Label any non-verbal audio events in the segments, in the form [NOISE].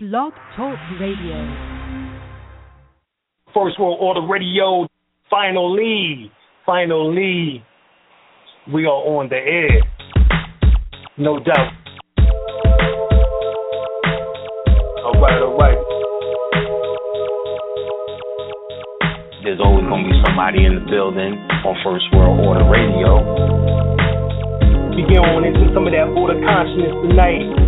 Blog Talk Radio. First World Order Radio. Finally, finally, we are on the air. No doubt. All right, all right. There's always going to be somebody in the building on First World Order Radio. We get on into some of that order consciousness tonight.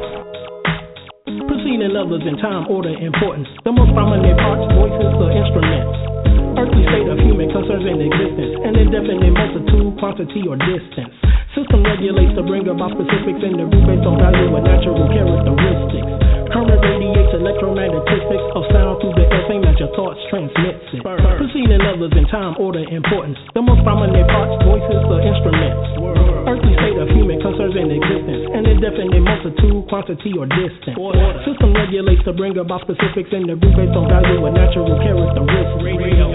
preceding others in time, order, importance. The most prominent parts, voices, or instruments. Earthly state of human concerns in existence, an indefinite multitude, quantity, or distance. System regulates to bring about specifics in the root based on value and natural characteristics. Current radiates electromagnetistics of sound through the air, same as your thoughts transmits it. Preceding others in time, order, importance. The most prominent parts, voices, or instruments earthly state of human concerns in existence, an indefinite multitude, quantity, or distance. System regulates to bring about specifics in the group based on value and natural characteristics.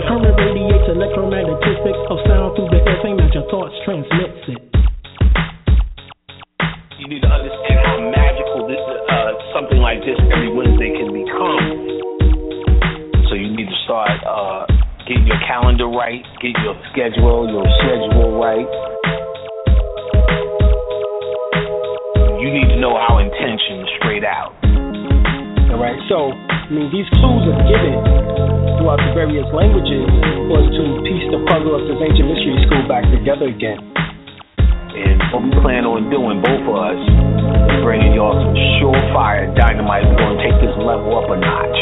Current radiates electromagnetistics of sound through the air, same as your thoughts transmits it. You need to understand how magical this, uh, something like this every Wednesday can become. So you need to start uh, getting your calendar right, get your schedule, your schedule right need to know our intention straight out. All right. So, I mean, these clues are given throughout the various languages was to piece the puzzle of this ancient mystery school back together again. And what we plan on doing, both of us, is bringing y'all some surefire dynamite. We're going to take this level up a notch.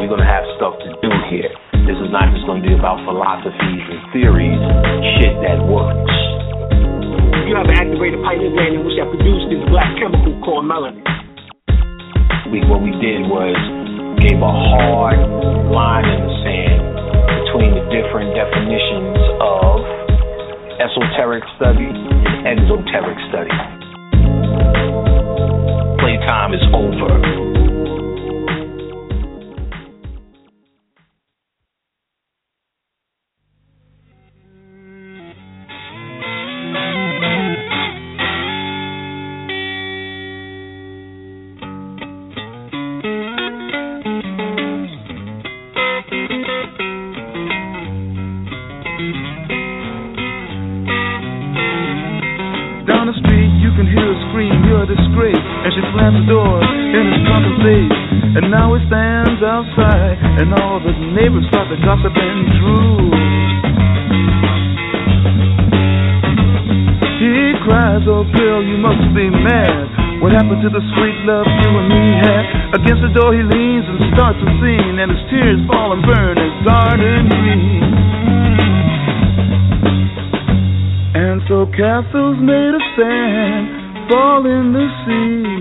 We're going to have stuff to do here. This is not just going to be about philosophies and theories, shit that works you have activated pineal gland in which that produces this black chemical called melanin. We, what we did was gave a hard line in the sand between the different definitions of esoteric study and exoteric study. Playtime is over. To gossip and now He stands outside, and all the neighbors the talk had been true. He cries, Oh girl, you must be mad. What happened to the sweet love you and me had. Against the door he leans and starts a scene, and his tears fall and burn his garden green. And so castles made of sand fall in the sea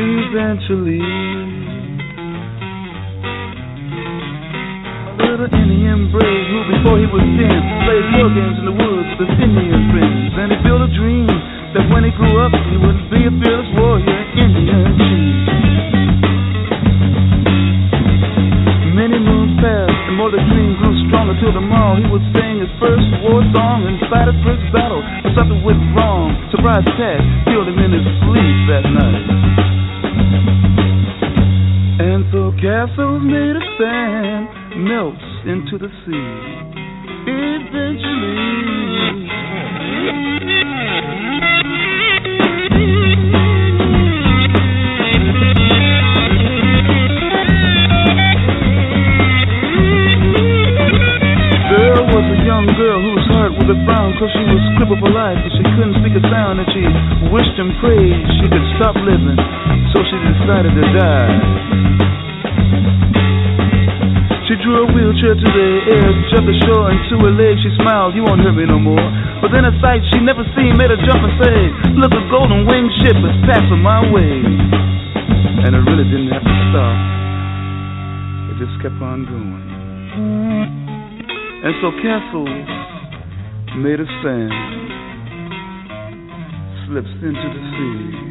eventually. A little Indian brave who before he was ten played war games in the woods with his Indian friends, and he built a dream that when he grew up he would be a fearless warrior, in Indian chief. Many moons passed, and more the dream grew stronger till tomorrow he would sing his first war song and fight his first battle. But something went wrong. Surprise attack killed him in his sleep that night. Castles made of sand melts into the sea. Eventually. There was a young girl whose heart was a frown cause she was crippled for life and she couldn't speak a sound and she wished and prayed she could stop living so she decided to die drew a wheelchair to the air, jumped ashore, and to her legs she smiled, you won't hurt me no more. But then a sight she never seen made her jump and say, Look, a golden winged ship is passing my way. And it really didn't have to stop. It just kept on going. And so Castle made of sand slips into the sea.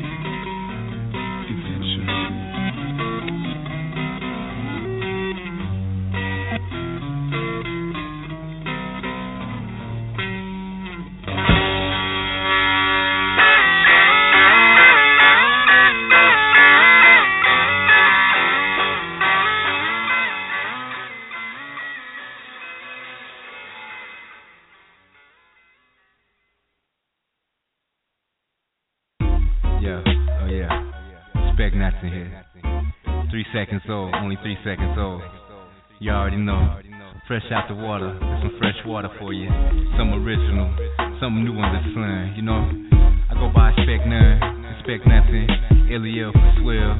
You already know. Fresh out the water, some fresh water for you. Some original, some new on the sun. You know, I go by Spec Nine, Spec Nothing, Eliel for Swell,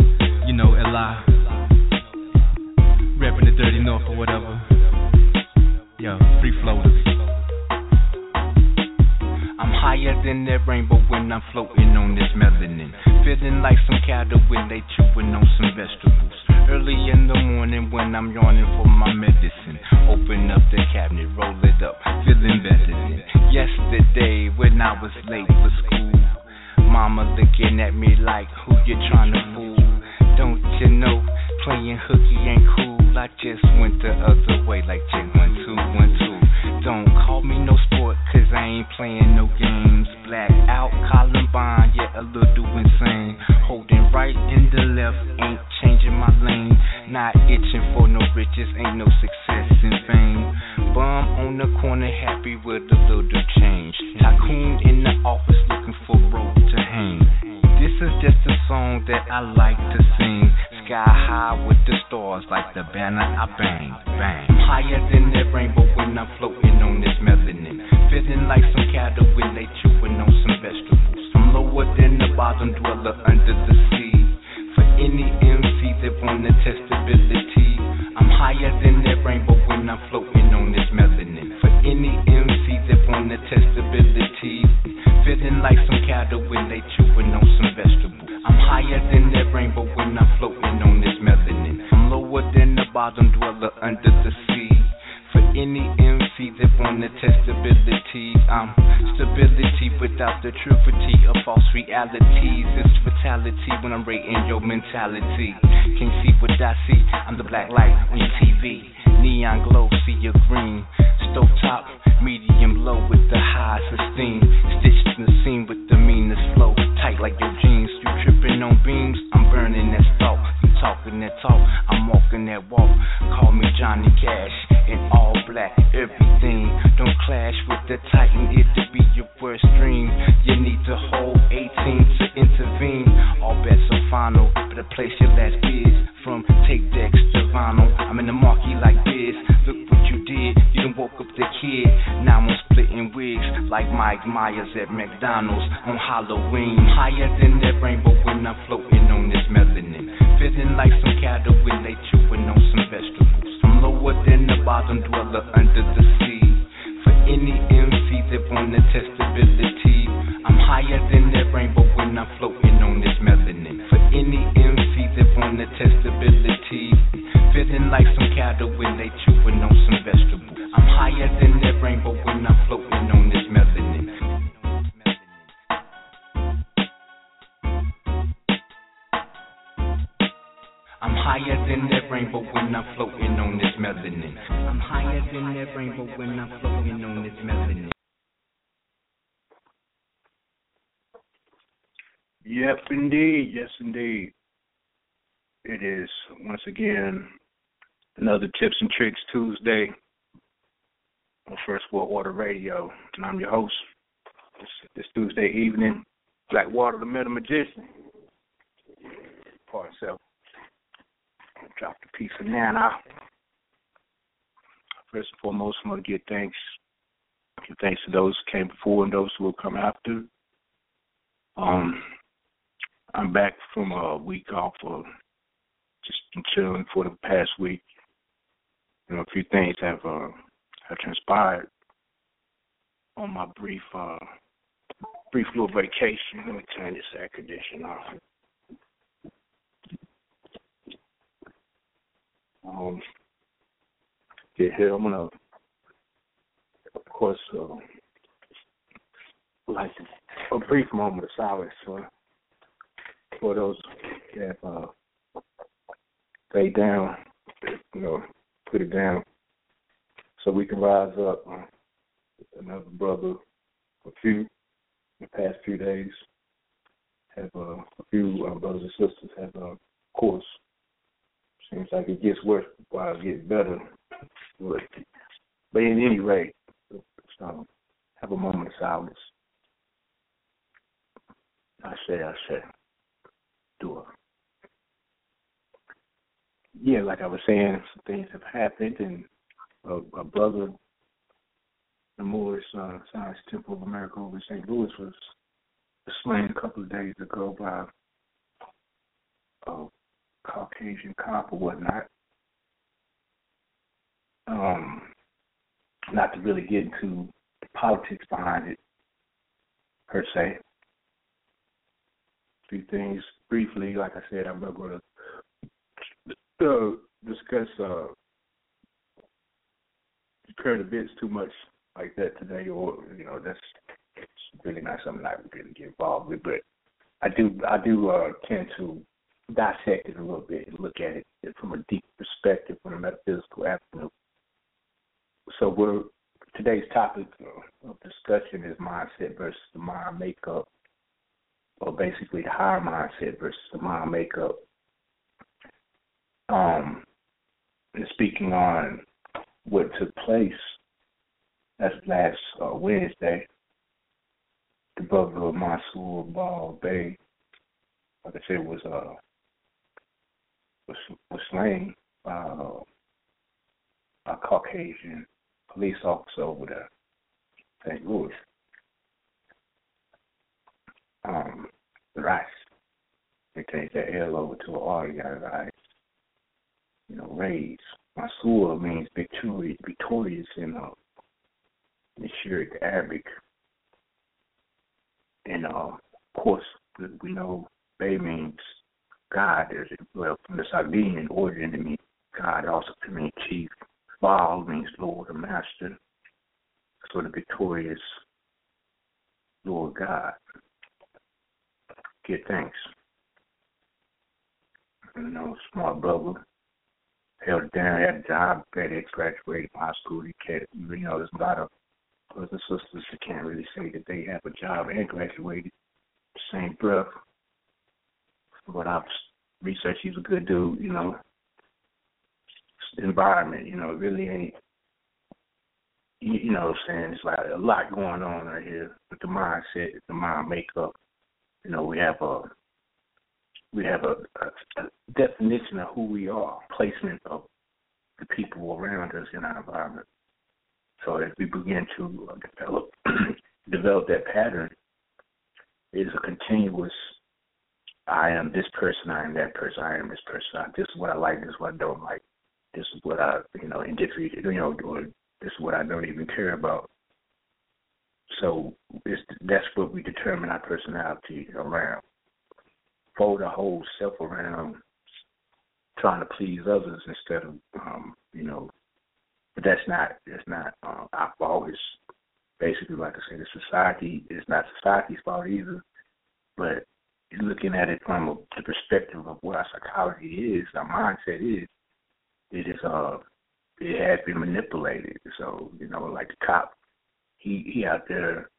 you know, Eli. Repping the dirty north or whatever. Yo, free floaters. I'm higher than that rainbow when I'm floating on this melanin. Feeling like some cattle when they chewing on some vegetables. Early in the morning when I'm yawning for my medicine. Open up the cabinet, roll it up, feeling better than yesterday when I was late for school. Mama looking at me like, who you trying to fool? Don't you know, playing hooky ain't cool. I just went the other way like check one, two, one, two. Don't call me no sport, cause I ain't playing no games. Black out, Columbine, yeah, a little insane. Holding right in the left, ain't changing my lane. Not itching for no riches, ain't no success in fame. Bum on the corner, happy with a little change. Tycoon in the office, looking for rope to hang. This is just a song that I like to sing. Sky high with the stars, like the banner I bang, bang. I'm higher than that rainbow when I'm floating on this melanin. Feeling like some cattle when they chewing on some vegetables. I'm lower than the bottom dweller under the sea. For any MC that wanna test ability, I'm higher than that rainbow when I'm floating on this melanin. For any MC that wanna test ability, feeling like some cattle when they chewing on some vegetables. I'm higher than that rainbow when I'm floating on this melanin. I'm lower than the bottom dweller under the sea. For any MC that wanna test stability, I'm stability without the truthity of false realities. It's fatality when I'm rating your mentality. Can't see what I see, I'm the black light on your TV. Neon glow, see your green. Stove top, medium low with the highest esteem. Stitched in the scene with the meanest flow. Tight like your jeans, beams. I'm burning that stalk, you talking that talk. I'm walking that walk. Call me Johnny Cash in all black, everything. Don't clash with the Titan, it'll be your worst dream. You need to hold 18 to intervene. All bets are final, better place your last bids. From tape decks to vinyl, I'm in the marquee like this. Look what you did, you done woke up the kid. Like Mike Myers at McDonald's on Halloween. Higher than that rainbow when I'm floating on this melanin. Feeling like some cattle when they chewing on some vegetables. I'm lower than the bottom dweller under the sea. For any MC that wanna test I'm higher than that rainbow when I'm floating on this melanin. For any MC that wanna test ability, feeling like some cattle when they chewing on some vegetables. I'm higher rainbow when I'm floating on this melanin. I'm higher than that rainbow when I'm floating on this melanin. Yep, indeed. Yes, indeed. It is once again another Tips and Tricks Tuesday on First World Order Radio, and I'm your host this, this Tuesday evening. Blak Water, the Meta-Maji-Shen. Part self. The piece of Nana. First and foremost, I want to give thanks. Give thanks to those who came before and those who will come after. Um, I'm back from a week off of just chilling for the past week. You know, a few things have uh, have transpired on my brief uh, brief little vacation. Let me turn this air conditioner off. Um, here, I'm gonna, of course, uh, like a brief moment of silence for for those that uh, stay down, you know, put it down, so we can rise up. Uh, another brother, a few, the past few days, have uh, a few uh, brothers and sisters have, uh, of course, seems like it gets worse while it gets better. But, but in any rate, um, have a moment of silence. I say, I say, do it. Yeah, like I was saying, some things have happened, and a, a brother, the Moorish uh, Science Temple of America over in St. Louis, was slain a couple of days ago by a Caucasian cop or whatnot. Um, not to really get into the politics behind it per se. A few things briefly, like I said, I'm not going to uh, discuss uh, current events too much like that today, or you know, that's it's really not something I really get involved with. But I do, I do uh, tend to dissect it a little bit and look at it from a deep perspective, from a metaphysical avenue. So we're today's topic of discussion is mindset versus the mind makeup, or basically the higher mindset versus the mind makeup. Um, and speaking on what took place that's last uh, Wednesday, the brother of Mansur Ball-Bey, like I said, was uh was was slain uh, a Caucasian police officer over there, St. Louis. Um, rice. They changed that L over to an R. You got rice. You know, raise. Mansour means victorious, victorious in uh, Syriac Arabic. And uh, of course, we know Bay means God. There's well from the Sardinian origin, to me. God. Also to me chief. Baal means Lord or Master. So the victorious Lord God. Give thanks. You know, smart brother. Held down, a job, FedEx, graduated high school. He kept, you know, there's a lot of brothers and sisters that can't really say that they have a job and graduated same breath. But I've researched he's a good dude, you know. Environment, you know, it really ain't you, know what I'm saying? It's like a lot going on right here with the mindset, the mind makeup. You know, we have a we have a, a, a definition of who we are, placement of the people around us in our environment. So as we begin to uh, develop [CLEARS THROAT] develop that pattern, it is a continuous. I am this person. I am that person. I am this person. I, this is what I like. This is what I don't like. This is what I, you know, indifferent. You know, or this is what I don't even care about. So it's, that's what we determine our personality around. Fold our whole self around trying to please others instead of, um, you know, but that's not that's not um, our fault. It's basically like I said, the society is not society's fault either. But looking at it from a, the perspective of what our psychology is, our mindset is, it is uh it has been manipulated. So you know, like the cop, he he out there,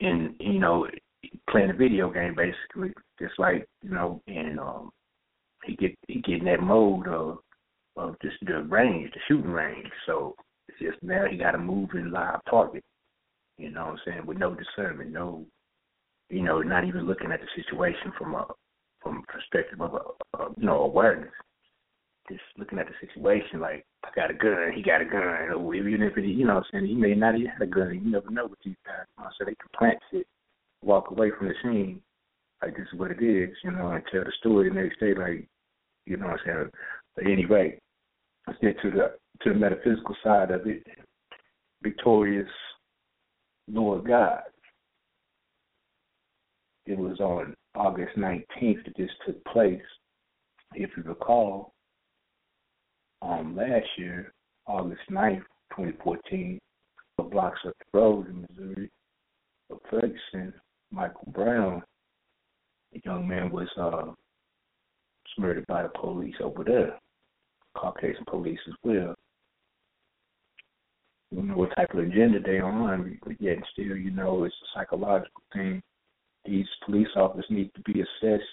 in you know playing a video game basically, just like you know, and um he get he get in that mode of of just the range, the shooting range. So it's just now he got to move in live target. You know what I'm saying? With no discernment, no, you know, not even looking at the situation from a from a perspective of a, a you know awareness. Just looking at the situation like I got a gun, he got a gun. Or even if it, you know, what I'm saying he may not even have a gun. You never know what these guys. You so they can plant shit, walk away from the scene. Like this is what it is, you know, and tell the story the next day. Like, you know, what I'm saying. But anyway, let's get to the to the metaphysical side of it. Victorious Lord God. It was on August 19th that this took place. If you recall, um, last year, August 9th, 2014, a blocks up the road in Missouri, of Ferguson, Michael Brown, the young man was uh, murdered by the police over there, Caucasian police as well. You know what type of agenda they are on, but yet still, you know, it's a psychological thing. These police officers need to be assessed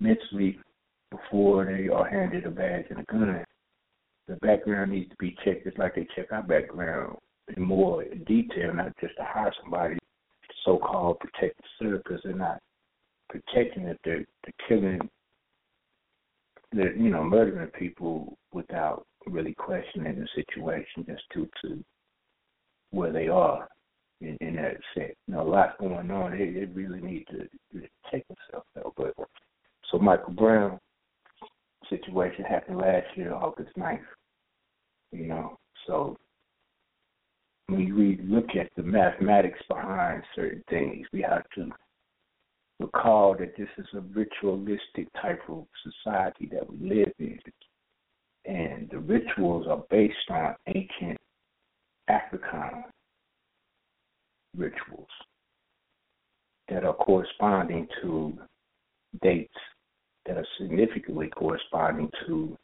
mentally before they are handed a badge and a gun. The background needs to be checked just like they check our background in more detail, not just to hire somebody so-called protect the serve because they're not protecting it. They're, they're killing, they're you know murdering people without really questioning the situation just due to where they are in, in that sense. Know, a lot going on. They, they really need to, to check themselves out. But so Michael Brown situation happened last year, August 9th. You know, so when we look at the mathematics behind certain things, we have to recall that this is a ritualistic type of society that we live in. And the rituals are based on ancient African rituals that are corresponding to dates that are significantly corresponding to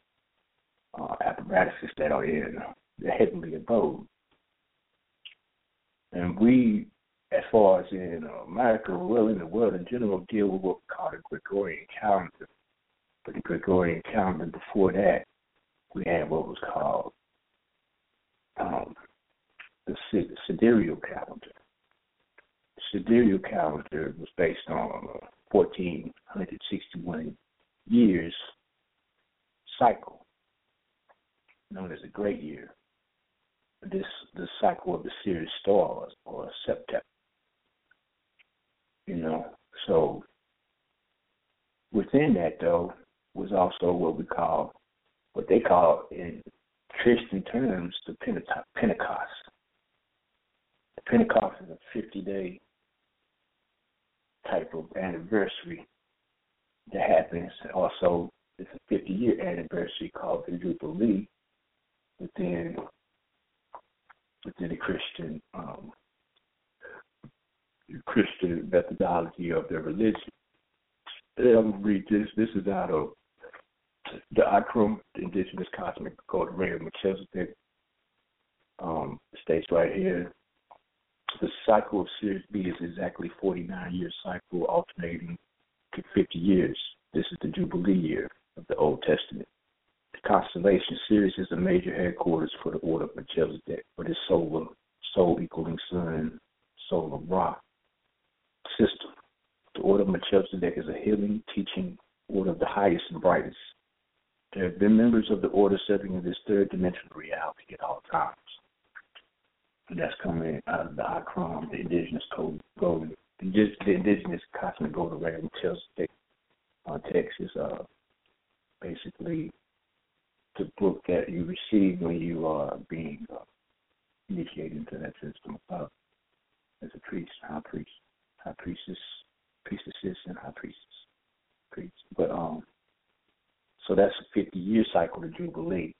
uh, apparatuses that are in the heavenly abode. And we, as far as in America, well, in the world in general, deal with what we call the Gregorian calendar. But the Gregorian calendar before that, we had what was called um, the sidereal calendar. The sidereal calendar was based on uh, a 1461 years cycle, known as the great year this the cycle of the Sirius stars or septet. You know, so within that though was also what we call what they call in Christian terms the Pentecost. The Pentecost is a fifty day type of anniversary that happens. Also, it's a 50 year anniversary called the Jubilee within within the Christian um, Christian methodology of their religion. And I'm gonna read this. This is out of the Akram, the Indigenous Cosmic Code of Ray Melchizedek. Um, states right here. The cycle of Sirius B is exactly 49 year cycle, alternating to 50 years. This is the Jubilee year of the Old Testament The constellation Sirius is a major headquarters for the Order of Melchizedek, for this solar, soul equaling sun, solar Ra system. The Order of Melchizedek is a healing, teaching order of the highest and brightest. There have been members of the order serving in this third dimensional reality at all times. That's coming out of the Akram, the indigenous code, golden, the indigenous cosmic golden ray Melchizedek uh, text is uh, basically the book that you receive when you are being uh, initiated into that system of as a priest, high priest, high priestess, priestesses, and high priestess, priest. But um, so that's a 50 year cycle of Jubilee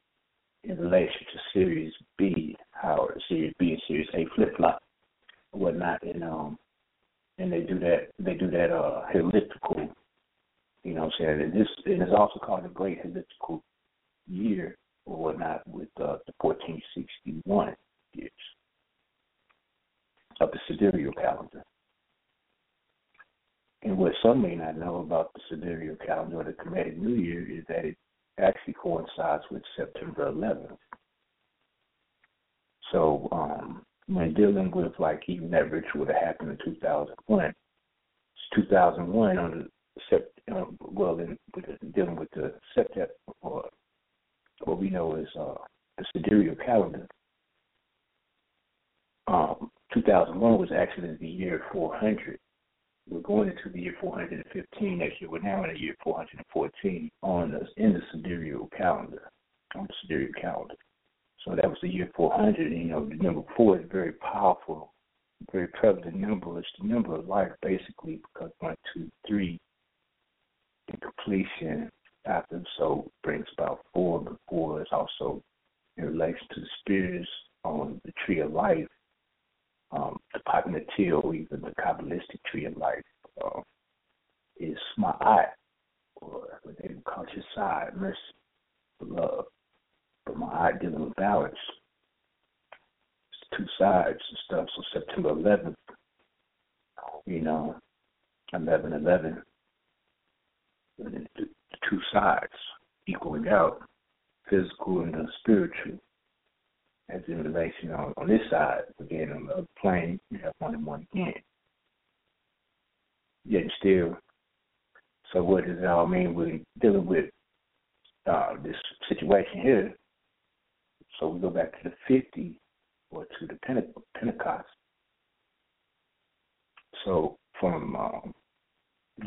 in relation to Sirius B, how Sirius B and Sirius A flip flop, whatnot, and um, and they do that they do that uh elliptical, you know, what I'm saying, and this and it's also called the Great Elliptical year or whatnot with uh, the 1461 years of the sidereal calendar. And what some may not know about the sidereal calendar or the Kemetic New Year is that it actually coincides with September 11th. So um, when dealing with like even that ritual that happened in 2001, 2001 on the uh, well, in, dealing with the September or what we know as uh, the sidereal calendar. Um, 2001 was actually the year 400. We're going into the year 415 next year. We're now in the year 414 on the in the sidereal calendar, on the sidereal calendar. So that was the year 400. And, you know, the number four is very powerful, very prevalent number. It's the number of life, basically, because one, two, three, in completion after the soul brings about four, but four is also in relation to the spirits on the tree of life, um, the Pagnatio, or even the Kabbalistic tree of life, uh, is my eye, or what they call side, mercy, love. But Ma'at dealing with balance. It's two sides and stuff. So September 11th, you know, 11 11, the two sides equaling out, physical and the spiritual as in relation on, on this side, again on the plane, you have one and one again. Yet still, so what does it all mean? We're dealing with uh, this situation here. So we go back to the 50 or to the Pentecost. So from um,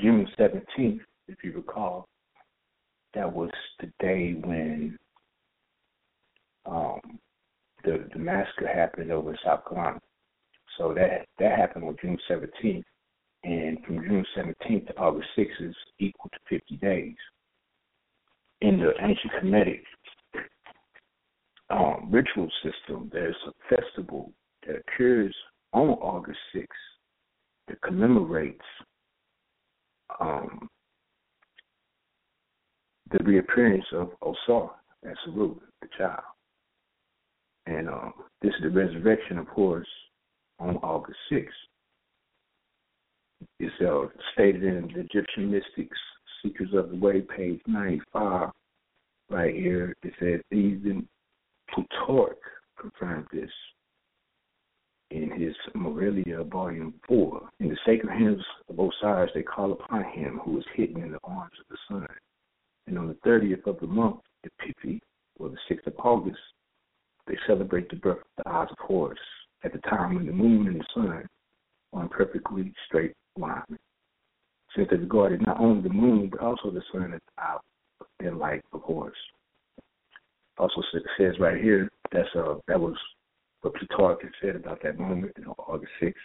June 17th, if you recall, that was the day when um, the, the massacre happened over in South Carolina. So that that happened on June 17th, and from June 17th to August 6th is equal to 50 days. In the ancient Kemetic um, ritual system, there's a festival that occurs on August 6th that commemorates um, the reappearance of Osar as Saru, the child. And um, this is the resurrection, of course, on August 6th. It's uh, stated in the Egyptian Mystics, Seekers of the Way, page 95, right here. It says, even Plutarch confirmed this in his Moralia, Volume 4. In the sacred hymns of Osiris, they call upon him who is hidden in the arms of the sun. And on the 30th of the month, Epiphany, or the 6th of August, they celebrate the birth of the eyes of Horus at the time when the moon and the sun are in perfectly straight alignment. Since they regarded not only the moon but also the sun as the eye and light of Horus. Also says right here that's uh that was what Plutarch had said about that moment on August sixth.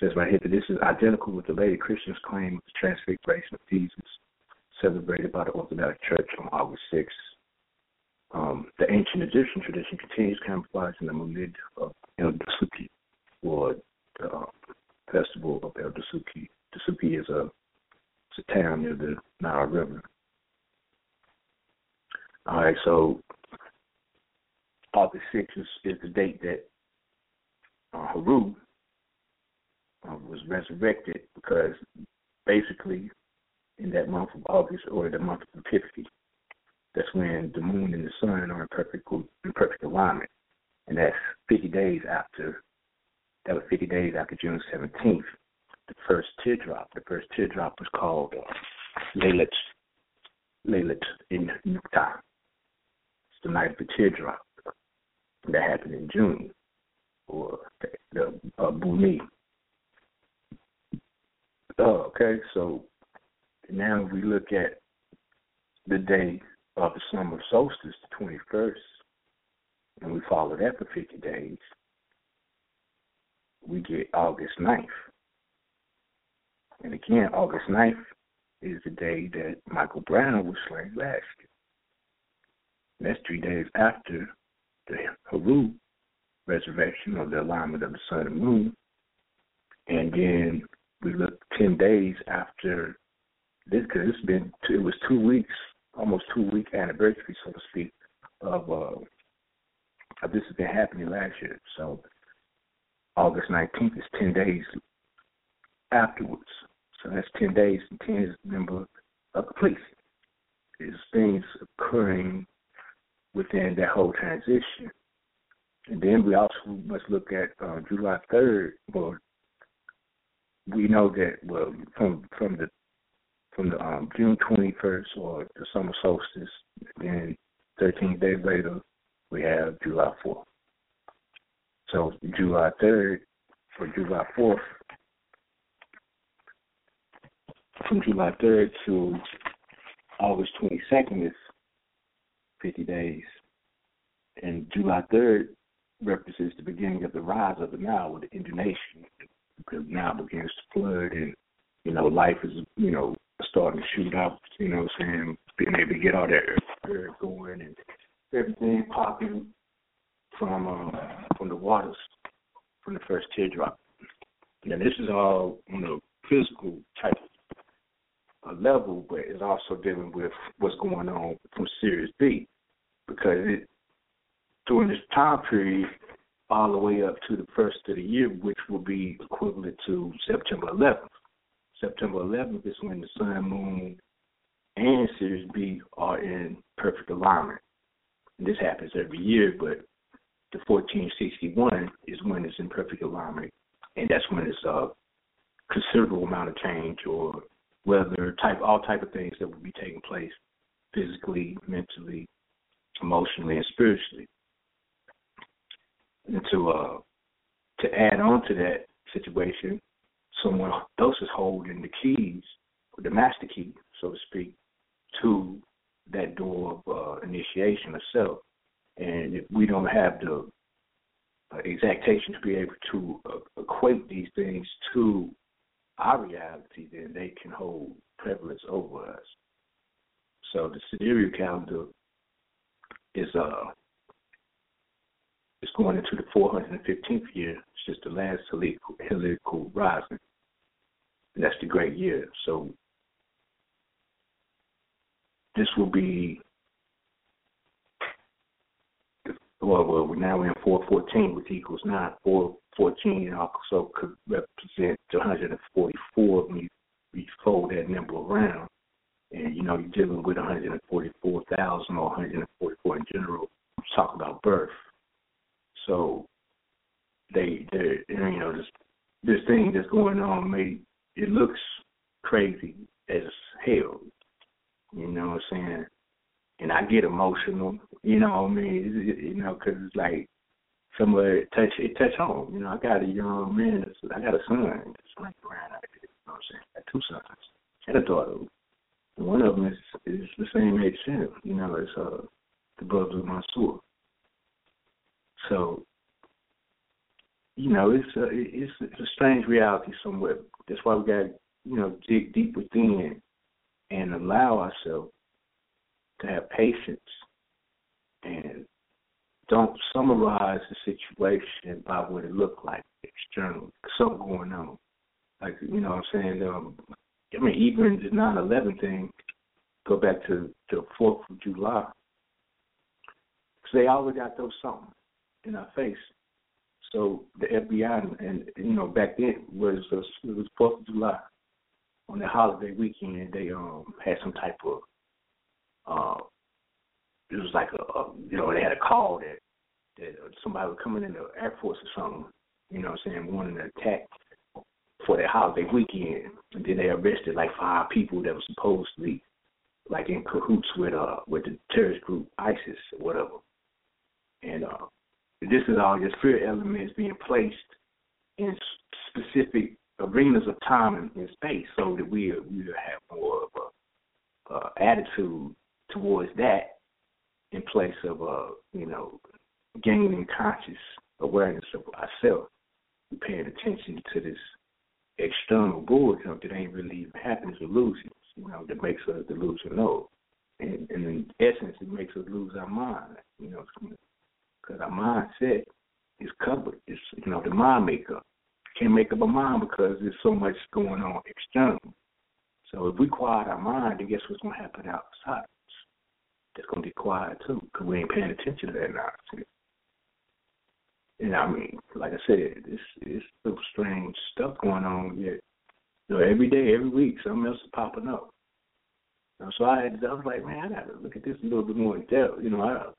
Says right here that this is identical with the later Christians' claim of the transfiguration of Jesus, celebrated by the Orthodox Church on August sixth. Um, the ancient Egyptian tradition continues camouflaging the Mulid of El Dusuki, or the uh, festival of El Dusuki. Dasuki is a, it's a town near the Nile River. All right, so August 6th is, is the date that uh, Haru uh, was resurrected because basically in that month of August or the month of Epiphany, that's when the moon and the sun are in perfect in perfect alignment, and that's 50 days after. That was 50 days after June 17th. The first teardrop. The first teardrop was called uh, Laylat in Nukta. It's the night of the teardrop. That happened in June, or the, the uh, Buni. Oh, okay, so now we look at the day of the summer solstice, the 21st, and we follow that for 50 days, we get August 9th. And again, August 9th is the day that Michael Brown was slain last year. And that's three days after the Haru resurrection or the alignment of the sun and moon. And then we look 10 days after this, because it's been, two, it was two weeks almost two week anniversary, so to speak, of uh, of this has been happening last year. So August nineteenth is ten days afterwards. So that's ten days and ten is the number of completion. Is things occurring within that whole transition. And then we also must look at uh, July 3rd. Well, we know that well from from the from the um, June 21st or the summer solstice. Then 13 days later, we have July 4th. So July 3rd for July 4th, from July 3rd to August 22nd is 50 days. And July 3rd represents the beginning of the rise of the Nile with the inundation. Because Nile begins to flood and, you know, life is, you know, starting to shoot out, you know what I'm saying, being able to get all that earth going and everything popping from um, from the waters, from the first teardrop. Now this is all on a physical type uh, level, but it's also dealing with what's going on from Sirius B, because it during this time period, all the way up to the first of the year, which will be equivalent to September 11th. September 11th is when the Sun, Moon, and Sirius B are in perfect alignment. And this happens every year, but the 1461 is when it's in perfect alignment, and that's when it's a considerable amount of change or weather type, all type of things that will be taking place physically, mentally, emotionally, and spiritually. And to uh, to add on to that situation, someone else is holding the keys, the master key, so to speak, to that door of uh, initiation itself. And if we don't have the uh, exactation to be able to uh, equate these things to our reality, then they can hold prevalence over us. So the sidereal calendar is uh it's going into the 415th year. It's just the last heliacal rising. That's the great year. So this will be well, well, now we're in 414, which equals 9. 414 also could represent 144 when you, you fold that number around. And, you know, you're dealing with 144,000 or 144 in general. Talk about birth. So they, they, you know, this this thing that's going on, may it looks crazy as hell. You know what I'm saying? And I get emotional. You know what I mean? You know, because it's like somewhere it touch it touch home. You know, I got a young man. I got a son. It's like around out there. You know what I'm saying? I got two sons and a daughter. And one of them is is the same age as him. You know, it's uh the brother of Mansour. So, you know, it's a it's, it's a strange reality somewhere. That's why we got to, you know dig deep within and allow ourselves to have patience and don't summarize the situation by what it looked like externally. Something going on. Like, you know what I'm saying? Um, I mean, even the 9 11 thing, go back to the 4th of July. Because they always got those something in our face. So the FBI and, you know back then was it was Fourth of July on the holiday weekend. They um had some type of uh it was like a, a you know they had a call that that somebody was coming in the Air Force or something. You know what I'm saying wanting to attack for that holiday weekend, and then they arrested like five people that were supposedly like in cahoots with uh with the terrorist group ISIS or whatever. And uh this is all just fear elements being placed in specific arenas of time and, and space, so that we we have more of a uh, attitude towards that in place of uh you know gaining conscious awareness of ourselves, paying attention to this external bullshit that ain't really even happening, illusions, you know, that makes us delusional. And, and in essence, it makes us lose our mind, you know, because our mindset is covered. It's you know the mind makeup. Can't make up a mind because there's so much going on external. So if we quiet our mind, then guess what's to happen outside? It's to be quiet too because we ain't paying attention to that nonsense. And I mean, like I said, it's it's some strange stuff going on. Yet, you know, every day, every week, something else is popping up. Know, so I had, I was like, man, I got to look at this a little bit more in depth. You know, I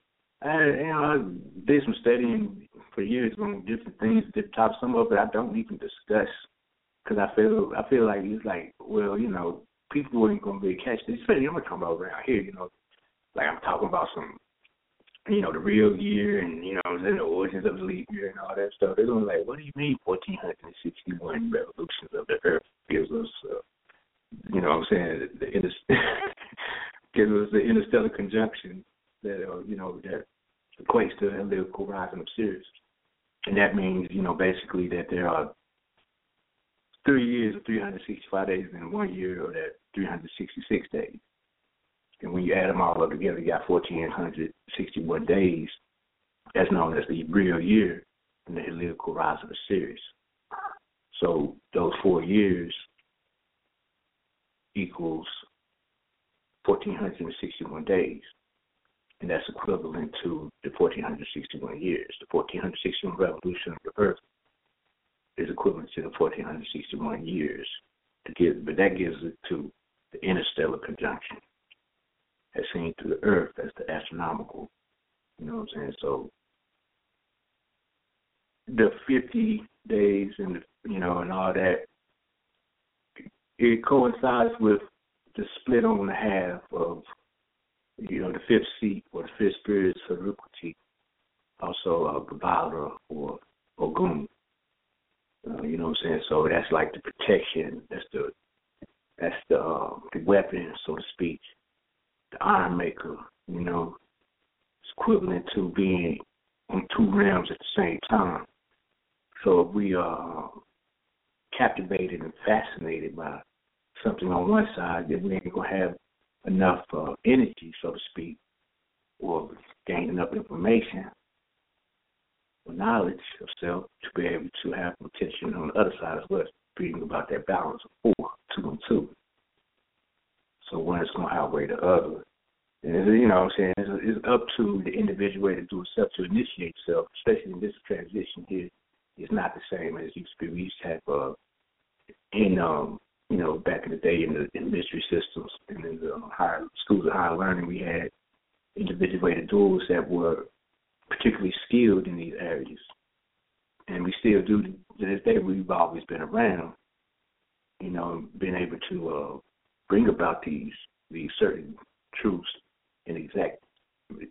I, you know, I did some studying for years on different things, different topics. Some of it I don't even discuss because I feel I feel like it's like, well, you know, people ain't gonna be catch this. Especially I'm talking about around here, you know, like I'm talking about some, you know, the real year and you know the origins of the leap year and all that stuff. They're gonna be like, what do you mean 1461 revolutions of the earth gives us, uh, you know, what I'm saying the, the [LAUGHS] gives us the interstellar conjunction that uh, you know that equates to heliacal rising of Sirius, and that means you know basically that there are three years of 365 days in one year, or that 366 days. And when you add them all up together, you got 1,461 days. That's known as the real year in the heliacal rise of Osiris. So those four years equals 1,461 days. And that's equivalent to the 1,461 years. The 1,461 revolution of the Earth is equivalent to the 1,461 years. To give, but that gives it to the interstellar conjunction, as seen through the Earth as the astronomical. You know what I'm saying? So the 50 days and the, you know and all that, it coincides with the split on the half of you know the fifth seat or the fifth spirit's Sarukuti, also uh, Babala or Ogun. Uh, you know what I'm saying? So that's like the protection. That's the that's the uh, the weapon, so to speak. The iron maker. You know, it's equivalent to being on two realms at the same time. So if we are captivated and fascinated by something on one side, then we ain't gonna have enough uh, energy, so to speak, or gain enough information or knowledge of self to be able to have attention on the other side as well. Reading about that balance of four, two and two. So one is going to outweigh the other. And you know what I'm saying? It's, it's up to the individual to do itself to initiate self, especially in this transition here. It's not the same as used to be. We used to have, uh, in, um, you know, back in the day in the in mystery systems and in the higher schools of higher learning, we had individuated duels that were particularly skilled in these areas. And we still do to this day. We've always been around, you know, being able to uh, bring about these these certain truths and exact,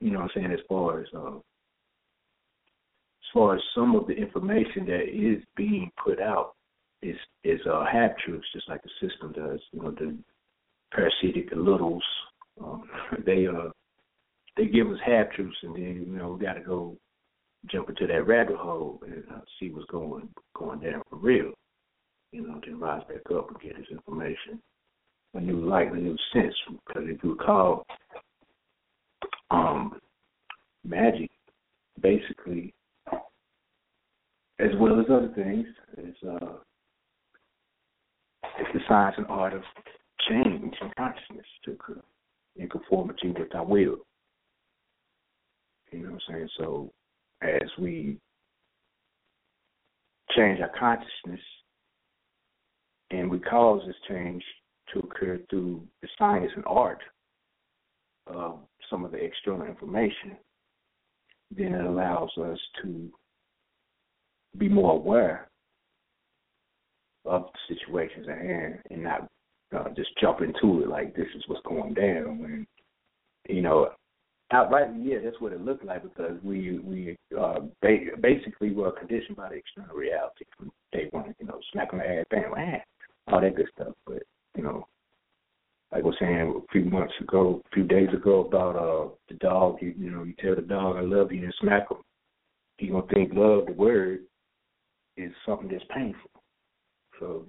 you know, what I'm saying as far as uh, as far as some of the information that is being put out is is uh, half truths, just like the system does. You know, the parasitic littles, um, [LAUGHS] they uh they give us half truths, and then you know we got to go jump into that rabbit hole and uh, see what's going going down for real. You know, then rise back up and get this information, a new light, a new sense. Because if you recall, um, magic basically, as well as other things, is uh, it's the science and art of change and consciousness to occur in conformity with our will. You know what I'm saying? So as we change our consciousness and we cause this change to occur through the science and art of some of the external information, then it allows us to be more aware of situations at hand and not uh, just jump into it like this is what's going down. And you know, outright, yeah, that's what it looked like because we we uh, ba- basically were conditioned by the external reality from day one. You know, smack on the ass, bam, bam, all that good stuff. But you know, like I was saying a few months ago, a few days ago about uh the dog. You you know, you tell the dog I love you and smack him. He gonna think love the word is something that's painful. So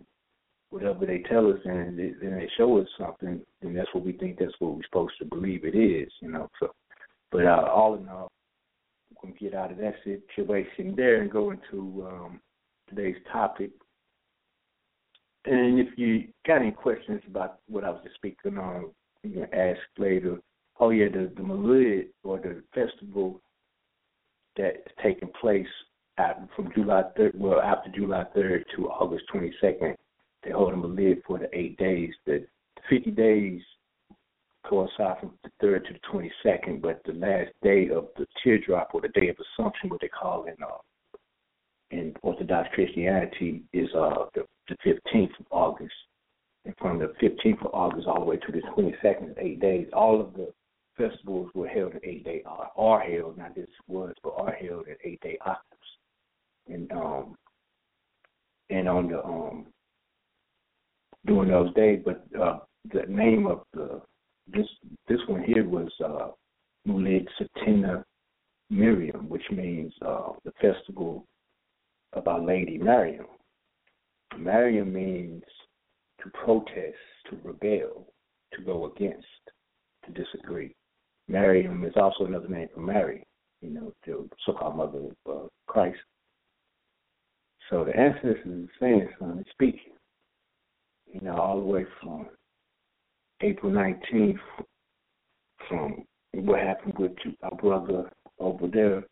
whatever they tell us and they, and they show us something, then that's what we think that's what we're supposed to believe it is, you know. So, but uh, all in all, we're gonna get out of that situation there and go into um, today's topic. And if you got any questions about what I was just speaking on, you can ask later. Oh yeah, the the Malud or the festival that's taking place from July third, well after July third to August twenty second they hold a lid for the eight days. The 50 days coincide from the 3rd to the 22nd, but the last day of the teardrop or the day of Assumption, what they call in uh, in Orthodox Christianity, is uh, the, the 15th of August. And from the 15th of August all the way to the 22nd, eight days. All of the festivals were held in eight day are, are held, not just was, but are held in eight day. And um and on the um during those days. But uh, the name of the this this one here was uh, Mulid Satina Miriam, which means uh, the festival of Our Lady Mariam. Mariam means to protest, to rebel, to go against. to disagree. Miriam is also another name for Mary, you know, the so-called mother of uh, Christ. So the ancestors are saying something, speaking, you know, all the way from April 19th, from what happened with our brother over there,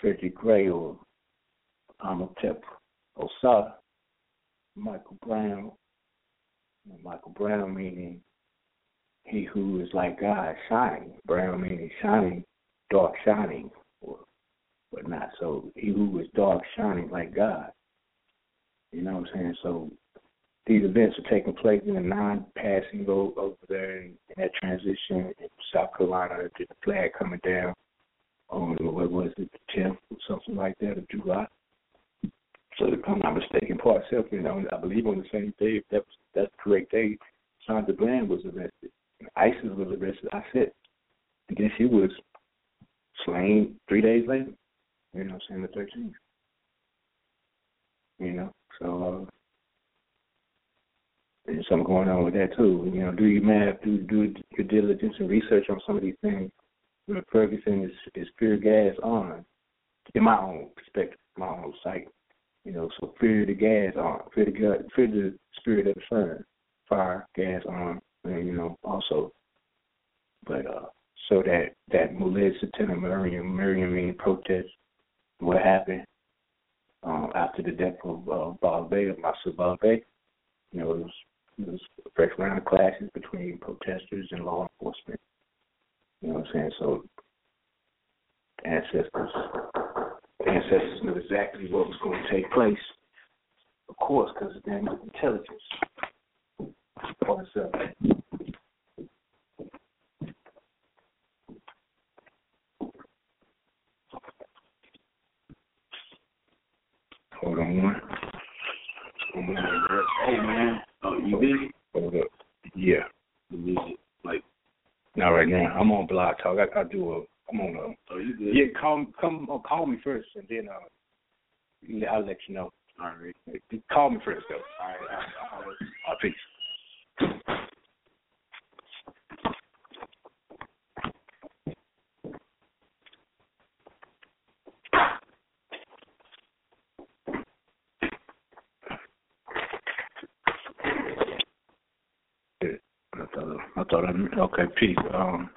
Frederick Gray or Amatep Osa, Michael Brown. Michael Brown meaning he who is like God, shining. Brown meaning shining, dark shining, or not So he who is dark shining like God. You know what I'm saying? So these events are taking place in a non-passing over there in, that transition in South Carolina. The flag coming down on what was it, the 10th or something like that of July. So if I'm not mistaken, Paul Self, you know, I believe on the same day, if that was that's the correct day, Sandra Bland was arrested. ISIS was arrested. I said, I guess she was slain three days later. You know, saying the 13th. You know, so uh, there's something going on with that too. You know, do your math, do do your diligence and research on some of these things. Ferguson is is fear gas on, in my own perspective, my own sight. You know, so fear the gas on, fear the God, fear the spirit of the sun, fire, gas on, and you know also. But uh, so that that Muled Satana Miriam, Miriam meaning protest, what happened um, after the death of uh, Ball-Bey, of Mansur. You know, it was, it was a fresh round of clashes between protesters and law enforcement. You know what I'm saying? So ancestors ancestors knew exactly what was going to take place. Of course, because of their intelligence. What's up? Hold on one. Hey man, oh you busy? Hold up. Yeah. The music, like not right now. I'm on Blog Talk. I, I do a. I'm on a. Oh, you good? Yeah, call come uh, call me first, and then uh, I'll let you know. All right. Call me first, though. All right. All right. Uh, peace. [LAUGHS] I thought I thought I okay, peace. Um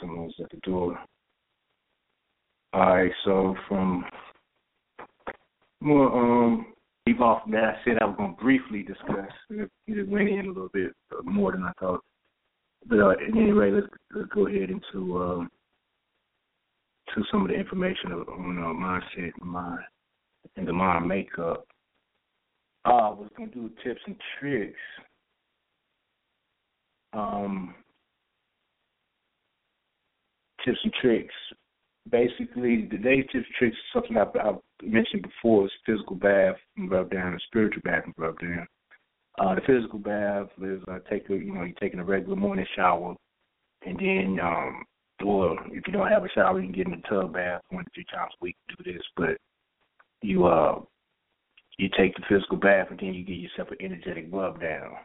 someone's at the door. All right, so from more um leave off that I said I was gonna briefly discuss. It, went in a little bit more than I thought. But uh, at any rate, let's, let's go ahead into um to some of the information on uh, mindset, mind, and the mind makeup. Uh, I was gonna do tips and tricks. Um, tips and tricks. Basically, today's tips and tricks is something I've, I've mentioned before is physical bath and rub down and spiritual bath and rub down. Uh, the physical bath is uh, take a you know you're taking a regular morning shower, and then um, or if you don't have a shower, you can get in the tub bath one to two times a week. To Do this, but you uh you take the physical bath and then you get yourself an energetic rub down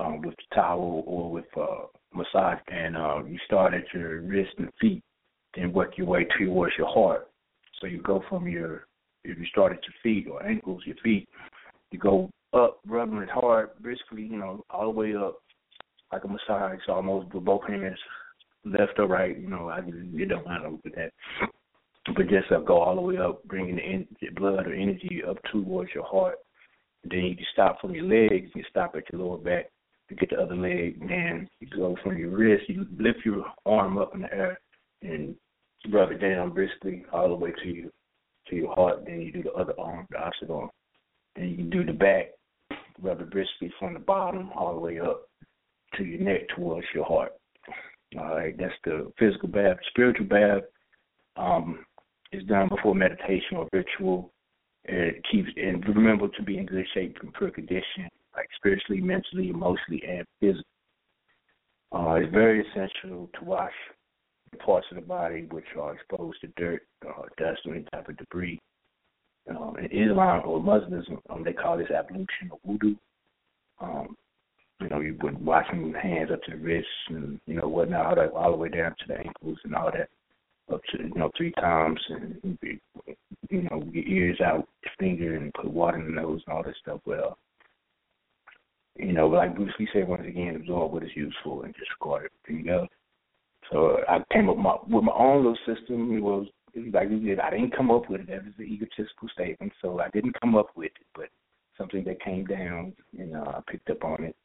um, with the towel or with uh, massage, and uh, you start at your wrist and feet, then work your way towards your heart. So you go from your, if you start at your feet or ankles, your feet, you go up, rubbing it hard, briskly, you know, all the way up, like a massage, almost with both hands, left or right. You know, I it don't matter with that. But just uh, go all the way up, bringing the, en- blood or energy up towards your heart. Then you can stop from your legs, you stop at your lower back, you get the other leg, then you go from your wrist, you lift your arm up in the air and rub it down briskly all the way to you to your heart. Then you do the other arm, the opposite arm. Then you do the back, rub it briskly from the bottom all the way up to your neck towards your heart. All right, that's the physical bath. Spiritual bath um, is done before meditation or ritual. It keeps and remember to be in good shape and pure condition like spiritually, mentally, emotionally, and physically. Uh, it's very essential to wash the parts of the body which are exposed to dirt, uh, dust, or any type of debris. Um, in Islam or Muslims, um, they call this ablution or wudu. Um, You know, you would washing your hands up to the wrists and you know whatnot, all, that, all the way down to the ankles and all that, up to you know three times, and you know your ears out, your finger, and put water in the nose and all that stuff. Well, you know, like Bruce Lee said once again, absorb what is useful and disregard everything else. So I came up with my, with my own little system. It was like you did. I didn't come up with it. That was an egotistical statement. So I didn't come up with it, but something that came down, and uh, I picked up on it.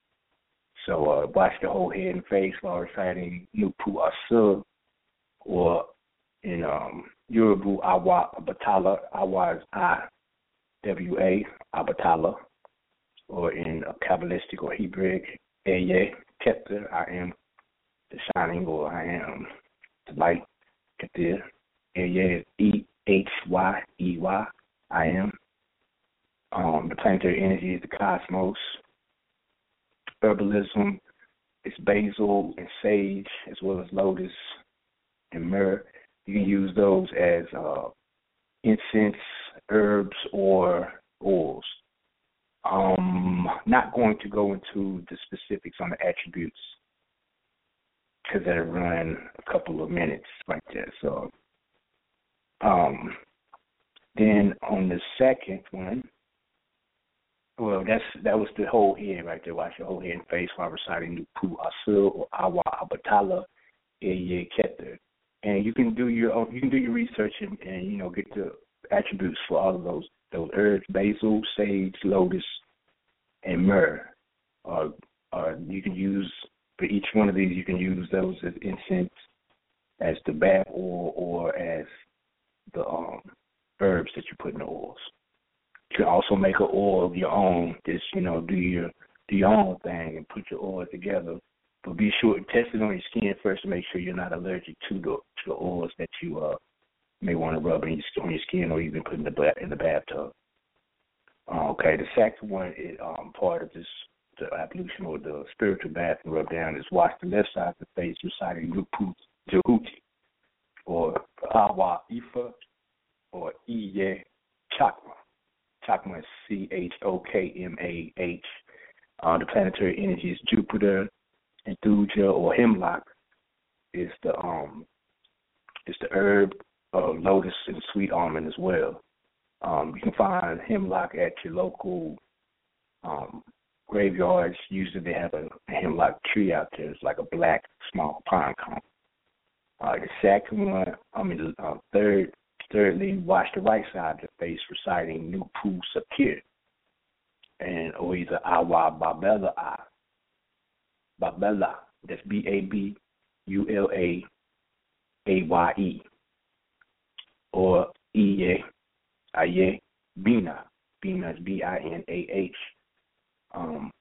So uh, wash the whole head and face while reciting Nupu Asu, or in um, Yoruba Awa Abatala. Awa is I, W A Abatala, or in a Kabbalistic or Hebrew Eye Keter. I am the shining, or I am the light. Keter. Eye E H Y E Y. I am. Um, the planetary energy is the cosmos herbalism. is basil and sage as well as lotus and myrrh. You can use those as uh, incense, herbs, or oils. Um, not going to go into the specifics on the attributes because that'll run a couple of minutes right there. So, um, then on the second one, well, that's that was the whole head right there. Wash your whole head and face while reciting Nupu Asul or Awa Abatala Eye Keter. And you can do your own, you can do your research and, and you know get the attributes for all of those those herbs: basil, sage, lotus, and myrrh. Or, or you can use for each one of these. You can use those as incense, as the bath oil, or as the um, herbs that you put in the oils. You can also make an oil of your own. Just you know, do your do your own thing and put your oil together. But be sure to test it on your skin first to make sure you're not allergic to the to the oils that you uh may want to rub in your, on your skin or even put in the in the bathtub. Uh, okay, the second one is um, part of this the ablution or the spiritual bath and rub down is wash the left side of the face reciting Rupu Jehuti or Awa Ifa or Iye Chokmah. Chokmah is C H O K M A H. Uh, the planetary energy is Jupiter, and Thuja or hemlock is the um is the herb of lotus and sweet almond as well. Um, you can find hemlock at your local um, graveyards. Usually they have a, hemlock tree out there. It's like a black small pine cone. Uh, the second one, I mean, uh, third Thirdly, wash the right side of the face, reciting Nupu Sakir, and or either Awa Babela A. Babela, that's B A B U L A A Y E, or Iye, Aye, Binah. Binah is B I N A H. Um,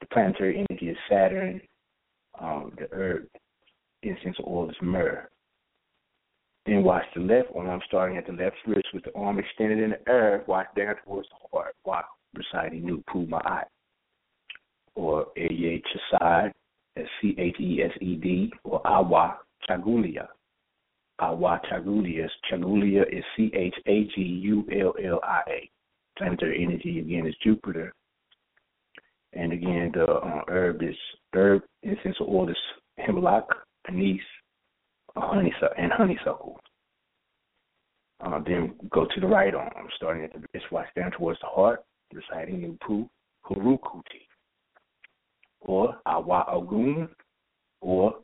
the planetary energy is Saturn. Um, the herb incense oil is myrrh. Then watch the left arm starting at the left wrist with the arm extended in the air. Watch down towards the heart while reciting New Ma'at. Or Eye Chesed, that's C H E S E D, or Awa Chagulia. Awa Chagulia. Chagulia is C H A G U L L I A. Planetary energy again is Jupiter. And again, the uh, herb is herb essential oil is hemlock, anise, honeysuckle and honeysuckle. Uh, then go to the right arm, starting at the wrist, watch down towards the heart, reciting Pu Hurukuti, or Awa Ogun, or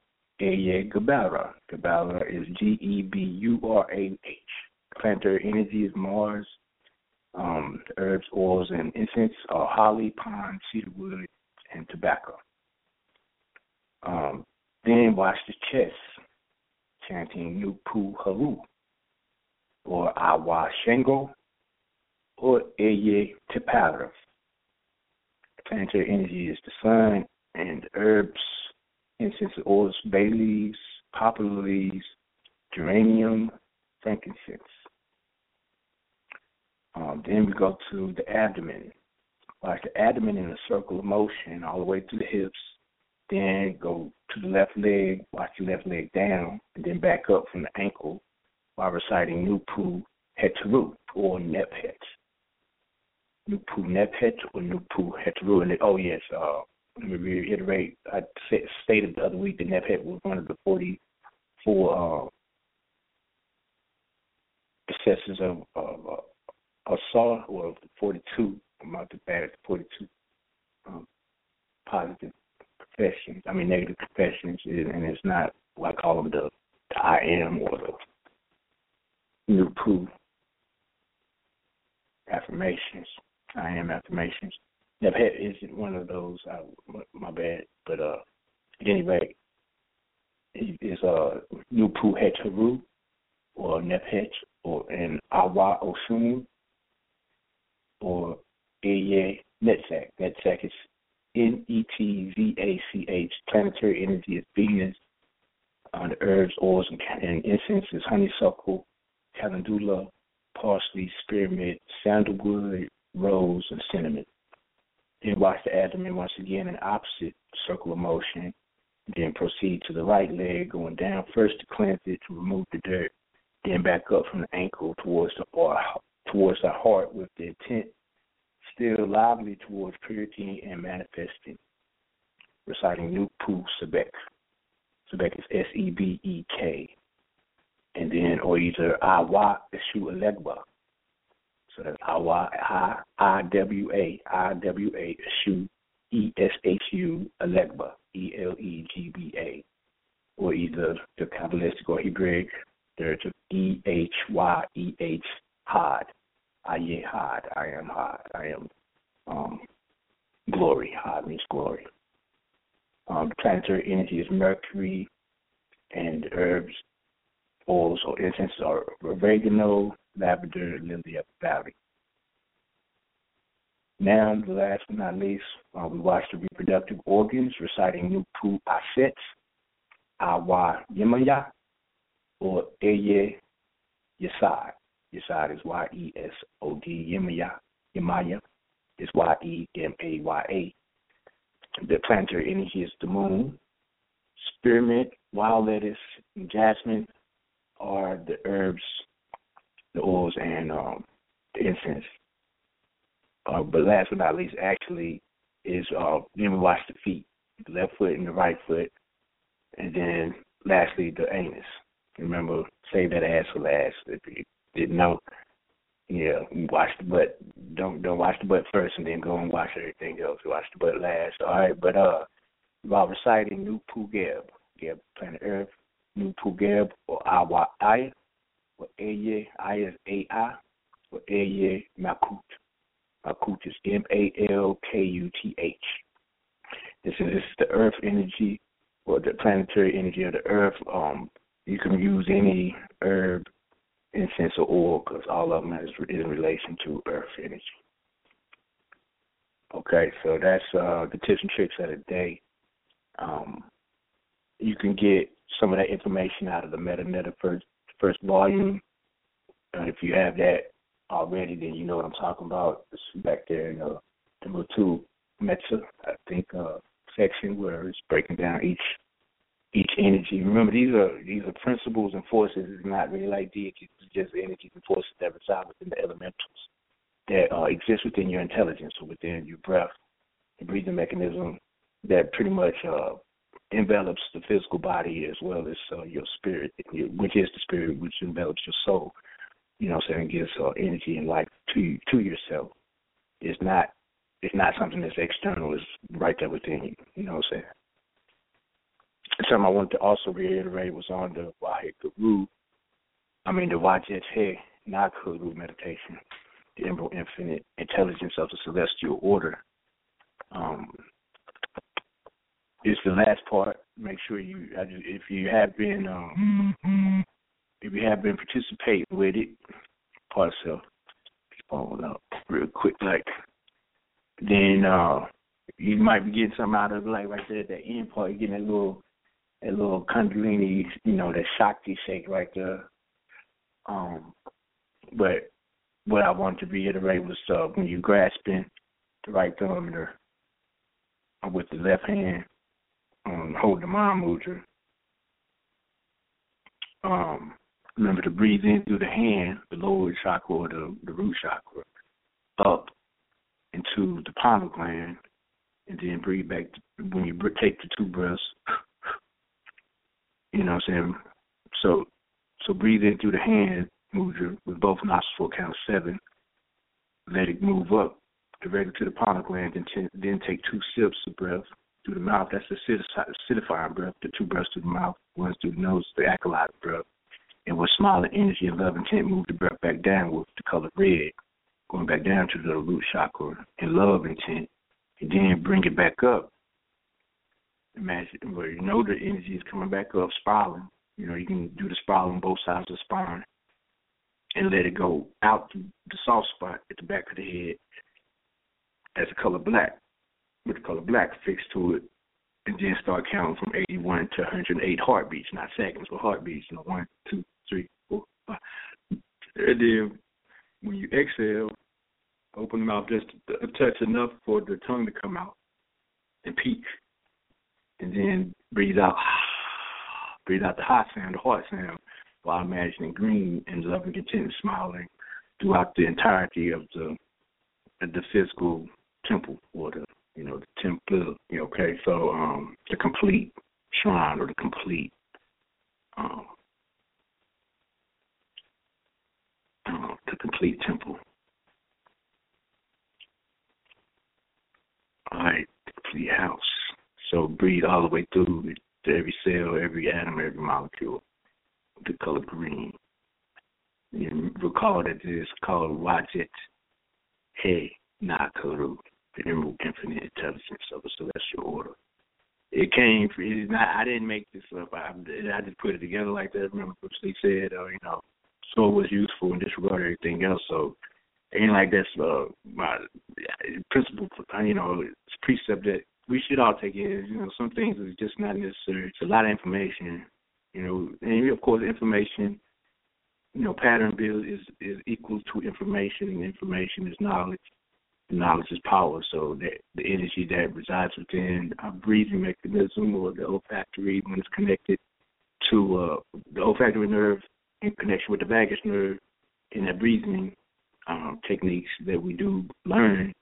Eye Geburah. Geburah is G E B U R A H. Planetary energy is Mars. Um, herbs, oils, and incense are holly, pine, cedarwood, and tobacco. Um, then wash the chest, chanting Nupu Haru, or Awa Shango, or Eye Tipara. Planetary energy is the sun and herbs, incense oils, bay leaves, poplar leaves, geranium, frankincense. Um, then we go to the abdomen. Watch the abdomen in a circle of motion all the way to the hips, then go to the left leg, watch the left leg down, and then back up from the ankle while reciting Nupu Heteru or Nephet. Nupu Nephet or Nupu Heteru. And it, oh yes, uh, me reiterate. I stated the other week that Nephet was one of the 44 uh, of, of uh, Asar, or 42. I'm not the bad at 42 um, positive professions. I mean negative professions, and it's not I call them the, the I am or the new proof affirmations. I am affirmations. Nephet isn't one of those. I, my bad, but uh, at any rate, it's uh Nupu Hetaru or Nephet or an Awa Oshun or Eye Netzach. Netzach is N E T Z A C H. Planetary energy is Venus. Uh, the herbs, oils, and, and incense is honeysuckle, calendula, parsley, spearmint, sandalwood, rose, and cinnamon. Then watch the abdomen once again in opposite circle motion. Then proceed to the right leg, going down first to cleanse it to remove the dirt. Then back up from the ankle towards the towards the heart with the intent still lively towards purity and manifesting. Reciting Nupu Sebek. Sebek is S E B E K. And then, or either Awa Eshu Elegba. That's Awa I I W A I W A Eshu E Elegba E L E G B A. Or either the Kabbalistic or Hebraic, there's E H Y E H Had. Aye Had. I am Had. I am um, glory. Had means glory. Um, planetary energy is Mercury, and herbs, oils, or incense are oregano, lavender, the valley. Now, last but not least, uh, we watch the reproductive organs reciting new Nupu Aset, Awa Yemaya, or Eye Yesod. Yesod is Y E S O D, Yemaya, Yemaya is Y E M A Y A. The planter in is the moon. Spearmint, wild lettuce, and jasmine are the herbs, the oils, and um, the incense. Uh, but last but not least, actually, is uh, then we wash the feet, the left foot and the right foot, and then lastly the anus. Remember, save that ass for last. If you didn't know, yeah, wash the butt. Don't don't wash the butt first, and then go and wash everything else. Wash the butt last. All right, but uh, while reciting New Pugeb, Geb planet Earth, New Pugeb or Awa or Eye Aya is A I, or Eye Malkuth. Malkuth is M A L K U T H. This is, this is the Earth energy or the planetary energy of the Earth. Um, you can use any herb incense or oil because all of them is in relation to earth energy. Okay, so that's uh, the tips and tricks of the day. Um, you can get some of that information out of the MetaNeta first first volume. And if you have that already, then you know what I'm talking about. It's back there in the number two Meta, I think, uh, section where it's breaking down each each energy. Remember, these are these are principles and forces. It's not really like deities. It's just energies and forces that reside within the elementals that uh, exist within your intelligence or within your breath, the breathing mechanism that pretty much uh, envelops the physical body as well as uh, your spirit, which is the spirit which envelops your soul. You know, saying gives uh, energy and life to to yourself. It's not it's not something that's external. It's right there within you. You know what I'm saying? something I wanted to also reiterate was on the Waheguru, I mean the Wajet Nakuru meditation, the Emerald Infinite Intelligence of the Celestial Order. Um, it's the last part. Make sure you, if you have been, um, if you have been participating with it, part self, following up real quick, like then uh, you might be getting something out of it, like right there at the end part, you're getting a little a little Kundalini, you know, that Shakti shake right there. Um, but what I want to reiterate was uh, when you're grasping the right thumb or with the left hand, um, hold the mind mudra. Um, remember to breathe in through the hand, the lower chakra or the, the root chakra, up into the pineal gland, and then breathe back when you take the two breaths. You know what I'm saying? So so breathe in through the hand, your with both nostrils count seven. Let it move up directly to the pineal gland, and then, then take two sips of breath through the mouth. That's the acidifying breath. The two breaths through the mouth, one through the nose, the acolyte breath. And with smiling energy and love intent, move the breath back down with the color red, going back down to the root chakra and love intent, and then bring it back up. Imagine where you know the energy is coming back up, spiraling. You know, you can do the spiral on both sides of the spine and let it go out the soft spot at the back of the head as a color black, with the color black fixed to it, and then start counting from 81 to 108 heartbeats, not seconds, but heartbeats. You know, one, two, three, four, five. And then when you exhale, open the mouth just a touch enough for the tongue to come out and peak. And then breathe out, [SIGHS] breathe out the hot sound, the heart sound, while imagining green and love and content smiling throughout the entirety of the the physical temple or the you know the temple. Know, okay, so um, the complete shrine or the complete um, uh, the complete temple. All right, the complete house. So breathe all the way through to every cell, every atom, every molecule. The color green. You recall that it is called Wajet Hey Nakaru, the Emerald Infinite Intelligence of a Celestial Order. It came. It's not. I didn't make this up. I, I just put it together like that. Remember, Bruce Lee said, uh, you know, so it was useful and disregard everything else. So ain't like that's uh, my principle. You know, it's precept that we should all take it. You know, some things are just not necessary. It's a lot of information. You know, and of course, information. You know, pattern build is is equal to information, and information is knowledge knowledge is power. So that the energy that resides within our breathing mechanism or the olfactory when it's connected to uh, the olfactory nerve in connection with the vagus nerve in that breathing um, techniques that we do learn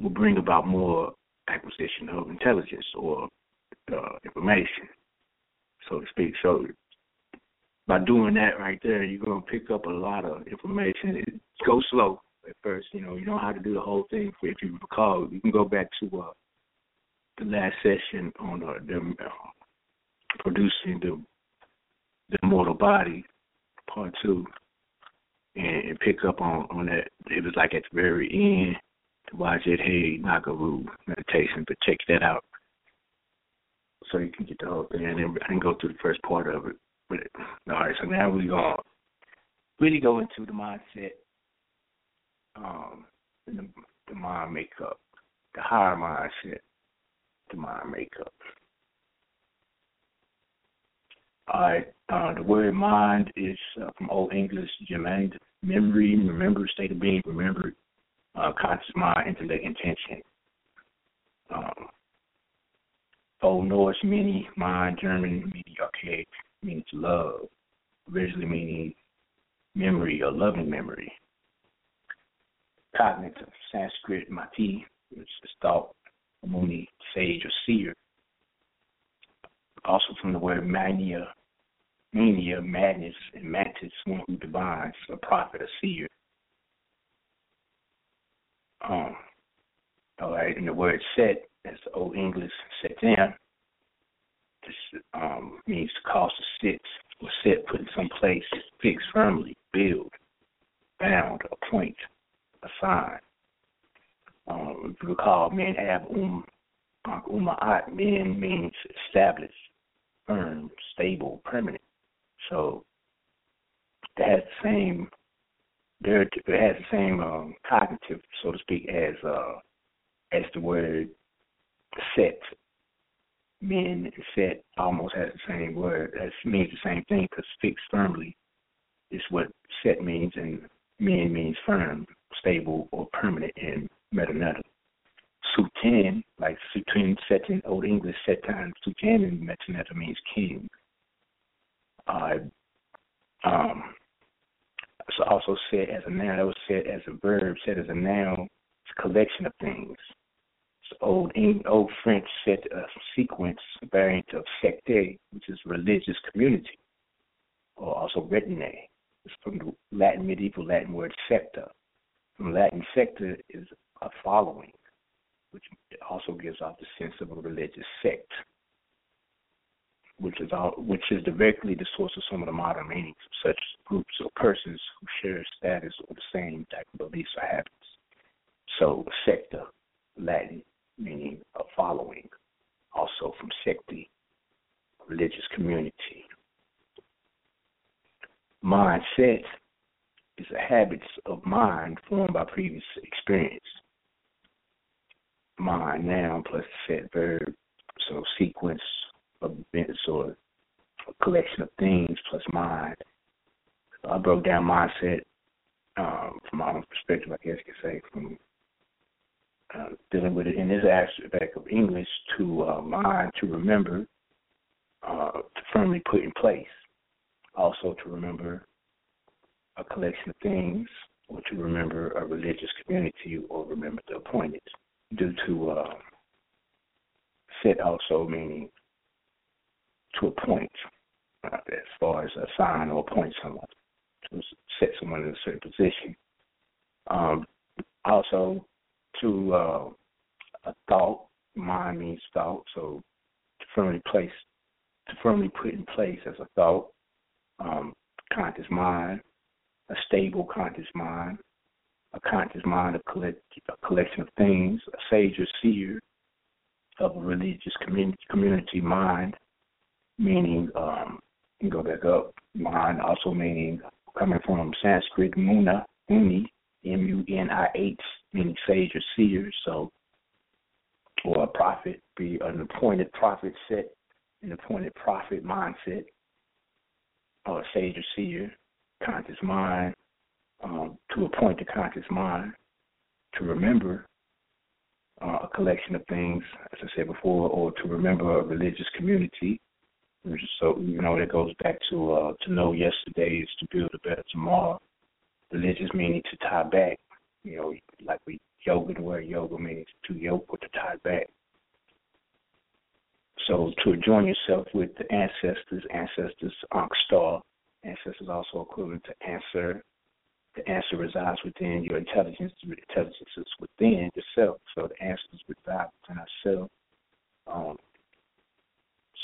will bring about more acquisition of intelligence or uh, information, so to speak. So by doing that right there, you're going to pick up a lot of information. It goes slow at first. You know, you know how to do the whole thing. If you recall, you can go back to uh, the last session on uh, them uh, producing the the mortal body, part two, and, and pick up on on that. It was like at the very end watch it. Hey, Nagaru meditation, but check that out so you can get the whole thing. And then I go through the first part of it. But all right, so now we gonna really go into the mindset um, the, the mind makeup, the higher mindset, the mind makeup. All right, uh, the word mind is uh, from Old English, germane, memory, remember, state of being, remembered, uh, conscious mind, intellect, intention. Um, Old Norse, meaning mind, German, meaning archaic, means love, originally meaning memory or loving memory cognitive, Sanskrit mati, which is thought, muni, sage or seer. Also from the word mania, mania, madness, and mantis, one who divines, a prophet, a seer. Um, all right, and the word set, that's the old English set down. This um, means to cause to sit or set, put in some place, fix firmly, build, bound, appoint aside. Um, if you recall, men have um, uma'at. Men means established, firm, stable, permanent. So that same, it has the same um, cognitive, so to speak, as uh, as the word set. Men set almost has the same word. That means the same thing because fixed firmly is what set means, and men means firm stable or permanent in metaneta. Sutan, like Sutan Setin, Old English Setan, Sutan in metaneta means king. Uh, um, it's also said as a noun. That was said as a verb. Said as a noun. It's a collection of things. It's old old French set a sequence variant of secte, which is religious community, or also retine. It's from the Latin medieval Latin word secta. From Latin secta is a following, which also gives off the sense of a religious sect, which is all, which is directly the source of some of the modern meanings of such groups or persons who share status or the same type of beliefs or habits. So secta, Latin meaning a following, also from secti, religious community. Mindset is a habit of mind formed by previous experience. Mind noun plus set verb, so sequence of events or a collection of things plus mind. I broke down mindset um, from my own perspective, I guess you could say, from uh, dealing with it in this aspect of English to uh, mind, to remember, uh, to firmly put in place. Also to remember a collection of things, or to remember a religious community, or remember the appointed. Due to uh, set also meaning to appoint, uh, as far as assign or appoint someone, to set someone in a certain position. Um, also, to uh, a thought. Mind means thought, so to firmly place, to firmly put in place as a thought. Um, conscious mind, a stable conscious mind, a conscious mind, collect, a collection of things, a sage or seer of a religious community, community mind, meaning, um, you go back up, mind also meaning coming from Sanskrit muna, uni, M U N I H, meaning sage or seer. So, or a prophet, be an appointed prophet set, an appointed prophet mindset, or a sage or seer, conscious mind, um, to appoint the conscious mind, to remember uh, a collection of things, as I said before, or to remember a religious community. So you know that goes back to uh, to know yesterday is to build a better tomorrow religious meaning to tie back. You know, like we yoga, the word yoga means to yoke or to tie back. So to join yourself with the ancestors, ancestors, Ankh Star, ancestors is also equivalent to answer. The answer resides within your intelligence. The intelligence is within yourself. So the answers reside within ourselves. Um,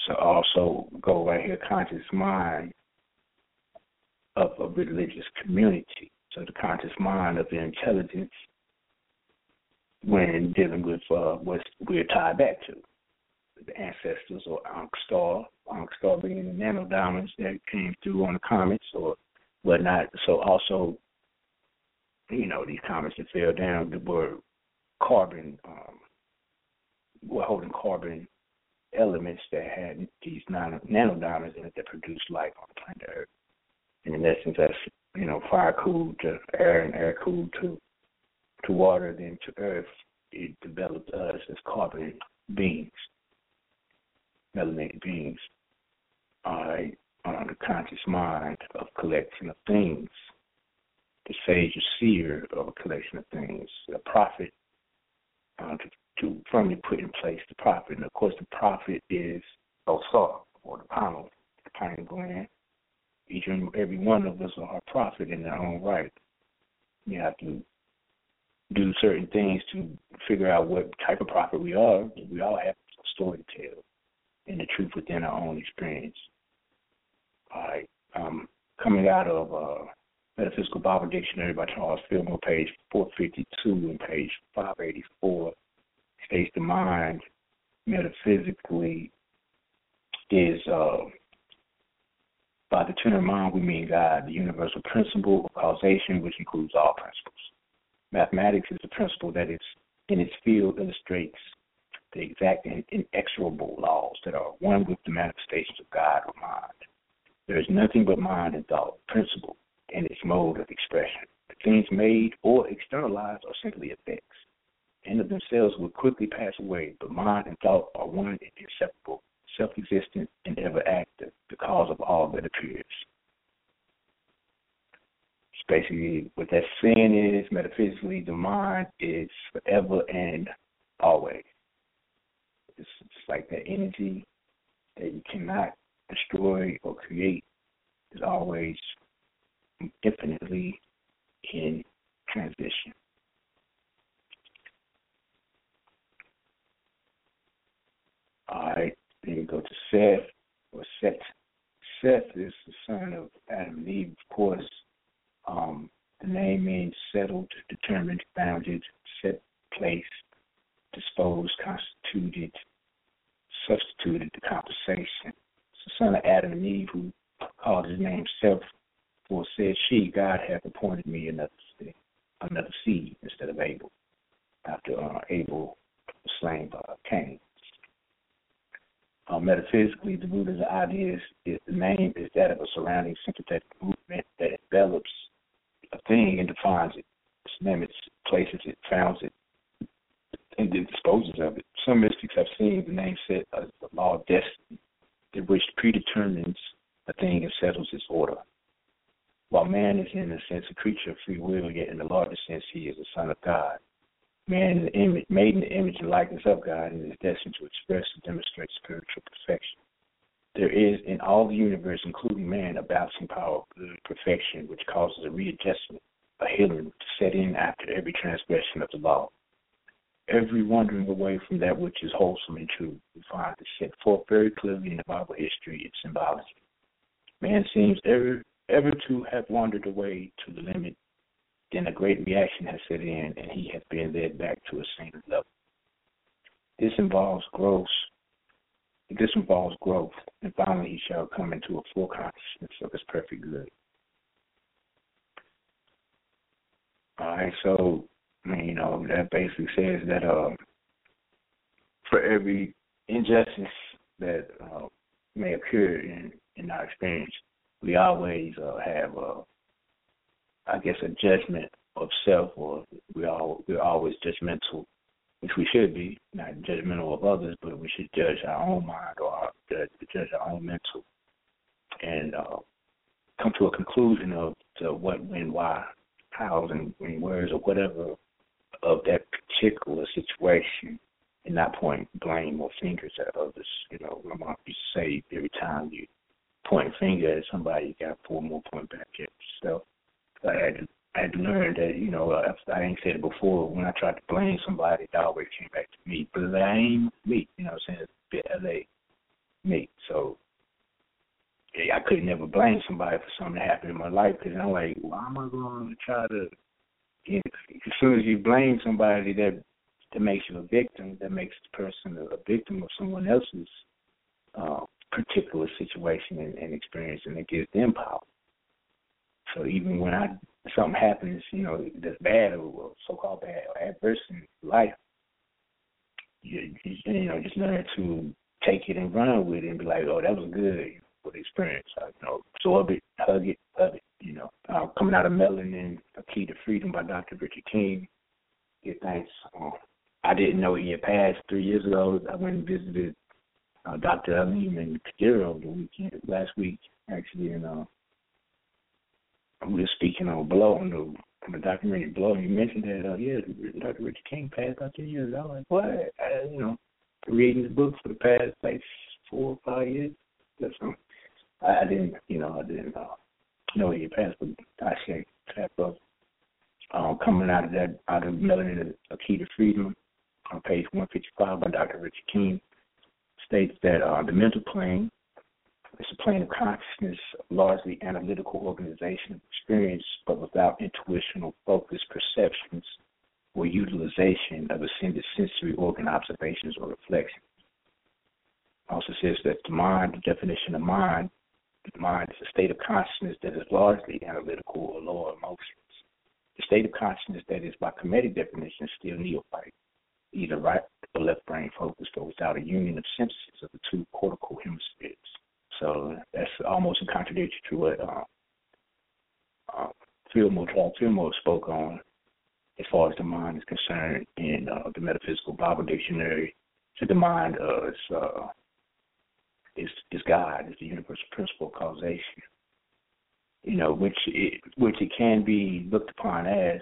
so also go right here, conscious mind of a religious community. So the conscious mind of the intelligence when dealing with uh, what we're tied back to. The ancestors or Ankh Star, Ankh Star being the nano diamonds that came through on the comets or whatnot. So also, you know, these comets that fell down were carbon, um, were holding carbon elements that had these nano, diamonds in it that produced life on planet Earth. And in essence, that's you know fire cooled to air and air cooled to to water, then to earth. It developed us as carbon beings, melanated beings. I on the conscious mind of collection of things. The sage or seer of a collection of things. A prophet uh, to, to firmly put in place the prophet. And of course, the prophet is Osar, or the panel, the pineal gland each and every one of us are a prophet in their own right. You have to do certain things to figure out what type of prophet we are. We all have a story to tell and the truth within our own experience. Right. Um, coming out of uh, Metaphysical Bible Dictionary by Charles Fillmore, page 452 and page 584, states the mind metaphysically is uh, by the term mind, we mean God, the universal principle of causation, which includes all principles. Mathematics is a principle that is in its field illustrates the exact and inexorable laws that are one with the manifestations of God or mind. There is nothing but mind and thought, principle, and its mode of expression. The things made or externalized are simply effects. In of themselves will quickly pass away, but mind and thought are one and inseparable self existent, and ever active, the cause of all that appears. It's basically what that saying is metaphysically, the mind is forever and always. It's, it's like that energy that you cannot destroy or create is always infinitely in transition. All right, then we go to Seth or Set. Seth is the son of Adam and Eve, of course. Um, the name means settled, determined, founded, set, place, disposed, constituted, substituted the conversation. It's the son of Adam and Eve who called his name Seth, for said she, God hath appointed me another seed, another seed instead of Abel, after uh, Abel was slain by Cain. Uh, metaphysically, the the idea is, is the name is that of a surrounding sympathetic movement that envelops a thing and defines it. Its it places it, founds it, and then disposes of it. Some mystics have seen the name set as the law of destiny, in which predetermines a thing and settles its order. While man is in a sense a creature of free will, yet in the larger sense he is a son of God. Man is image, made in the image and likeness of God and is destined to express and demonstrate spiritual perfection. There is in all the universe, including man, a balancing power of good perfection which causes a readjustment, a healing to set in after every transgression of the law. Every wandering away from that which is wholesome and true, we find it set forth very clearly in the Bible history and symbology. Man seems ever ever to have wandered away to the limit, then a great reaction has set in and he has been led back to a same level. This involves growth. This involves growth, and finally he shall come into a full consciousness of his perfect good. All right, so you know that basically says that uh, for every injustice that uh, may occur in in our experience, we always uh, have, uh, I guess, a judgment of self, or we all we're always judgmental, which we should be, not judgmental of others, but we should judge our own mind or our, judge, judge our own mental, and uh, come to a conclusion of to what, when, why, hows, and, and where's, or whatever of that particular situation, and not point blame or fingers at others. You know, my mom used to say every time you point a finger at somebody, you got four more point back at yourself. So I had to I had to learn that, you know, I ain't said it before, when I tried to blame somebody, it always came back to me. Blame me, you know what I'm saying? It's LA me. So yeah, I could never blame somebody for something that happened in my life because I'm like, why am I going to try to? Know, as soon as you blame somebody, that that makes you a victim. That makes the person a, a victim of someone else's uh, particular situation and, and experience, and it gives them power. So even when I something happens, you know, that's bad or so-called bad or adverse in life, you, you, you know, just learn to take it and run with it and be like, oh, that was good the experience. I, you know, absorb it, hug it, love it. You know, uh, coming out of Melanin, A Key to Freedom by Dr. Richard King. Give thanks. Um, I didn't know he had passed three years ago. I went and visited uh, Dr. Alim and Kadira the weekend last week, actually, and uh, we were speaking on Blow on the on the documentary Blow. You mentioned that, uh, yeah, Dr. Richard King passed out three years. I was like, what? I, you know, reading his book for the past like four or five years. That's um, I, didn't, you know, I didn't uh, know he passed, but I say that book. Um, coming out of that, out of Melanin, A Key to Freedom, on page 155 by Dr. Richard King states that uh, the mental plane is a plane of consciousness, largely analytical organization of experience, but without intuitional focused perceptions or utilization of ascended sensory organ observations or reflections. Also says that the mind, the definition of mind, the mind is a state of consciousness that is largely analytical or lower emotions. The state of consciousness that is, by Kemetic definition, still neophyte either right or left brain focused or without a union of synthesis of the two cortical hemispheres. So that's almost in contradiction to what uh, uh, Fillmore, Charles Fillmore spoke on as far as the mind is concerned in uh, the Metaphysical Bible Dictionary. So the mind uh, is, uh, is, is God, is the universal principle of causation. You know, which it, which it can be looked upon as,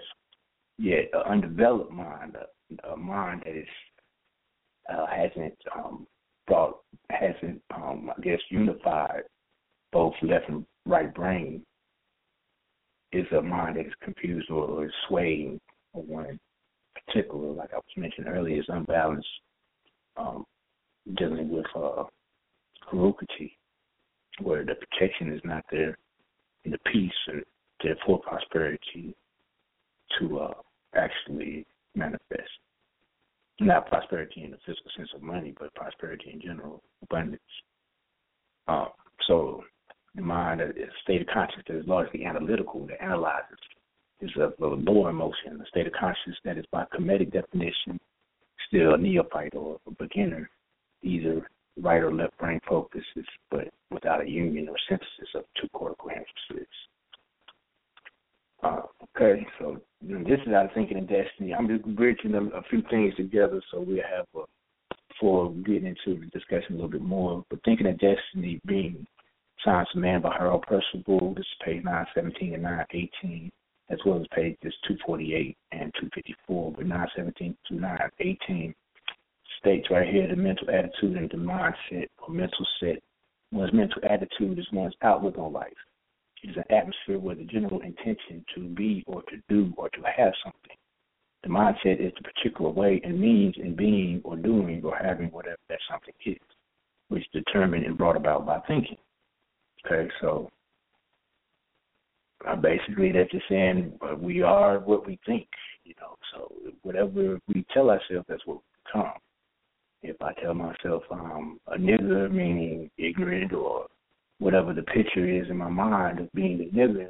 yet an undeveloped mind, a mind that is uh, hasn't um, brought hasn't um, I guess unified both left and right brain is a mind that is confused or, or is swaying or one particular, like I was mentioning earlier, is unbalanced, um, dealing with uh, Karukati, where the protection is not there, and the peace and therefore prosperity to uh, actually manifest. Not prosperity in the physical sense of money, but prosperity in general, abundance. Um, so the mind, a state of consciousness that is largely analytical, that analyzes, is of a lower emotion, a state of consciousness that is by Kemetic definition still a neophyte or a beginner, either right or left brain focuses, but without a union or synthesis of two cortical hemispheres. Uh, okay, so you know, this is out of thinking and destiny. I'm just bridging a, a few things together so we have a, before getting into the discussion a little bit more. But thinking of destiny being Science of Man by Harold Percival. This is page 917 and 918, as well as pages 248 and 254. But 917 to 918 states right here the mental attitude and the mindset or mental set. One's mental attitude is one's outlook on life. It is an atmosphere where the general intention to be or to do or to have something. The mindset is the particular way and means in being or doing or having whatever that something is, which is determined and brought about by thinking. Okay, so uh, basically that's just saying uh, we are what we think, you know. So whatever we tell ourselves, that's what we become. I tell myself I'm a nigger, meaning ignorant, or whatever the picture is in my mind of being a nigger,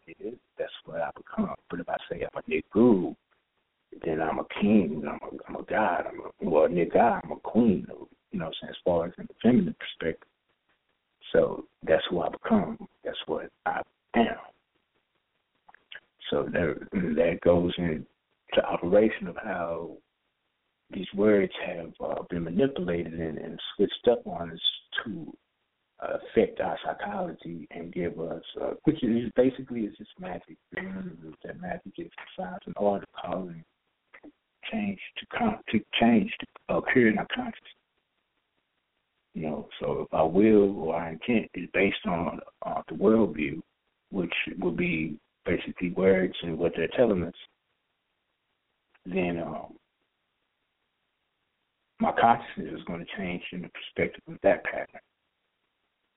that's what I become. But if I say I'm a nigger, then I'm a king, I'm a, I'm a god, I'm a, well, a nigga, I'm a queen, you know, as far as in the feminine perspective. So that's who I become. That's what I am. So that that goes into operation of how these words have uh, been manipulated and, and, switched up on us to uh, affect our psychology and give us, uh, which is basically is just magic. That magic is science and art of causing change to con- to change to occur in our consciousness. You know, so if our will or our intent is based on uh, the worldview, which will be basically words and what they're telling us, then um, my consciousness is going to change in the perspective of that pattern,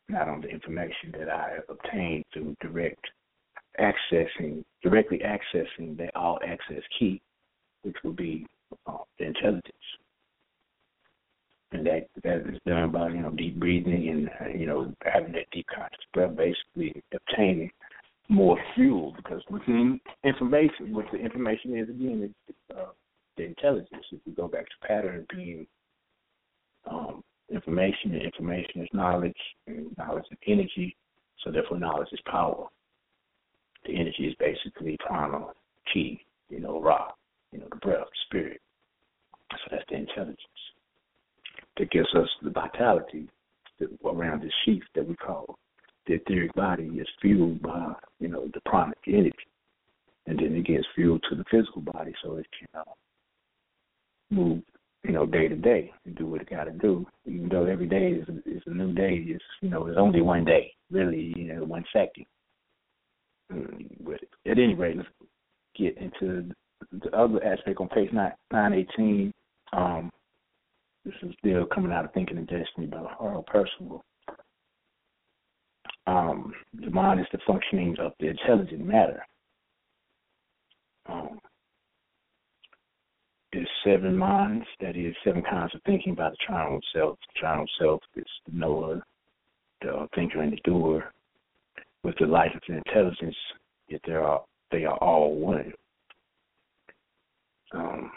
not on the information that I obtained through direct accessing, directly accessing the all access key, which will be uh, the intelligence and that that is done by you know deep breathing and uh, you know having that deep conscious breath, basically obtaining more fuel because within information, what the information is again is uh, the intelligence. If we go back to pattern being um, information, information is knowledge, and knowledge is energy, so therefore knowledge is power. The energy is basically prana, chi, you know, ra, you know, the breath, spirit. So that's the intelligence that gives us the vitality around this sheath that we call the etheric body is fueled by, you know, the pranic energy. And then it gets fueled to the physical body so it can uh, move, you know, day to day and do what it got to do. Even though every day is, is a new day, it's, you know, it's only one day, really, you know, one second. Mm, but at any rate, let's get into the other aspect on page 9, 918. Um, this is still coming out of Thinking and Destiny by Harold Percival. Um, the mind is the functioning of the intelligent matter. Um, there's seven minds, that is, seven kinds of thinking by the triune self. The triune self is the knower, the thinker, and the doer. With the life and intelligence, yet they are they are all one. Um,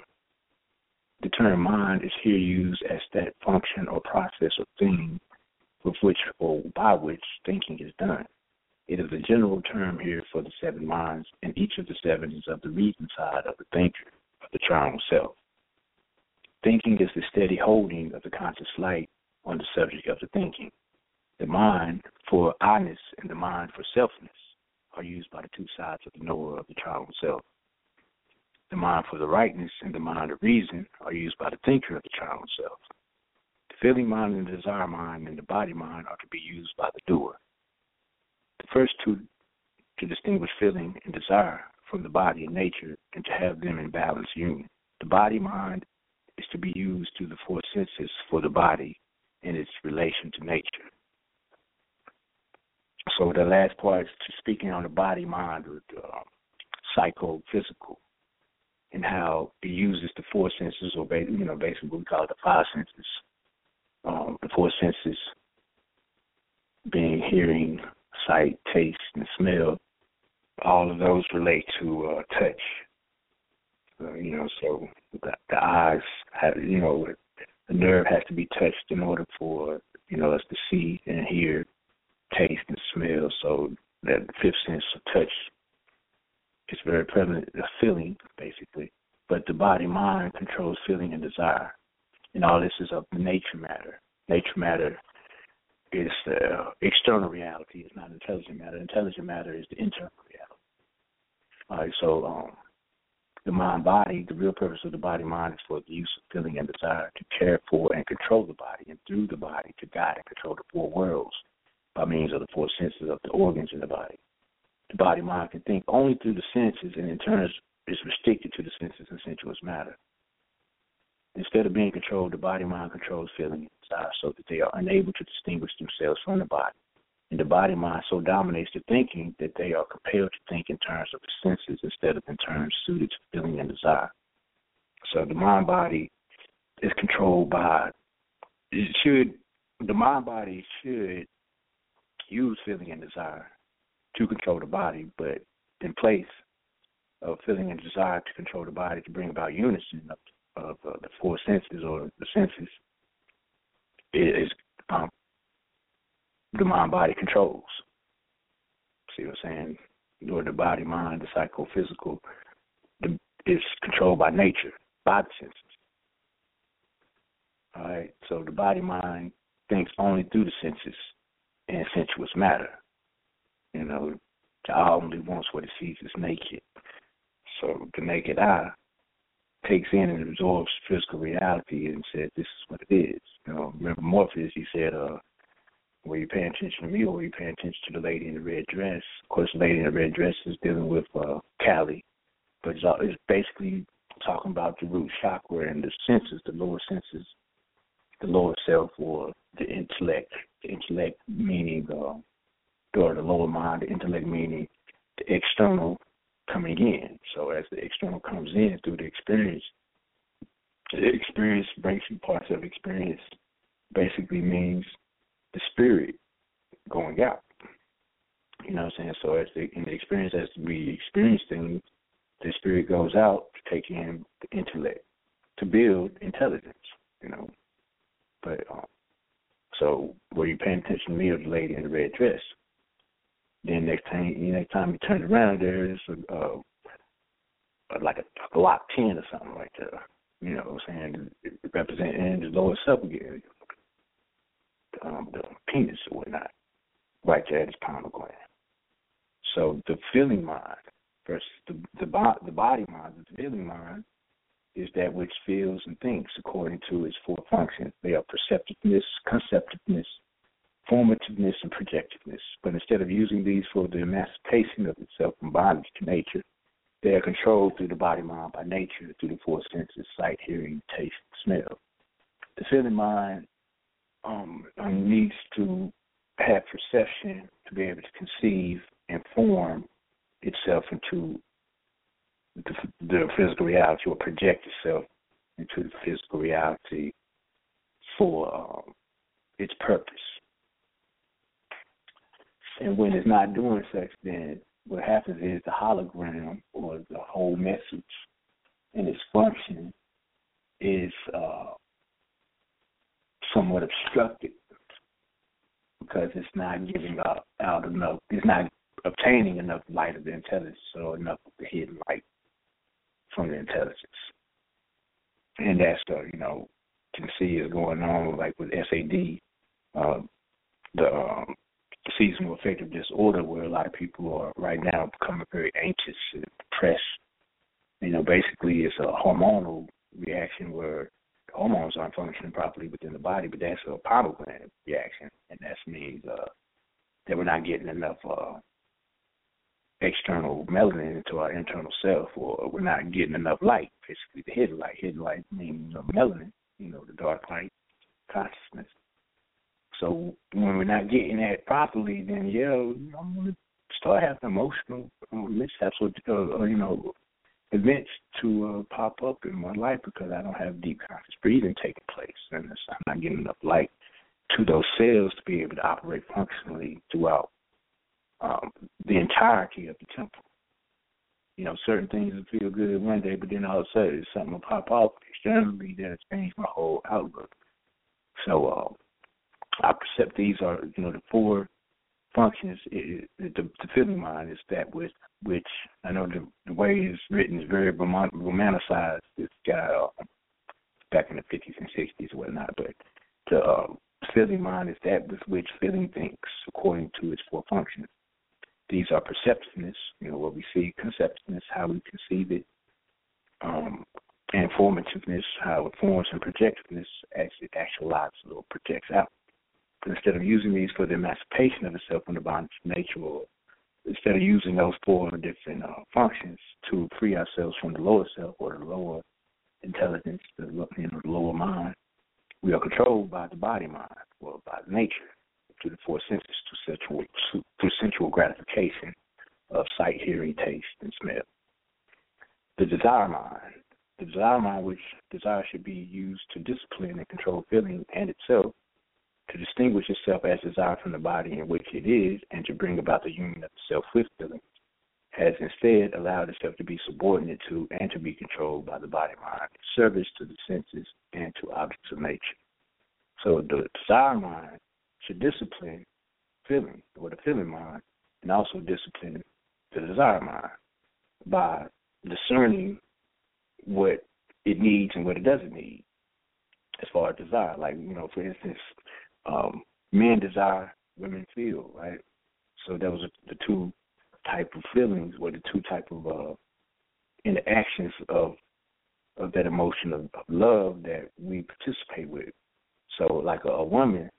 the term mind is here used as that function or process or thing with which or by which thinking is done. It is a general term here for the seven minds, and each of the seven is of the reason side of the thinker, of the triune self. Thinking is the steady holding of the conscious light on the subject of the thinking. The mind for I-ness and the mind for selfness are used by the two sides of the knower of the triune self. The mind for the rightness and the mind of reason are used by the thinker of the triune self. The feeling mind and the desire mind and the body mind are to be used by the doer. The first two to distinguish feeling and desire from the body and nature and to have them in balanced union. The body mind is to be used through the four senses for the body in its relation to nature. So the last part is to speaking on the body mind or the um, psychophysical and how it uses the four senses or you know basically we call it the five senses. Um, the four senses being hearing, sight, taste, and smell. All of those relate to uh, touch. Uh, you know, so the, the eyes have, you know, the nerve has to be touched in order for you know us to see and hear, taste and smell. So that fifth sense of touch is very prevalent. A feeling, basically, but the body mind controls feeling and desire, and all this is of nature matter. Nature matter is the external reality. It's not intelligent matter. Intelligent matter is the internal. All right, so um, the mind body, the real purpose of the body mind is for the use of feeling and desire to care for and control the body, and through the body to guide and control the four worlds by means of the four senses of the organs in the body. The body mind can think only through the senses and in turn is restricted to the senses and sensuous matter. Instead of being controlled, the body mind controls feeling and desire so that they are unable to distinguish themselves from the body and the body mind so dominates the thinking that they are compelled to think in terms of the senses instead of in terms suited to feeling and desire. So the mind body is controlled by it should the mind body should use feeling and desire to control the body, but in place of feeling and desire to control the body to bring about unison of, of uh, the four senses or the senses, it is um, the mind body controls. See what I'm saying? Or the body, mind, the psychophysical the, is controlled by nature, by the senses. All right. So the body mind thinks only through the senses and sensuous matter. You know, the eye only wants what it sees is naked. So the naked eye takes in and absorbs physical reality and says, This is what it is. You know, remember Morpheus he said, uh, were you paying attention to me or were you paying attention to the lady in the red dress? Of course, the lady in the red dress is dealing with uh, Kali, but it's, it's basically talking about the root chakra and the senses, the lower senses, the lower self or the intellect. The intellect meaning, uh, or the lower mind, the intellect meaning the external coming in. So as the external comes in through the experience, the experience, basically parts of experience, basically means the spirit going out. You know what I'm saying? So as the in the experience as we experience things, the spirit goes out to take in the intellect to build intelligence. You know, but um, so were you paying attention to me or the lady in the red dress? Then next time, next time you turn around, there is a, uh, like a, Glock ten or something like that. You know what I'm saying? Representing the lower self again um, the penis or whatnot, right there at his pineal gland. So the feeling mind versus the the, the body mind, the feeling mind is that which feels and thinks according to its four functions. They are perceptiveness, conceptiveness, formativeness, and projectiveness. But instead of using these for the emancipation of itself from bondage to nature, they are controlled through the body mind by nature through the four senses sight, hearing, taste, smell. The feeling mind um, needs to have perception to be able to conceive and form itself into the, the physical reality or project itself into the physical reality for um, its purpose. And when it's not doing such, then what happens is the hologram or the whole message and its function is uh, somewhat obstructed because it's not giving out, out enough, it's not obtaining enough light of the intelligence or enough of the hidden light from the intelligence. And that's, uh, you know, can see is going on like with SAD, uh, the um, seasonal affective disorder, where a lot of people are right now becoming very anxious and depressed. You know, basically it's a hormonal reaction where hormones aren't functioning properly within the body, but that's a gland reaction, and that means uh, that we're not getting enough uh, external melanin into our internal self, or we're not getting enough light, basically the hidden light. Hidden light means uh, melanin, you know, the dark light consciousness. So when we're not getting that properly, then yeah, I'm gonna start having emotional um, mishaps or, uh, or you know events to uh, pop up in my life because I don't have deep conscious breathing taking place, and I'm not getting enough light to those cells to be able to operate functionally throughout um, the entirety of the temple. You know, certain things will feel good one day, but then all of a sudden something will pop off externally that changed my whole outlook. So uh, I percept these are, you know, the four functions. It, it, the, the feeling mind is that with which I know the, the way it's written is very romanticized. This guy uh, back in the 50s and 60s and whatnot, but the uh, mind is that with which feeling thinks according to its four functions. These are perceptiveness, you know, what we see, conceptiveness, how we conceive it, um, informativeness, how it forms, and projectiveness as it actualizes or projects out. But instead of using these for the emancipation of the self from the bondage of nature, or instead of using those four different uh, functions to free ourselves from the lower self or the lower intelligence, the you know the lower mind, we are controlled by the body mind, or by nature, through the four senses to sensual to sensual gratification of sight, hearing, taste, and smell. The desire mind, the desire mind, which desire should be used to discipline and control feeling and itself, to distinguish itself as desire from the body in which it is, and to bring about the union of self with feeling, has instead allowed itself to be subordinate to and to be controlled by the body mind, service to the senses and to objects of nature. So the desire mind should discipline feeling or the feeling mind and also discipline the desire mind by discerning what it needs and what it doesn't need as far as desire. Like, you know, for instance, um, men desire, women feel, right? So that was the two type of feelings or the two type of uh, interactions of of that emotion of, of love that we participate with. So like a, a woman,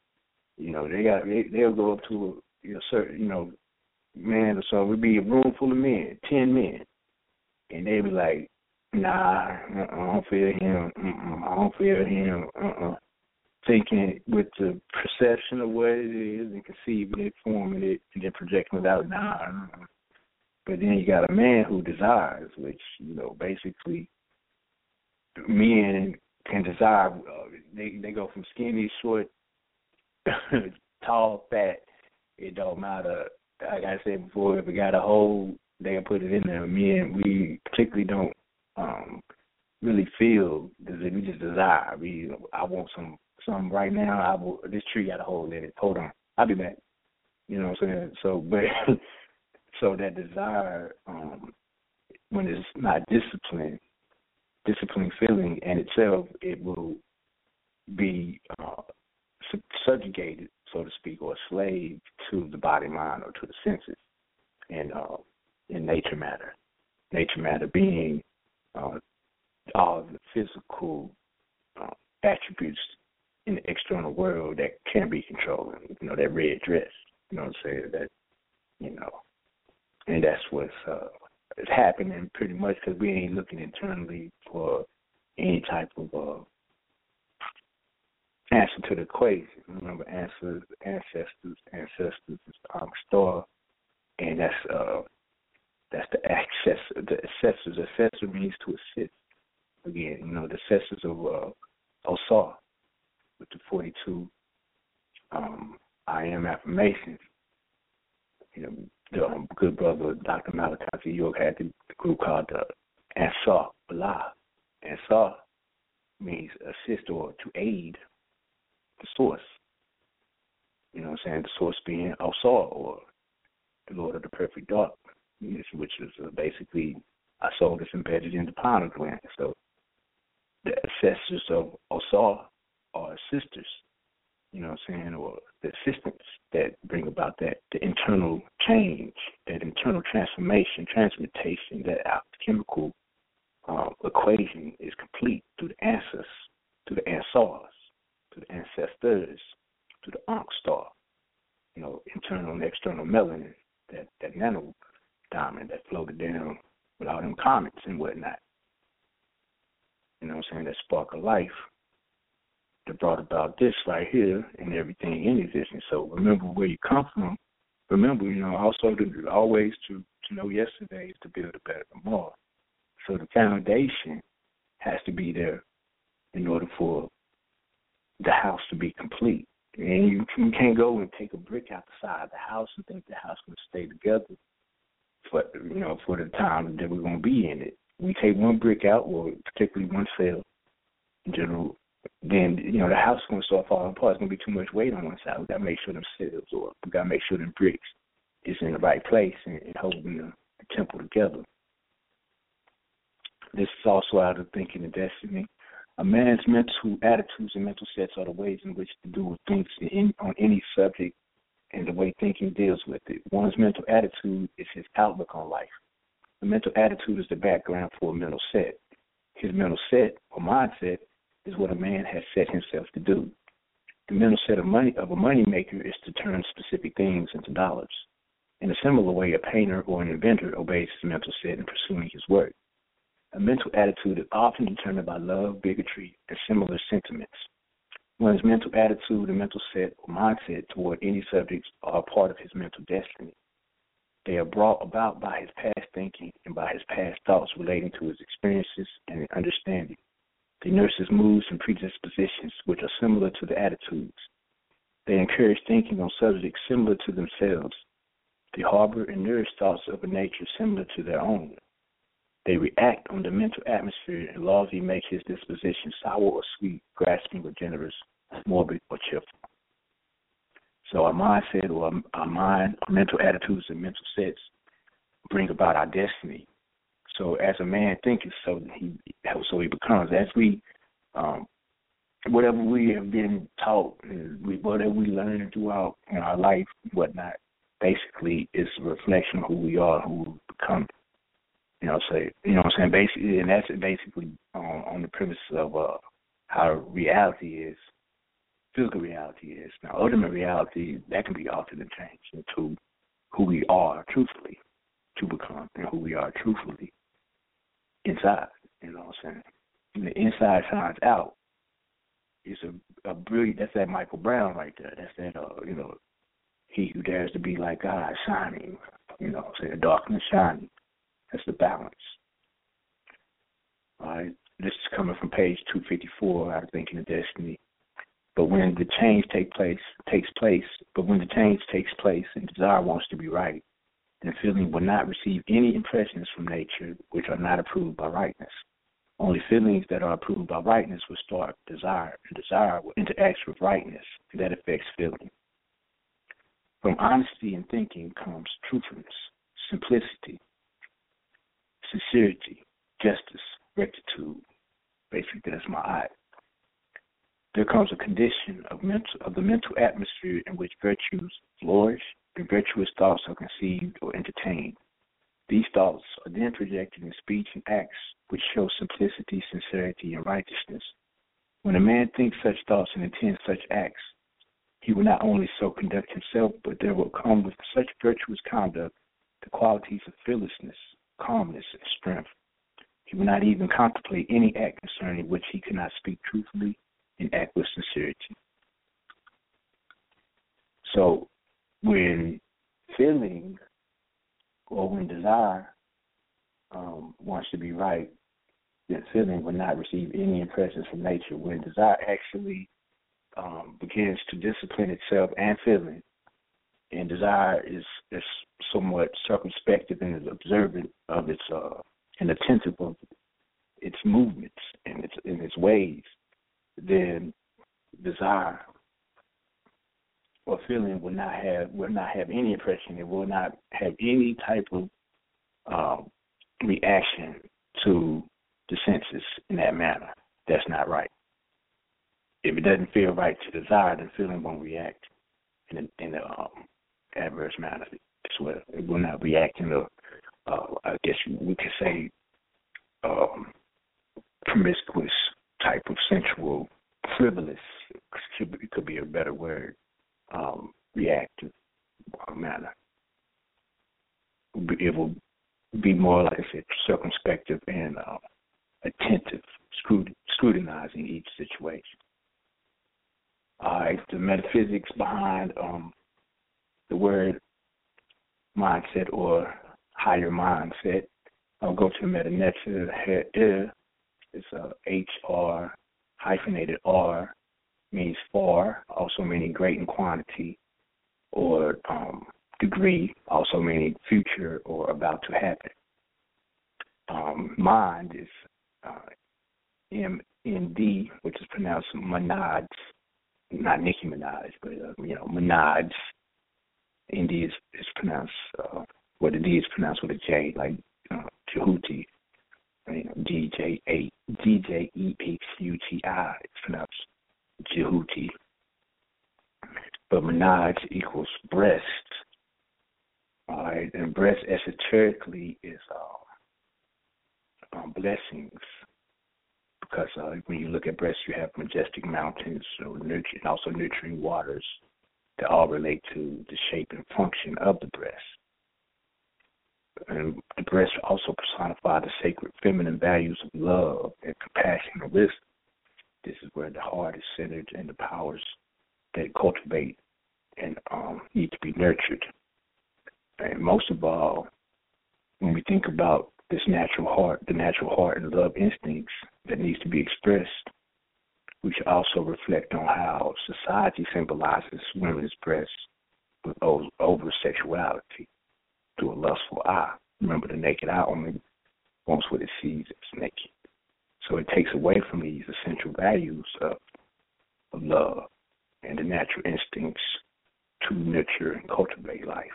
you know, they got they, they'll go up to a certain you know man or so. We'd be a room full of men, ten men, and they'd be like, Nah, uh-uh, I don't feel him. Uh-uh, I don't feel him. Uh-uh. Thinking with the perception of what it is and conceiving it, forming it, and then projecting it out. Nah. But then you got a man who desires, which you know basically men can desire. Uh, they they go from skinny, short, [LAUGHS] tall, fat. It don't matter. Like I said before, if it got a hole, they can put it in there. Men, we particularly don't um really feel that we just desire. We I want some some right now. I will, this tree got a hole in it. Hold on, I'll be back. You know what I'm saying? So, but [LAUGHS] so that desire, um, when it's not disciplined, disciplining feeling in itself, it will be uh, subjugated, so to speak, or slave to the body, mind, or to the senses, and uh, in nature matter. Nature matter being uh, all the physical uh, attributes in the external world that can be controlled. You know, that red dress. You know what I'm saying? That you know, and that's what's uh, is happening pretty much because we ain't looking internally for any type of uh, answer to the equation. Remember, answers, ancestors, ancestors is um, and that's uh, that's the access. The assessors. Assessor means to assist. Again, you know, the assessors of uh, Osar with the 42 um, I am affirmations. You know, the um, good brother Dr. Malachi York had the, group called the Ansar Allah. Ansar means assist or to aid the source. You know what I'm saying? The source being Osar or the Lord of the Perfect Dark which is uh, basically a soul that's embedded in the pineal gland. So the ancestors of Osar sisters, you know what I'm saying, or the assistants that bring about that the internal change, that internal transformation, transmutation, that alchemical uh, equation is complete through the ancestors, to the ancestors, to the ancestors, to the Ankh star, you know, internal and external melanin, that, that nano diamond that floated down with all them comets and whatnot. You know what I'm saying? That spark of life that brought about this right here and everything in existence. So remember where you come from. Remember, you know, also to always to to know yesterday is to build a better tomorrow. So the foundation has to be there in order for the house to be complete. And you, can't go and take a brick out the side of the house and think the house can stay together for you know for the time that we're going to be in it. We take one brick out, or particularly one cell in general, then you know the house is going to start falling apart. It's going to be too much weight on one side. We got to make sure them cells, or we got to make sure them bricks is in the right place and, and holding the, the temple together. This is also out of thinking and destiny. A man's mental attitudes and mental sets are the ways in which to do things in, on any subject and the way thinking deals with it. One's mental attitude is his outlook on life. The mental attitude is the background for a mental set. His mental set or mindset is what a man has set himself to do. The mental set of money of a money maker is to turn specific things into dollars. In a similar way, a painter or an inventor obeys his mental set in pursuing his work. A mental attitude is often determined by love, bigotry, and similar sentiments. One's mental attitude and mental set or mindset toward any subjects are a part of his mental destiny. They are brought about by his past thinking and by his past thoughts relating to his experiences and understanding. They nurse his moods and predispositions, which are similar to the attitudes. They encourage thinking on subjects similar to themselves. They harbor and nourish thoughts of a nature similar to their own. They react on the mental atmosphere and largely make his disposition sour or sweet, grasping or generous, morbid or cheerful. So our mindset or our mind, our mental attitudes and mental sets bring about our destiny. So as a man thinketh, so he so he becomes. As we, um, whatever we have been taught, whatever we learn throughout in our life, whatnot, basically is a reflection of who we are, who we become. You know, say you know what I'm saying. Basically, and that's basically um, on the premise of uh, how reality is physical reality is. Now, ultimate reality that can be altered and changed into who we are truthfully to become and who we are truthfully inside. You know what I'm saying? And the inside shines out. It's a, a brilliant. That's that Michael Brown right there. That's that. Uh, you know, he who dares to be like God, shining. You know, say the darkness shining. That's the balance. All right. This is coming from page 254 out of Thinking of Destiny. But when the change take place takes place, but when the change takes place and desire wants to be right, then feeling will not receive any impressions from nature which are not approved by rightness. Only feelings that are approved by rightness will start desire, and desire will interact with rightness and that affects feeling. From honesty in thinking comes truthfulness, simplicity, sincerity, justice, rectitude. Basically, that's my eye there comes a condition of mental of the mental atmosphere in which virtues flourish and virtuous thoughts are conceived or entertained. These thoughts are then projected in speech and acts which show simplicity, sincerity, and righteousness. When a man thinks such thoughts and intends such acts, he will not only so conduct himself, but there will come with such virtuous conduct the qualities of fearlessness, calmness, and strength. He will not even contemplate any act concerning which he cannot speak truthfully and act with sincerity. So when feeling or when desire um, wants to be right, then feeling will not receive any impressions from nature. When desire actually um, begins to discipline itself and feeling, and desire is is somewhat circumspective and is observant of its uh, and attentive of its movements and its in its ways, then desire or feeling will not have will not have any impression. It will not have any type of um, reaction to the senses in that manner. That's not right. If it doesn't feel right to desire, then feeling won't react in an in a um, adverse manner as well. It will not react in a, uh, I guess we could say, um, promiscuous type of sensual frivolous. It could be a better word um, reactive uh, manner. It will be more like I said, circumspective and uh, attentive, scrutinizing each situation. All right, the metaphysics behind um, the word mindset or higher mindset. I'll go to Medu Neter. Uh, it's a H R hyphenated R means far, also meaning great in quantity, or um, degree, also meaning future or about to happen. Um, mind is uh, M N D, which is pronounced monads, not Nicki Minaj, but uh, you know monads. N-D is, is pronounced, uh, the D is pronounced with a J, like uh, Jehuti. You know, D J A D J E H U T I. It's pronounced Jehuti. But Minaj equals breast. All right, and breast esoterically is uh, um, blessings because uh, when you look at breast, you have majestic mountains, so also nurturing waters that all relate to the shape and function of the breast. And the breast also personify the sacred feminine values of love and compassion and wisdom. This is where the heart is centered and the powers that cultivate and um, need to be nurtured. And most of all, when we think about this natural heart, the natural heart and love instincts that needs to be expressed, we should also reflect on how society symbolizes women's breasts with over sexuality through a lustful eye. Remember, the naked eye only wants what it sees as naked. So it takes away from these essential values of, of love and the natural instincts to nurture and cultivate life.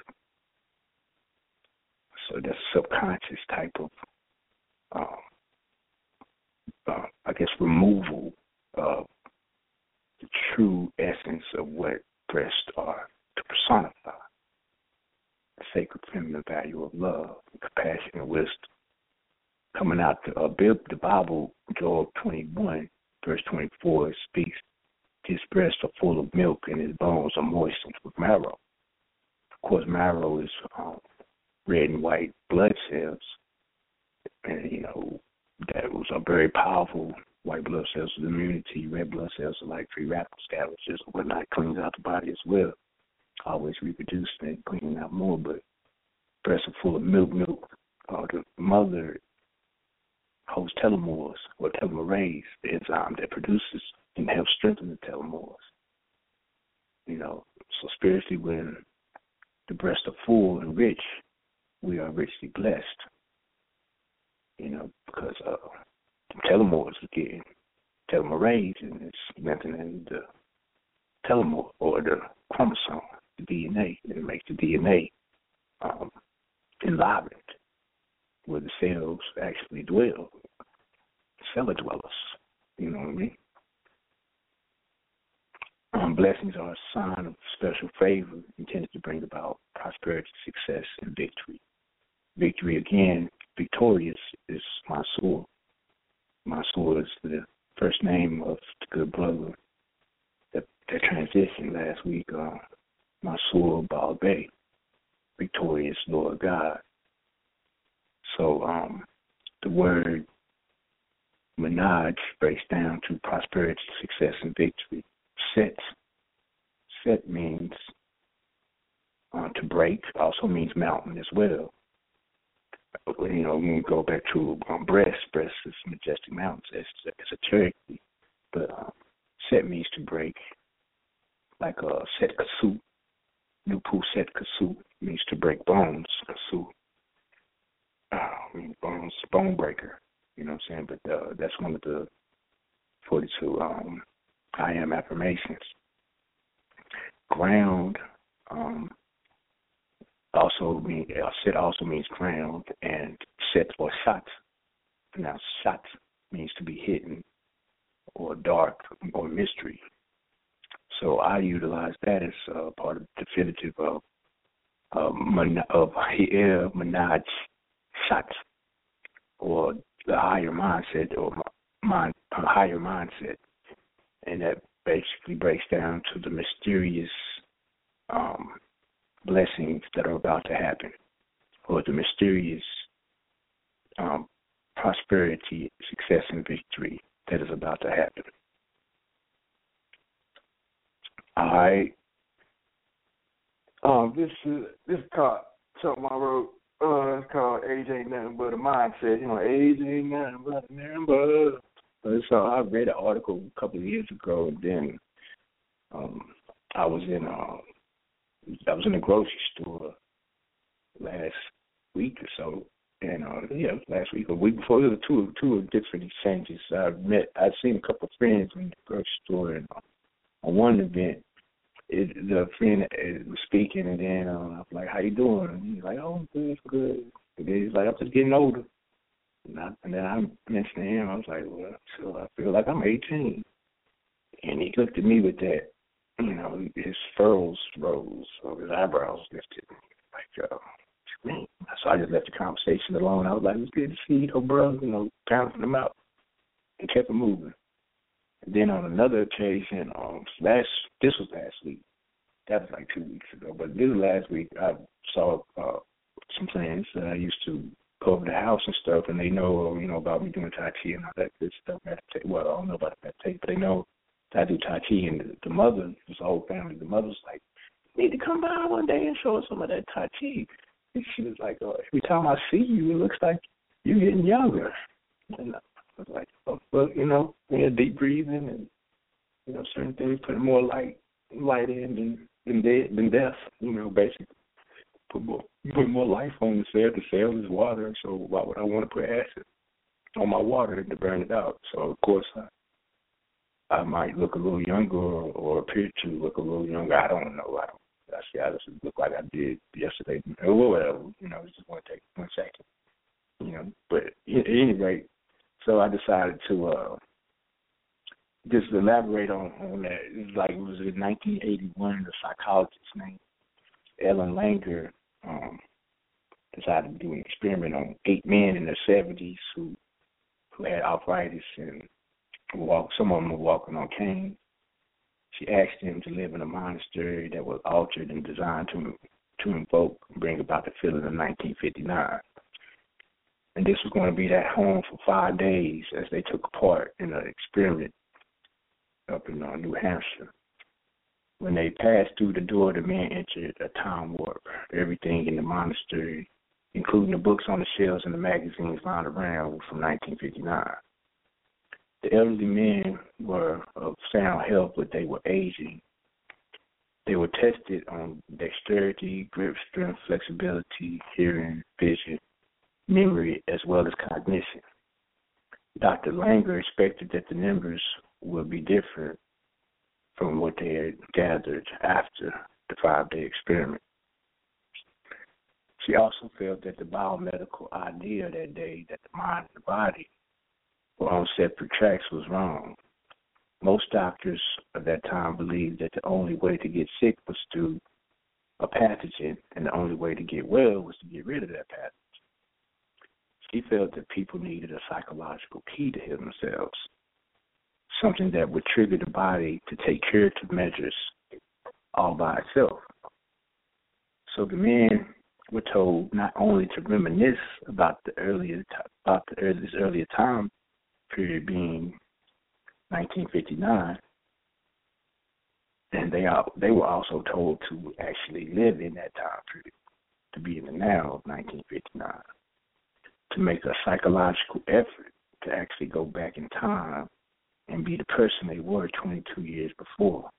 So that's a subconscious type of, um, uh, I guess, removal of the true essence of what breasts are to personify the sacred feminine value of love, compassion, and wisdom. Coming out the, uh, the Bible, Joel 21, verse 24, speaks, His breasts are full of milk and his bones are moistened with marrow. Of course, marrow is um, red and white blood cells. And, you know, that was a very powerful white blood cells of immunity, red blood cells are like free radical scavengers whatnot, cleans out the body as well. Always reproducing and cleaning out more, but breasts are full of milk, milk. Uh, the mother holds telomeres or telomerase, the enzyme that produces and helps strengthen the telomeres. You know, so spiritually, when the breasts are full and rich, we are richly blessed. You know, because uh, telomeres are getting telomerase, and it's nothing in the telomere or the chromosome, the DNA, and it makes the DNA um, enlivened where the cells actually dwell, cellar dwellers. You know what I mean? Um, blessings are a sign of special favor intended to bring about prosperity, success, and victory. Victory again, victorious is my soul. Mansur is the first name of the good brother that that transitioned last week. Uh, Mansur Ball-Bey, victorious Lord God. So um, the word Manaj breaks down to prosperity, success, and victory. Set, set means uh, to break, also means mountain as well you know, when we go back to um, breast, breast is majestic mountains. It's, a cherokee, but um, set means to break, like a set kasu. Nupu set kasu means to break bones. Kasu, uh, mean bones, bone breaker. You know what I'm saying? But uh, that's one of the 42 um, I am affirmations. Ground. Um, also mean uh, sit also means ground, and set or shot. Now shot means to be hidden or dark or mystery. So I utilize that as uh, part of the definitive of of Hi'er [LAUGHS] Manaj Shat, or the higher mindset, or mind, a higher mindset, and that basically breaks down to the mysterious um, blessings that are about to happen, or the mysterious um, prosperity, success, and victory that is about to happen. Right. Um, this is this is something I wrote. Uh, it's called Age Ain't Nothing But a Mindset. You know, age ain't nothing but number. But so I read an article a couple of years ago, and then um, I was in um, I was in a grocery store last week or so, and uh, yeah, last week or week before. There two two different exchanges. I met I'd seen a couple of friends in the grocery store, and uh, on one event, it, the friend uh, was speaking, and then uh, I was like, "How you doing?" And he's like, "Oh, good, good." And then he's like, "I'm just getting older." And, I, and then I mentioned to him, I was like, "Well, so I feel like I'm 18." And he looked at me with that, you know, his furrows rose, or his eyebrows lifted, like, uh, me. So I just left the conversation alone. I was like, "It's good to see you, bro." You know, pounding them out, and kept it moving. And then on another occasion, um, last this was last week. That was like two weeks ago. But this last week, I saw uh, some friends that I used to go over the house and stuff, and they know you know about me doing Tai Chi and all that good stuff. Well, I don't know about meditate, but they know that I do Tai Chi. And the, the mother, this whole family, the mother's like, "You need to come by one day and show us some of that Tai Chi." And she was like, oh, "Every time I see you, it looks like you're getting younger." And Was like, oh, well, you know, yeah, deep breathing and you know certain things, putting more light light in than than dead than death. You know, basically put more put more life on the cell. The cell is water, so why would I want to put acid on my water to burn it out? So of course I I might look a little younger or, or appear to look a little younger. I don't know. I don't. I see. I just look like I did yesterday or whatever. You know, it's just to take one second. You know, but at any rate, so I decided to uh just elaborate on on that. It was like it was in 1981. The psychologist named Ellen Langer um, decided to do an experiment on eight men in their 70s who who had arthritis and walk. Some of them were walking on canes. She asked them to live in a monastery that was altered and designed to to invoke and bring about the feeling of 1959 and this was going to be that home for five days as they took part in an experiment up in uh, New Hampshire. When they passed through the door, the men entered a time warp. Everything in the monastery, including the books on the shelves and the magazines lying around, were from 1959. The elderly men were of sound health, but they were aging. They were tested on dexterity, grip strength, flexibility, hearing, vision, memory as well as cognition. Dr. Langer expected that the numbers would be different from what they had gathered after the five day experiment. She also felt that the biomedical idea that day that the mind and the body were on separate tracks was wrong. Most doctors of that time believed that the only way to get sick was through a pathogen, and the only way to get well was to get rid of that pathogen. He felt that people needed a psychological key to heal themselves, something that would trigger the body to take curative measures all by itself. So the men were told not only to reminisce about the earlier about the earliest earlier time period being 1959, and they are they were also told to actually live in that time period, to be in the now of 1959 to make a psychological effort to actually go back in time and be the person they were 22 years before.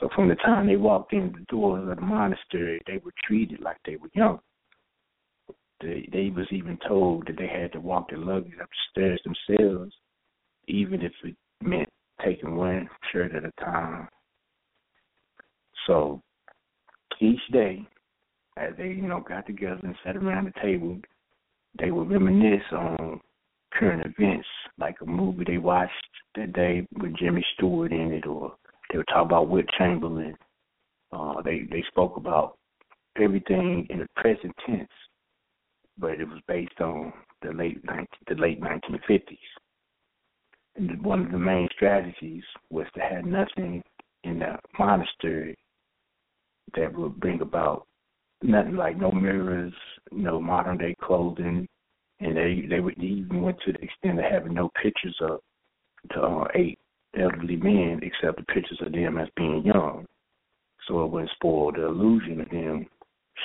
So from the time they walked in the doors of the monastery, they were treated like they were young. They they was even told that they had to walk their luggage up the stairs themselves, even if it meant taking one shirt at a time. So each day as they, you know, got together and sat around the table, they would reminisce on current events, like a movie they watched that day with Jimmy Stewart in it, or they would talk about Wilt Chamberlain. Uh, they they spoke about everything in the present tense, but it was based on the late 19, the late 1950s. And one of the main strategies was to have nothing in the monastery that would bring about nothing like no mirrors, no modern day clothing, and they they would even went to the extent of having no pictures of to uh, eight elderly men except the pictures of them as being young, so it wouldn't spoil the illusion of them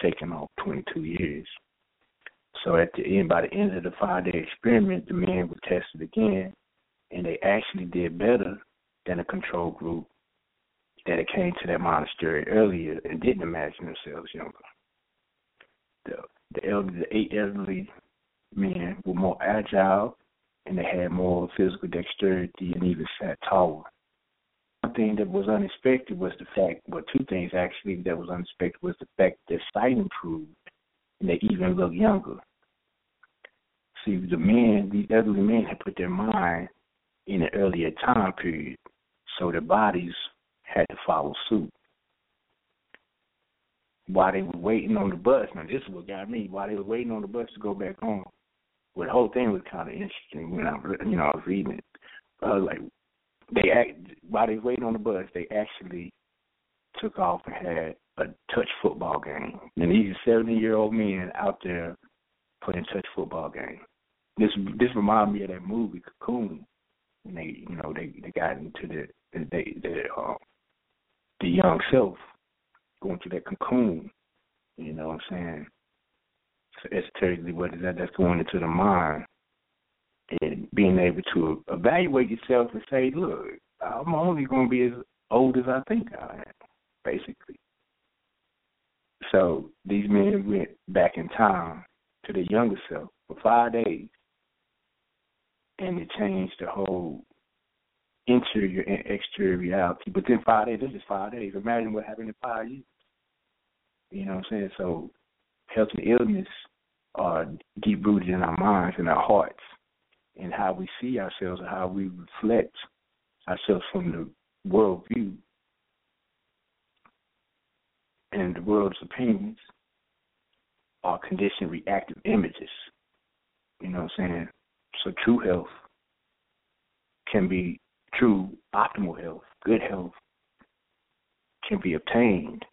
shaking off 22 years. So at the end, by the end of the five-day experiment, the men were tested again, and they actually did better than a control group that had came to that monastery earlier and didn't imagine themselves younger. The the elderly, the eight elderly men were more agile and they had more physical dexterity and even sat taller. One thing that was unexpected was the fact, well, two things actually that was unexpected was the fact that sight improved and they even looked younger. See, the men, these elderly men had put their mind in an earlier time period, so their bodies had to follow suit. While they were waiting on the bus, now this is what got me. While they were waiting on the bus to go back home, well, the whole thing was kind of interesting when I, you know, I was reading it. Was like, they act while they waiting on the bus, they actually took off and had a touch football game. And these seventy year old men out there playing touch football game. This this reminded me of that movie Cocoon. And they you know, they they got into the they the uh, the young self going through that cocoon. You know what I'm saying? So esoterically what is that? That's going into the mind and being able to evaluate yourself and say, Look, I'm only gonna be as old as I think I am, basically. So these men went back in time to their younger self for five days and it changed the whole interior and exterior reality. But then five days, this is five days. Imagine what happened in five years. You know what I'm saying? So health and illness are deep rooted in our minds and our hearts and how we see ourselves and how we reflect ourselves from the world view and the world's opinions are conditioned reactive images. You know what I'm saying? So true health can be true optimal health, good health can be obtained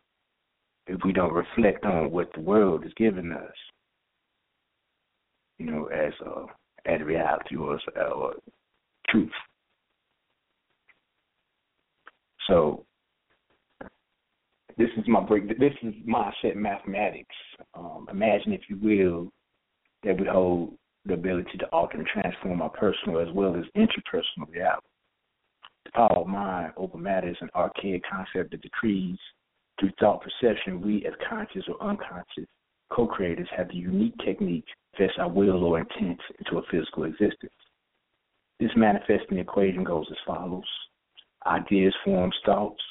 if we don't reflect on what the world is giving us, you know, as a as reality or or truth. So this is my break. This is mindset mathematics. Um, imagine, if you will, that we hold the ability to alter and transform our personal as well as interpersonal reality. The power of mind over matter is an archaic concept that decrees through thought perception, we as conscious or unconscious co-creators have the unique technique to vest our will or intent into a physical existence. This manifesting equation goes as follows. Ideas form thoughts.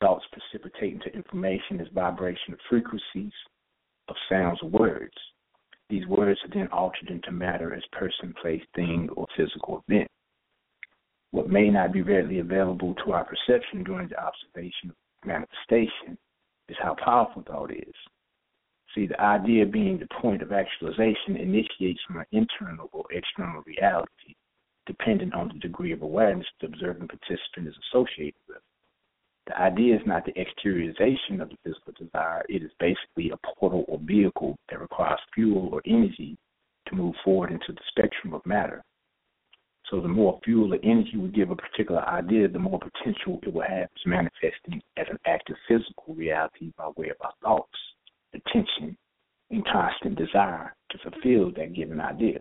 Thoughts precipitate into information as vibration of frequencies of sounds or words. These words are then altered into matter as person, place, thing, or physical event. What may not be readily available to our perception during the observation of manifestation is how powerful thought is. See, the idea being the point of actualization initiates an internal or external reality, dependent on the degree of awareness the observing participant is associated with. The idea is not the exteriorization of the physical desire, it is basically a portal or vehicle that requires fuel or energy to move forward into the spectrum of matter. So the more fuel or energy we give a particular idea, the more potential it will have to manifesting as an active physical reality by way of our thoughts, attention, and constant desire to fulfill that given idea.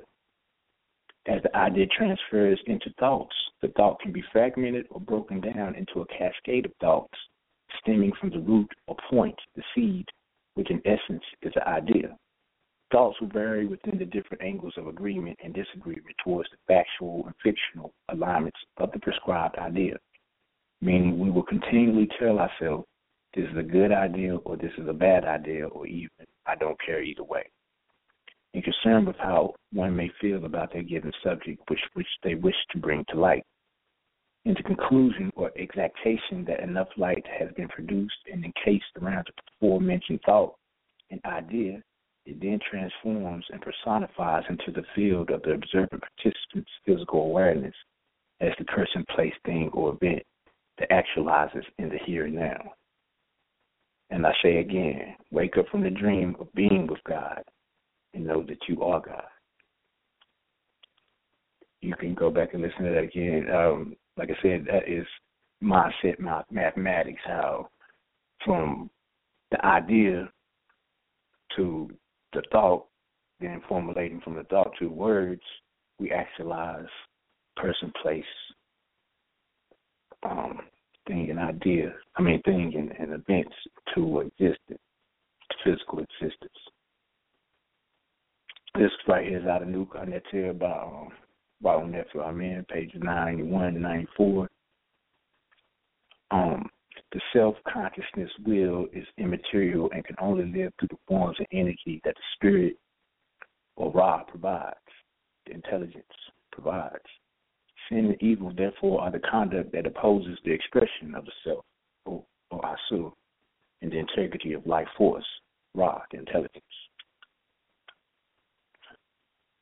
As the idea transfers into thoughts, the thought can be fragmented or broken down into a cascade of thoughts stemming from the root or point, the seed, which in essence is the idea. Thoughts will vary within the different angles of agreement and disagreement towards the factual and fictional alignments of the prescribed idea, meaning we will continually tell ourselves this is a good idea or this is a bad idea or even I don't care either way. In concern with how one may feel about their given subject which which they wish to bring to light. Into conclusion or exactation that enough light has been produced and encased around the aforementioned thought and idea it then transforms and personifies into the field of the observant participant's physical awareness as the person, place, thing, or event that actualizes in the here and now. And I say again, wake up from the dream of being with God and know that you are God. You can go back and listen to that again. Um, like I said, that is mindset mathematics, how from the idea to the thought, then formulating from the thought to words, we actualize person, place, um, thing and idea. I mean, thing and, and events to existence, physical existence. This right here is out of New Cognitive by um, by. I'm in page 91 to 94. Um, the self consciousness will is immaterial and can only live through the forms of energy that the spirit or Ra provides, the intelligence provides. Sin and evil, therefore, are the conduct that opposes the expression of the self, or, or Asu, and the integrity of life force, Ra, the intelligence.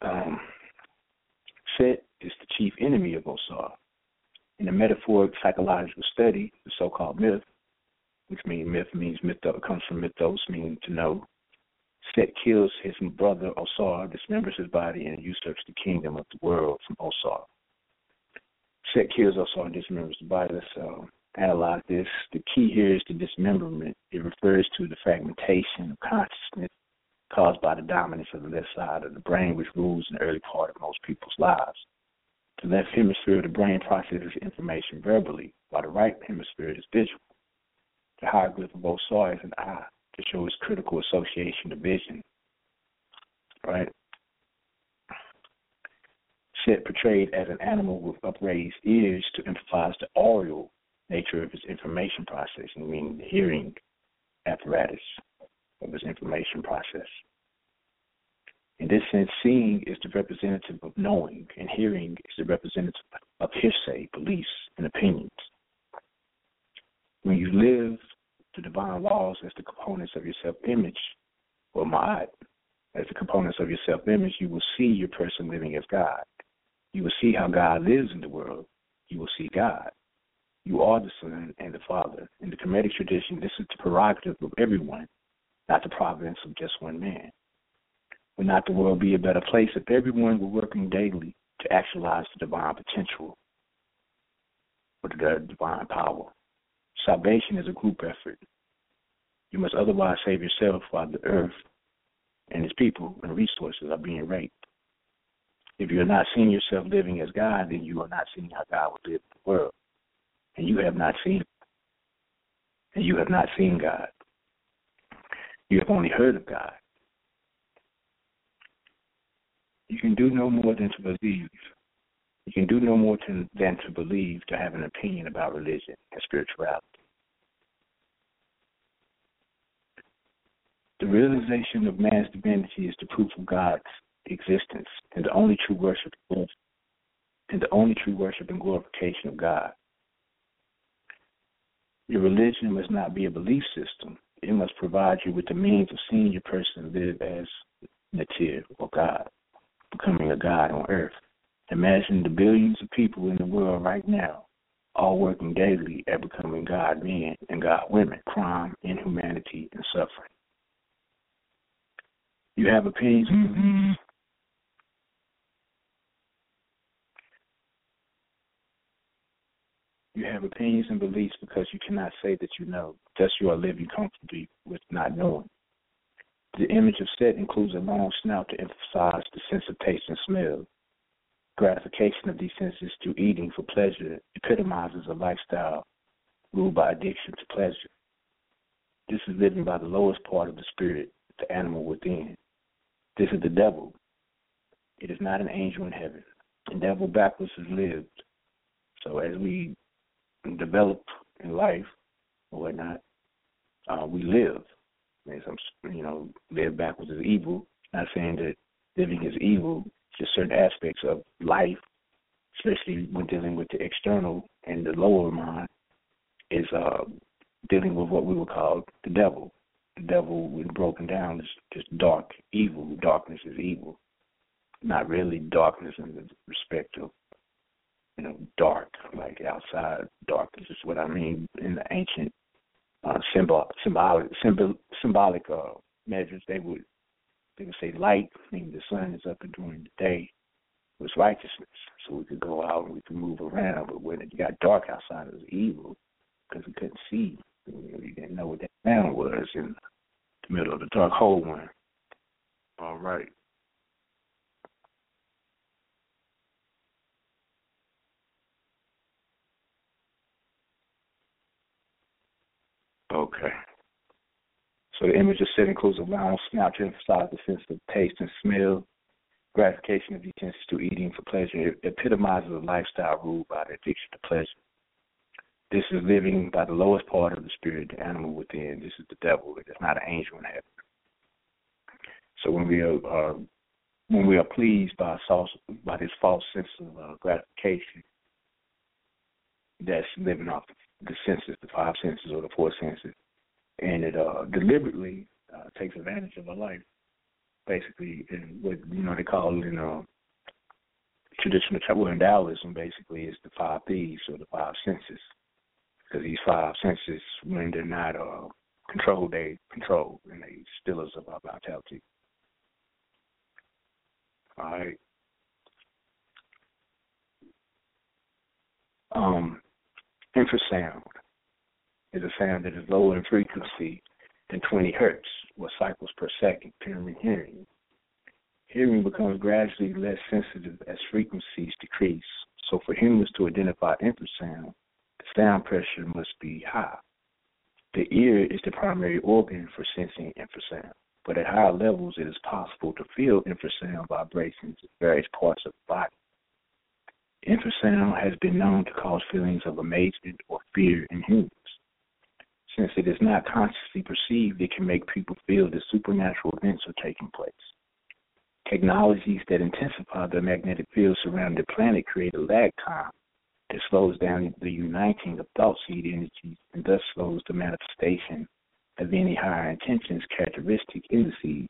Um, Set is the chief enemy of Osar. In a metaphoric psychological study, the so-called myth, which means myth means mythos, comes from mythos, meaning to know. Set kills his brother Osar, dismembers his body, and usurps the kingdom of the world from Osar. Set kills Osar and dismembers the body. Let's uh, analyze this. The key here is the dismemberment. It refers to the fragmentation of consciousness caused by the dominance of the left side of the brain, which rules in the early part of most people's lives. The left hemisphere of the brain processes information verbally, while the right hemisphere is visual. The hieroglyph of both sides is an eye to show its critical association to vision. Right? Set portrayed as an animal with upraised ears to emphasize the aural nature of its information processing, meaning the hearing apparatus of its information process. In this sense, seeing is the representative of knowing, and hearing is the representative of hearsay, beliefs, and opinions. When you live the divine laws as the components of your self image, or ma'at, as the components of your self image, you will see your person living as God. You will see how God lives in the world. You will see God. You are the Son and the Father. In the Kemetic tradition, this is the prerogative of everyone, not the providence of just one man. Would not the world be a better place if everyone were working daily to actualize the divine potential or the divine power? Salvation is a group effort. You must otherwise save yourself while the earth and its people and resources are being raped. If you're not seeing yourself living as God, then you are not seeing how God would live in the world. And you have not seen and you have not seen God. You have only heard of God. You can do no more than to believe. You can do no more to, than to believe, to have an opinion about religion and spirituality. The realization of man's divinity is the proof of God's existence and the only true worship and the only true worship and glorification of God. Your religion must not be a belief system. It must provide you with the means of seeing your person live as Neter or God becoming a God on earth. Imagine the billions of people in the world right now, all working daily at becoming God men and God women, crime, inhumanity, and suffering. You have opinions. Mm-hmm. You have opinions and beliefs because you cannot say that you know. Thus, you are living comfortably with not knowing. The image of Set includes a long snout to emphasize the sense of taste and smell. Gratification of these senses through eating for pleasure epitomizes a lifestyle ruled by addiction to pleasure. This is living by the lowest part of the spirit, the animal within. This is the devil. It is not an angel in heaven. The devil backwards is lived. So as we develop in life or whatnot, uh, we live and some you know live backwards is evil. Not saying that living is evil, just certain aspects of life, especially when dealing with the external and the lower mind, is uh, dealing with what we would call the devil. The devil, when broken down, is just dark, evil. Darkness is evil. Not really darkness in the respect of you know dark, like outside darkness is what I mean in the ancient uh, symbol, symbolic, symbol, symbolic uh, measures. They would they would say light, meaning the sun is up and during the day, was righteousness. So we could go out and we could move around. But when it got dark outside, it was evil because we couldn't see. We didn't know what that sound was in the middle of the dark hole one. All right. Okay. So the image of set includes a round snout to emphasize the sense of taste and smell, gratification of the senses to eating for pleasure. It epitomizes a lifestyle ruled by the addiction to pleasure. This is living by the lowest part of the spirit, the animal within. This is the devil. It is not an angel in heaven. So when we are uh, when we are pleased by false, by this false sense of uh, gratification, that's living off the senses, the five senses or the four senses, and it uh, deliberately uh, takes advantage of our life, basically, and what you know they call in uh, traditional well in Taoism, basically, is the five thieves or the five senses, because these five senses, when they're not uh, controlled, they control and they steal us of our vitality. All right. Um, infrasound is a sound that is lower in frequency than 20 hertz, or cycles per second, during hearing. Hearing becomes gradually less sensitive as frequencies decrease. So, for humans to identify infrasound, the sound pressure must be high. The ear is the primary organ for sensing infrasound, but at higher levels, it is possible to feel infrasound vibrations in various parts of the body. Infrasound has been known to cause feelings of amazement or fear in humans. Since it is not consciously perceived, it can make people feel that supernatural events are taking place. Technologies that intensify the magnetic field surrounding the planet create a lag time that slows down the uniting of thought seed energies and thus slows the manifestation of any higher intentions characteristic in the seeds.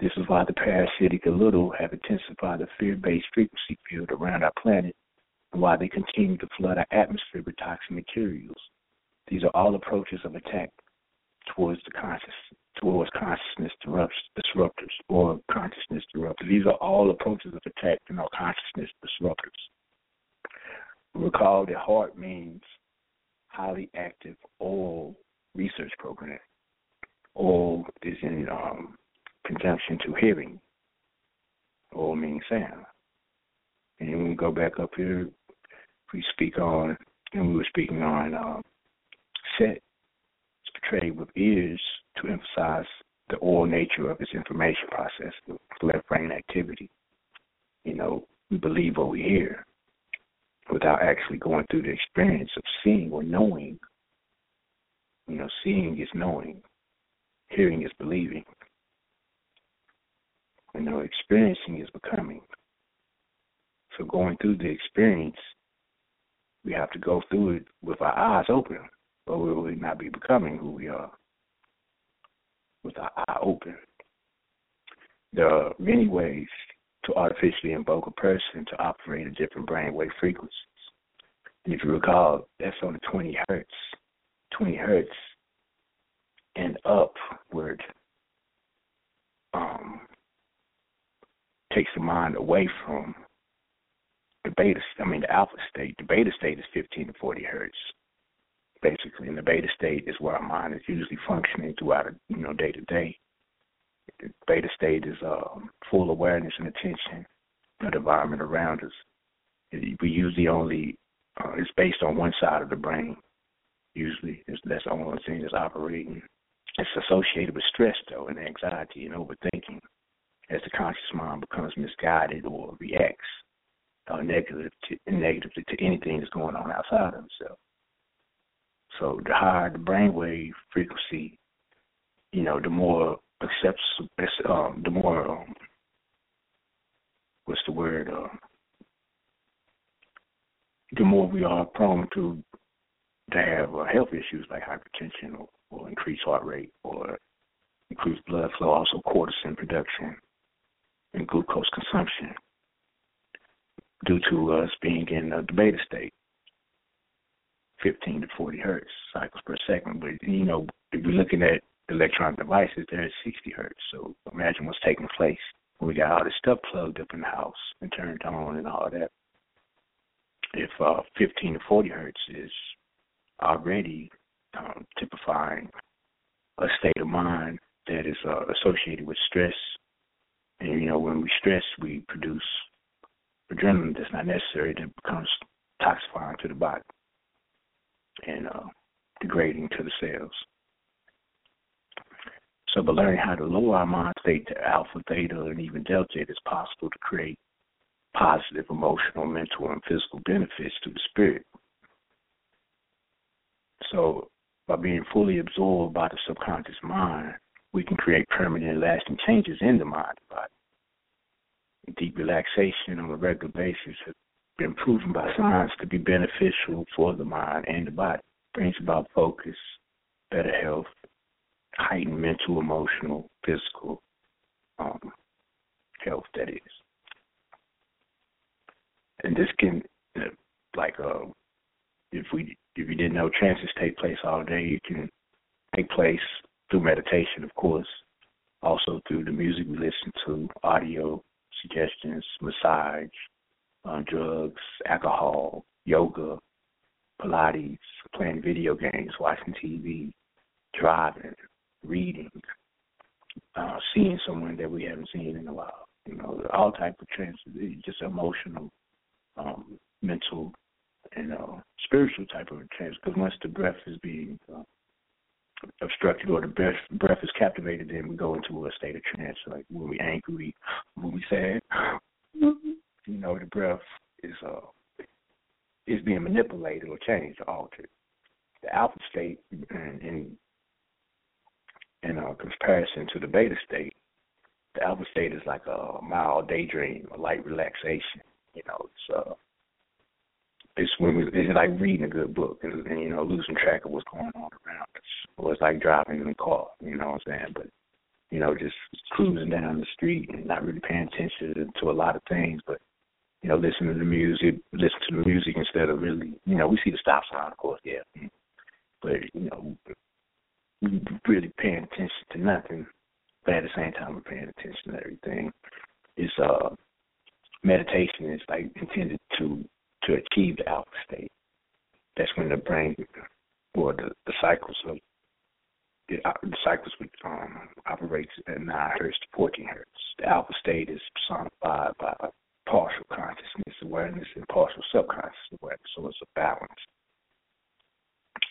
This is why the parasitic little have intensified the fear based frequency field around our planet and why they continue to flood our atmosphere with toxic materials. These are all approaches of attack towards the conscious towards consciousness disruptors or consciousness disruptors. These are all approaches of attack and our consciousness disruptors. Recall that HAARP means highly active oil research program. Oil is in um, conjunction to hearing. Oil means sound. And when we go back up here, we speak on, and we were speaking on um, set. It's portrayed with ears to emphasize the oral nature of its information process, the left brain activity. You know, we believe what we hear without actually going through the experience of seeing or knowing. You know, seeing is knowing, hearing is believing. You know, experiencing is becoming. So going through the experience, we have to go through it with our eyes open or we will not be becoming who we are with our eye open. There are many ways to artificially invoke a person to operate at different brainwave frequencies. If you recall, that's on the 20 hertz. 20 hertz and upward um, takes the mind away from the beta, I mean the alpha state. The beta state is 15 to 40 hertz basically. And the beta state is where our mind is usually functioning throughout, a you know, day to day. The beta state is uh, full awareness and attention of the environment around us. We usually only uh, it's based on one side of the brain. Usually, it's, that's the only thing that's operating. It's associated with stress, though, and anxiety and overthinking, as the conscious mind becomes misguided or reacts uh, negative to, negatively to anything that's going on outside of itself. So the higher the brainwave frequency, you know, the more accepts, um, the more um, what's the word? Uh, the more we are prone to to have uh, health issues like hypertension or, or increased heart rate or increased blood flow, also cortisol production and glucose consumption due to us being in the beta state. 15 to 40 hertz cycles per second. But you know, if we're looking at electronic devices, they're at 60 hertz. So imagine what's taking place when we got all this stuff plugged up in the house and turned on and all that. If uh, 15 to 40 hertz is already um, typifying a state of mind that is uh, associated with stress, and you know, when we stress, we produce adrenaline that's not necessary that becomes toxifying to the body and uh, degrading to the cells. So, by learning how to lower our mind state to alpha, theta, and even delta, it is possible to create positive emotional, mental, and physical benefits to the spirit. So, by being fully absorbed by the subconscious mind, we can create permanent and lasting changes in the mind and body. Deep relaxation on a regular basis has been proven by science to be beneficial for the mind and the body. Brings about focus, better health, heightened mental, emotional, physical um, health. That is, and this can, uh, like, uh, if we if you didn't know, trances take place all day. It can take place through meditation, of course, also through the music we listen to, audio suggestions, massage, uh, drugs, alcohol, yoga, Pilates, playing video games, watching TV, driving, reading, uh, seeing someone that we haven't seen in a while. You know, all type of trans, just emotional, um, mental, and uh, spiritual type of trance. Because once the breath is being uh, obstructed or the breath breath is captivated, then we go into a state of trance. Like when we angry, when we sad, you know, the breath is uh is being manipulated or changed or altered. The alpha state, in in, in uh, comparison to the beta state, the alpha state is like a mild daydream, a light relaxation. You know, it's uh it's when we, it's like reading a good book and, and you know losing track of what's going on around us, or it's like driving in a car. You know what I'm saying? But you know, just cruising down the street and not really paying attention to a lot of things, but you know, listening to the music, listen to the music instead of really, you know, we see the stop sign, of course, yeah, but you know, really paying attention to nothing, but at the same time, we're paying attention to everything. Is uh, meditation is like intended to to achieve the alpha state. That's when the brain or the, the cycles of the, uh, the cycles um, operates at nine hertz to fourteen hertz. The alpha state is personified by partial consciousness awareness and partial subconscious awareness, so it's a balance.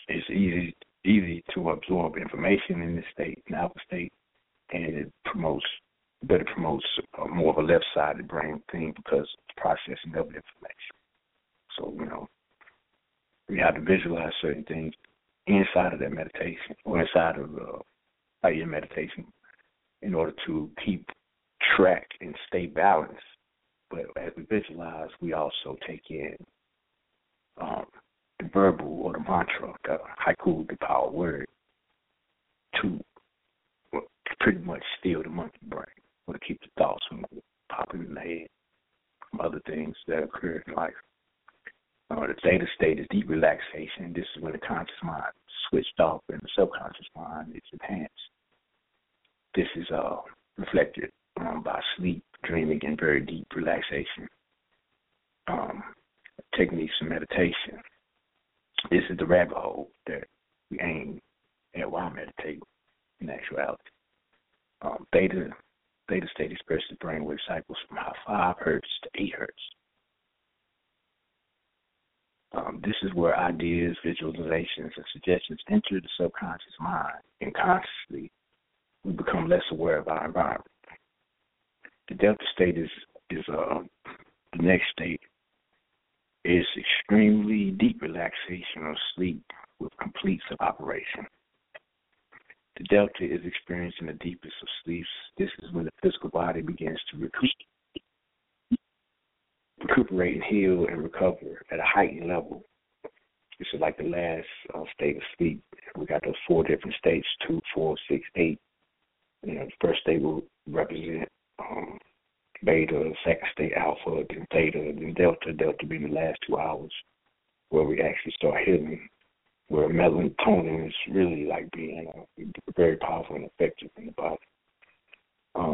It's easy easy to absorb information in this state, in alpha state, and it promotes better promotes more of a left-sided brain thing because of processing of information. So, you know, we have to visualize certain things inside of that meditation or inside of uh, your meditation in order to keep track and stay balanced. But as we visualize, we also take in um, the verbal or the mantra, the haiku, the power word, to pretty much steal the monkey brain or to keep the thoughts from popping in the head from other things that occur in life. Uh, the theta state is deep relaxation. This is when the conscious mind switched off and the subconscious mind is enhanced. This is uh, reflected um, by sleep, dreaming, and very deep relaxation. Um, techniques of meditation. This is the rabbit hole that we aim at while meditating in actuality. Um, theta, theta state expresses brainwave cycles from 5 hertz to 8 hertz. Um, this is where ideas, visualizations, and suggestions enter the subconscious mind, and consciously we become less aware of our environment. The delta state is is uh, the next state is extremely deep relaxation or sleep with complete operation. The delta is experiencing the deepest of sleeps. This is when the physical body begins to recoup recuperate and heal and recover at a heightened level. This is like the last uh, state of sleep. We got those four different states: two, four, six, eight. You know, the first state will represent um, beta, second state alpha, then theta, then delta. Delta being the last two hours where we actually start healing where melatonin is really like being uh, very powerful and effective in the body.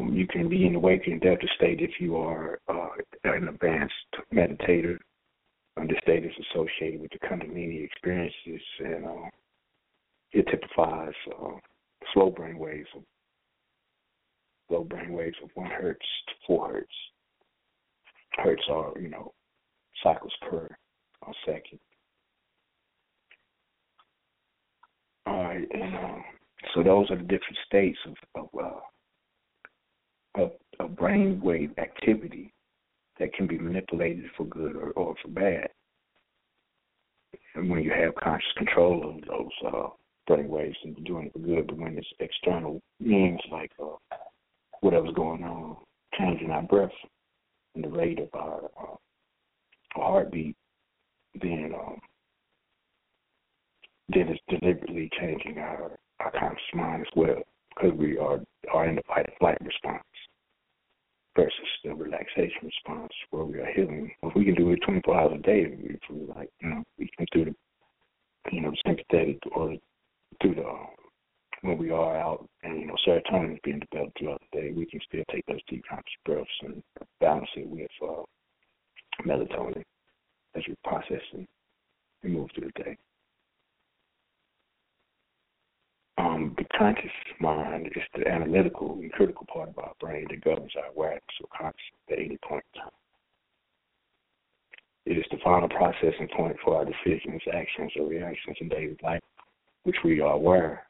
Um, you can be in the waking delta state if you are uh, an advanced meditator. This state is associated with the Kundalini experiences, and uh, it typifies uh, slow brain waves of slow brain waves of one hertz to four hertz. Hertz are, you know, cycles per uh, second. All right, and um, so those are the different states of of, uh, of, of brainwave activity that can be manipulated for good or, or for bad. And when you have conscious control of those uh, brain waves and doing it for good, but when it's external means like uh, whatever's going on, changing our breath and the rate of our, uh, heartbeat, then um, then it's deliberately changing our, our conscious mind as well because we are are in the fight or flight response versus the relaxation response where we are healing. If we can do it 24 hours a day, we feel like you know we can do the you know sympathetic or through the when we are out and you know serotonin is being developed throughout the day, we can still take those deep conscious breaths and balance it with uh, melatonin as we process and move through the day. Um, the conscious mind is the analytical and critical part of our brain that governs our awareness or consciousness at any point in time. It is the final processing point for our decisions, actions, or reactions in daily life, which we are aware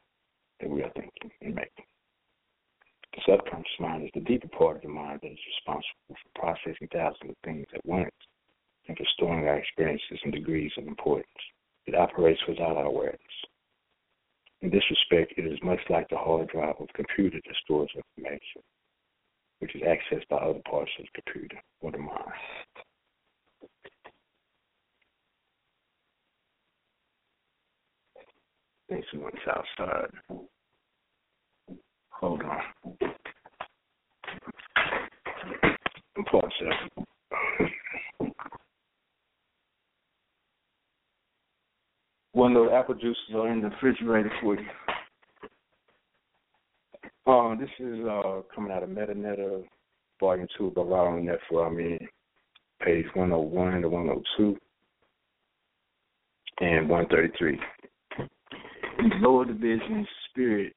that we are thinking and making. The subconscious mind is the deeper part of the mind that is responsible for processing thousands of things at once and for storing our experiences and degrees of importance. It operates without our awareness. In this respect, it is much like the hard drive of a computer that stores information, which is accessed by other parts of the computer or the mind. Thanks so much outside. Hold on. Pause. One of the apple juices are in the refrigerator for you. Uh, this is uh, coming out of Medu Neter, Volume 2 by Ronald Netflix. I mean, page 101 to 102 and 133. In the lower division, spirit,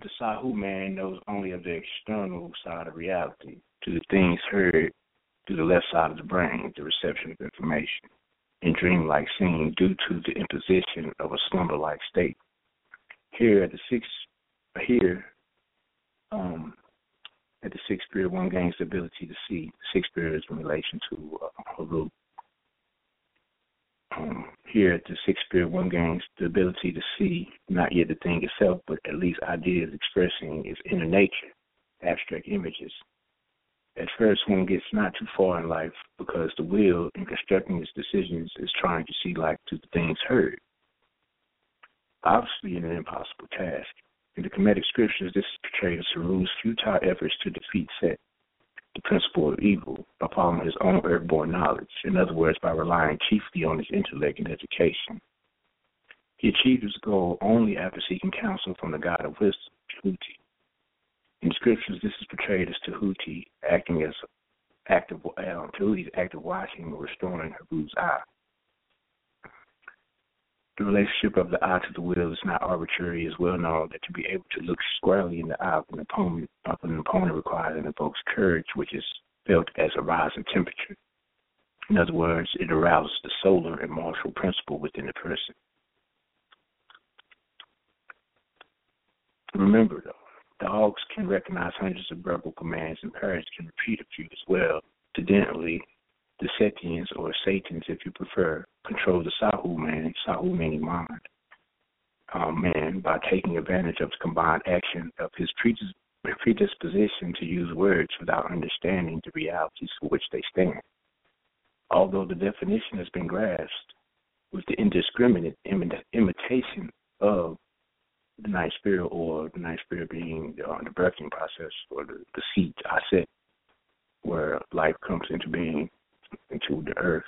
the Sahu man knows only of the external side of reality, to the things heard through the left side of the brain, the reception of information in dreamlike scene due to the imposition of a slumber-like state. Here at the sixth, here um, at the sixth spirit, one gains the ability to see. The sixth is in relation to uh, Haru. Um, here at the sixth spirit, one gains the ability to see not yet the thing itself, but at least ideas expressing its inner nature, abstract images, at first one gets not too far in life because the will in constructing its decisions is trying to see life through the things heard. Obviously an impossible task. In the Kemetic scriptures, this is portrayed as Haru's futile efforts to defeat Set, the principle of evil, by following his own earthborn knowledge, in other words, by relying chiefly on his intellect and education. He achieved his goal only after seeking counsel from the God of wisdom, Tahuti. In scriptures, this is portrayed as Tahuti acting as active, uh, Tahuti's active watching or restoring Haru's eye. The relationship of the eye to the will is not arbitrary. It is well known that to be able to look squarely in the eye of an opponent, of an opponent requires and evokes courage, which is felt as a rise in temperature. In other words, it arouses the solar and martial principle within the person. Remember, though, Dogs can recognize hundreds of verbal commands, and parrots can repeat a few as well. Incidentally, the Setians, or Satans if you prefer, control the Sahu man, Sahu meaning mind, um, man, by taking advantage of the combined action of his predisposition to use words without understanding the realities for which they stand. Although the definition has been grasped with the indiscriminate imitation of the night spirit or the night spirit being uh, the birthing process or the, the seat I set where life comes into being into the earth.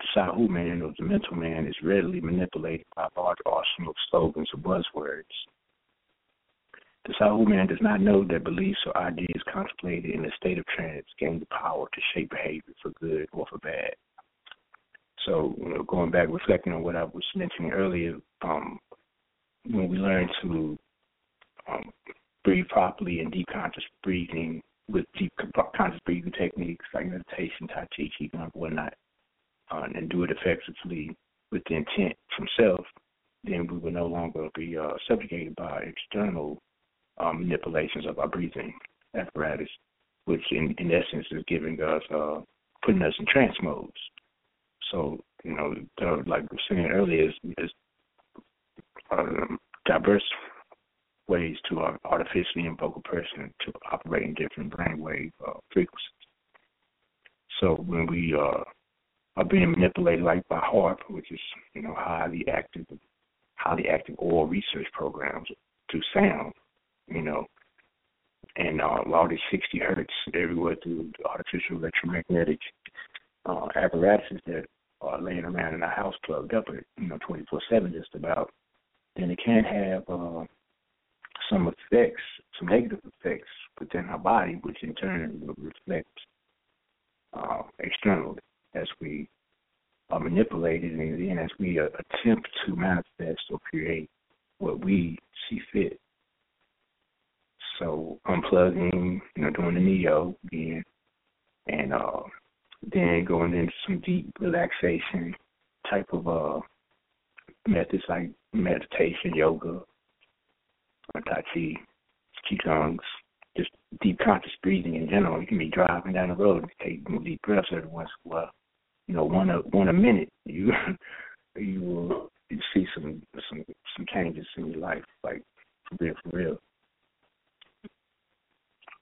the Sahu man or the mental man is readily manipulated by a large arsenal of slogans or buzzwords. The Sahu man does not know that beliefs or ideas contemplated in a state of trance gain the power to shape behavior for good or for bad. So, you know, going back, reflecting on what I was mentioning earlier, um, when we learn to um, breathe properly and deep conscious breathing with deep conscious breathing techniques like meditation, Tai Chi, Qigong, whatnot, uh, and do it effectively with the intent from self, then we will no longer be uh, subjugated by external um, manipulations of our breathing apparatus, which in, in essence is giving us, uh, putting us in trance modes. So, you know, like we were saying earlier, is, is um, diverse ways to artificially invoke a person to operate in different brainwave uh, frequencies. So when we uh, are being manipulated like by HAARP, which is you know highly active, highly active oral research programs through sound, you know, and uh, all these 60 hertz everywhere through artificial electromagnetic uh, apparatuses that are laying around in our house plugged up, you know, 24/7 just about. Then it can have uh, some effects, some negative effects within our body, which in turn will reflect uh, externally as we are manipulated and then as we uh, attempt to manifest or create what we see fit. So unplugging, you know, doing the neo again, and uh, then going into some deep relaxation type of uh, methods like meditation, yoga, Tai Chi, Qigongs, just deep conscious breathing in general. You can be driving down the road and take deep breaths every once in a while. You know, one a one a minute, [LAUGHS] you you will you see some some some changes in your life, like for real, for real.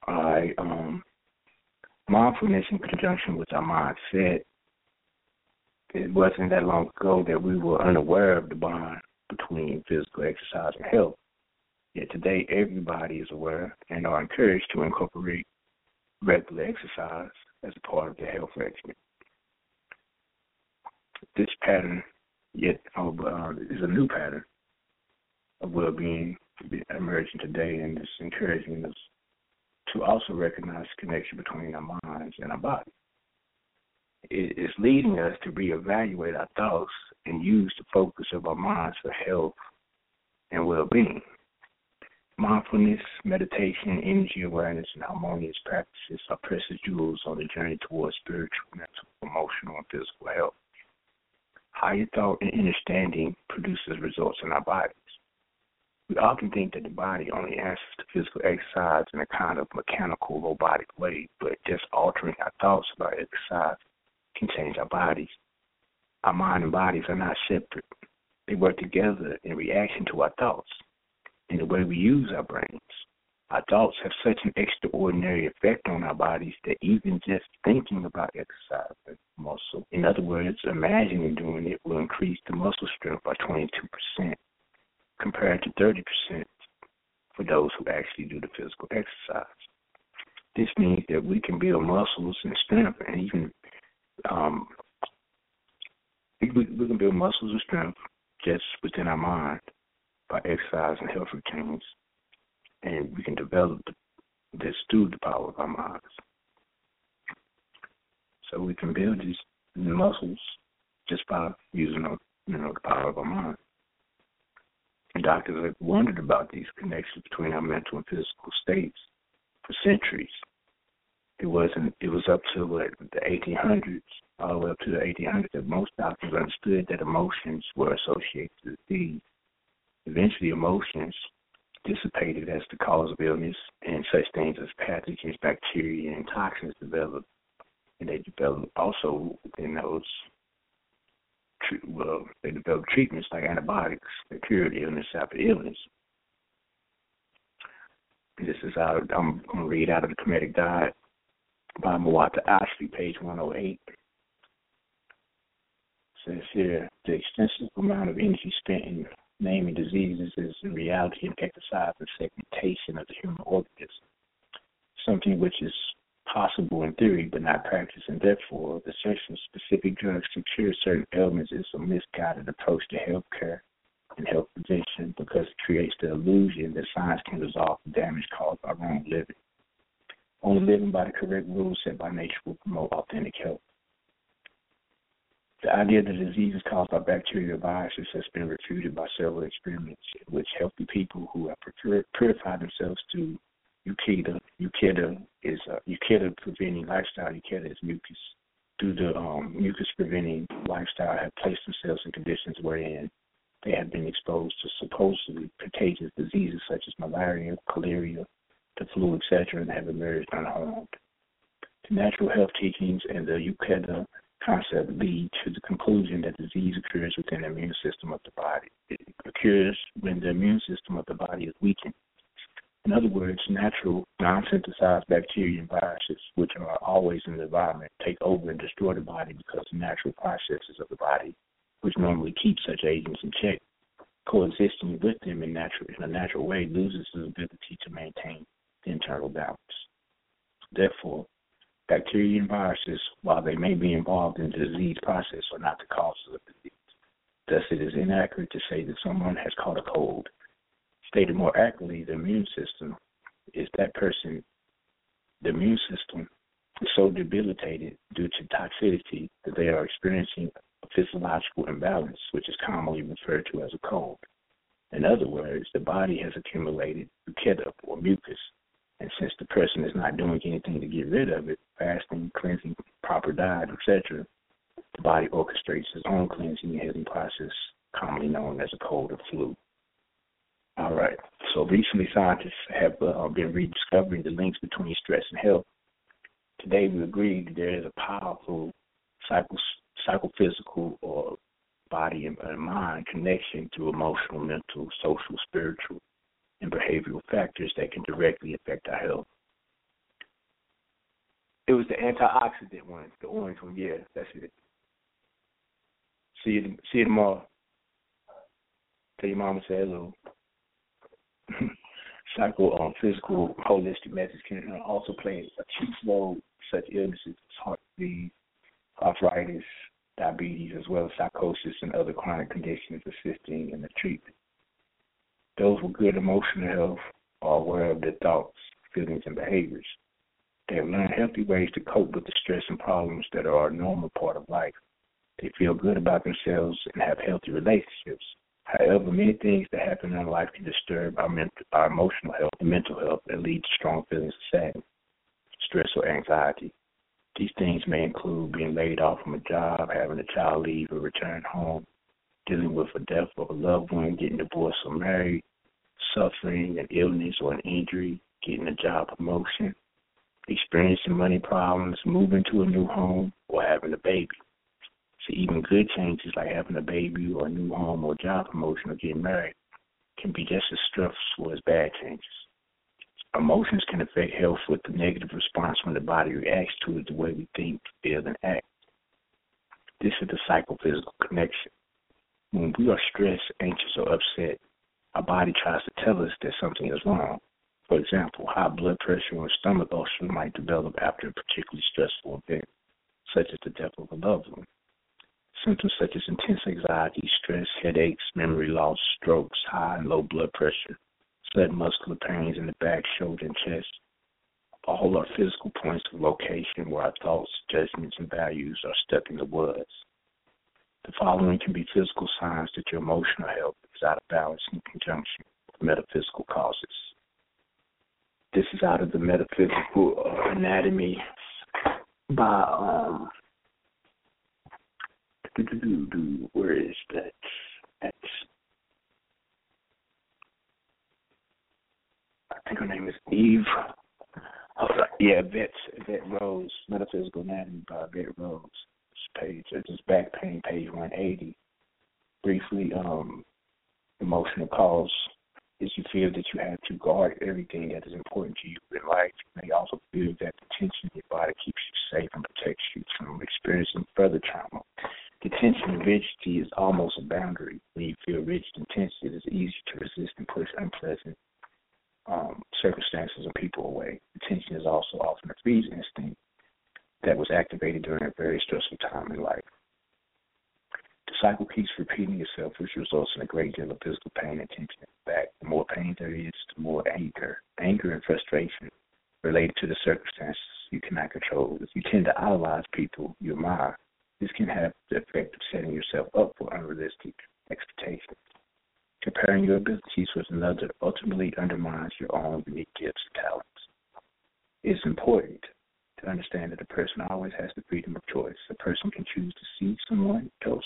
I um mindfulness in conjunction with our mindset. It wasn't that long ago that we were unaware of the bond between physical exercise and health. Yet today, everybody is aware and are encouraged to incorporate regular exercise as a part of their health regimen. This pattern, yet, uh, is a new pattern of well-being emerging today, and it's encouraging us to also recognize the connection between our minds and our body. Is leading us to reevaluate our thoughts and use the focus of our minds for health and well-being. Mindfulness, meditation, energy awareness, and harmonious practices are precious jewels on the journey towards spiritual, mental, emotional, and physical health. Higher thought and understanding produces results in our bodies. We often think that the body only answers to physical exercise in a kind of mechanical, robotic way, but just altering our thoughts about exercise can change our bodies. Our mind and bodies are not separate. They work together in reaction to our thoughts and the way we use our brains. Our thoughts have such an extraordinary effect on our bodies that even just thinking about exercise muscle, in other words, imagining doing it will increase the muscle strength by 22% compared to 30% for those who actually do the physical exercise. This means that we can build muscles and strength and even um, we, we can build muscles and strength just within our mind by exercise and health routines, and we can develop this through the power of our minds. So we can build these muscles just by using you know the power of our mind. And doctors have wondered about these connections between our mental and physical states for centuries. It wasn't. It was up to what, the 1800s, all the way up to the 1800s, that most doctors understood that emotions were associated with disease. Eventually, emotions dissipated as the cause of illness, and such things as pathogens, bacteria, and toxins developed. And they developed also within those. Well, they developed treatments like antibiotics that cured illness after illness. This is out. I'm going to read out of the Kemetic Diet by Muata Ashby, page 108. It says here the extensive amount of energy spent in naming diseases is in reality an exercise and segmentation of the human organism, something which is possible in theory but not practiced, and therefore the search for specific drugs to cure certain ailments is a misguided approach to health care and health prevention because it creates the illusion that science can resolve the damage caused by wrong living. Only living by the correct rules set by nature will promote authentic health. The idea that disease is caused by bacterial viruses has been refuted by several experiments in which healthy people who have purified themselves to Ukhedu. Ukhedu is uh, preventing lifestyle. Ukhedu is mucus. Through the um, mucus preventing lifestyle, have placed themselves in conditions wherein they have been exposed to supposedly contagious diseases such as malaria, cholera, the flu, etc., and have emerged unharmed. The natural health teachings and the Ukhedu concept lead to the conclusion that disease occurs within the immune system of the body. It occurs when the immune system of the body is weakened in other words, natural, non synthesized bacteria and viruses, which are always in the environment, take over and destroy the body because the natural processes of the body, which normally keep such agents in check, coexisting with them in, natural, in a natural way, loses its ability to maintain internal balance. Therefore, bacteria and viruses, while they may be involved in the disease process, are not the causes of disease. Thus, it is inaccurate to say that someone has caught a cold stated more accurately, the immune system is that person, the immune system is so debilitated due to toxicity that they are experiencing a physiological imbalance, which is commonly referred to as a cold. In other words, the body has accumulated mucus or mucus, and since the person is not doing anything to get rid of it, fasting, cleansing, proper diet, etc., the body orchestrates its own cleansing and healing process, commonly known as a cold or flu. All right. So recently, scientists have uh, been rediscovering the links between stress and health. Today, we agree that there is a powerful psycho, psychophysical or body and mind connection to emotional, mental, social, spiritual, and behavioral factors that can directly affect our health. It was the antioxidant one, the orange one. Yeah, that's it. See you, see you tomorrow. Tell your mama say hello. [LAUGHS] psycho um, physical holistic methods can also play a key role such illnesses as heart disease, arthritis, diabetes, as well as psychosis and other chronic conditions assisting in the treatment. Those with good emotional health are aware of their thoughts, feelings, and behaviors. They have learned healthy ways to cope with the stress and problems that are a normal part of life. They feel good about themselves and have healthy relationships. However, many things that happen in life can disturb our mental, our emotional health and mental health and lead to strong feelings of sadness, stress, or anxiety. These things may include being laid off from a job, having a child leave or return home, dealing with a death of a loved one, getting divorced or married, suffering an illness or an injury, getting a job promotion, experiencing money problems, moving to a new home, or having a baby. So even good changes like having a baby or a new home or job promotion or getting married can be just as stressful as bad changes. Emotions can affect health with the negative response when the body reacts to it the way we think, feel, and act. This is the psychophysical connection. When we are stressed, anxious, or upset, our body tries to tell us that something is wrong. For example, high blood pressure or stomach ulcer might develop after a particularly stressful event, such as the death of a loved one. Symptoms such as intense anxiety, stress, headaches, memory loss, strokes, high and low blood pressure, sudden muscular pains in the back, shoulder, and chest. All are physical points of location where our thoughts, judgments, and values are stuck in the woods. The following can be physical signs that your emotional health is out of balance in conjunction with metaphysical causes. This is out of the metaphysical uh, anatomy by um. Where is that? That's, I think her name is Eve. Oh, yeah, Vet, Vet Rose, Metaphysical Anatomy by Vet Rose. Page, this back pain, page 180. Briefly, um, emotional cause is you feel that you have to guard everything that is important to you in life. You may also feel that the tension in your body keeps you safe and protects you from experiencing further trauma. The tension and rigidity is almost a boundary. When you feel rigid and tense, it is easy to resist and push unpleasant um, circumstances and people away. The attention is also often a freeze instinct that was activated during a very stressful time in life. The cycle keeps repeating itself, which results in a great deal of physical pain and tension. In fact, the more pain there is, the more anger, anger and frustration related to the circumstances you cannot control. If you tend to idolize people you admire, this can have the effect of setting yourself up for unrealistic expectations. Comparing your abilities with another ultimately undermines your own unique gifts and talents. It's important to understand that a person always has the freedom of choice. A person can choose to see someone else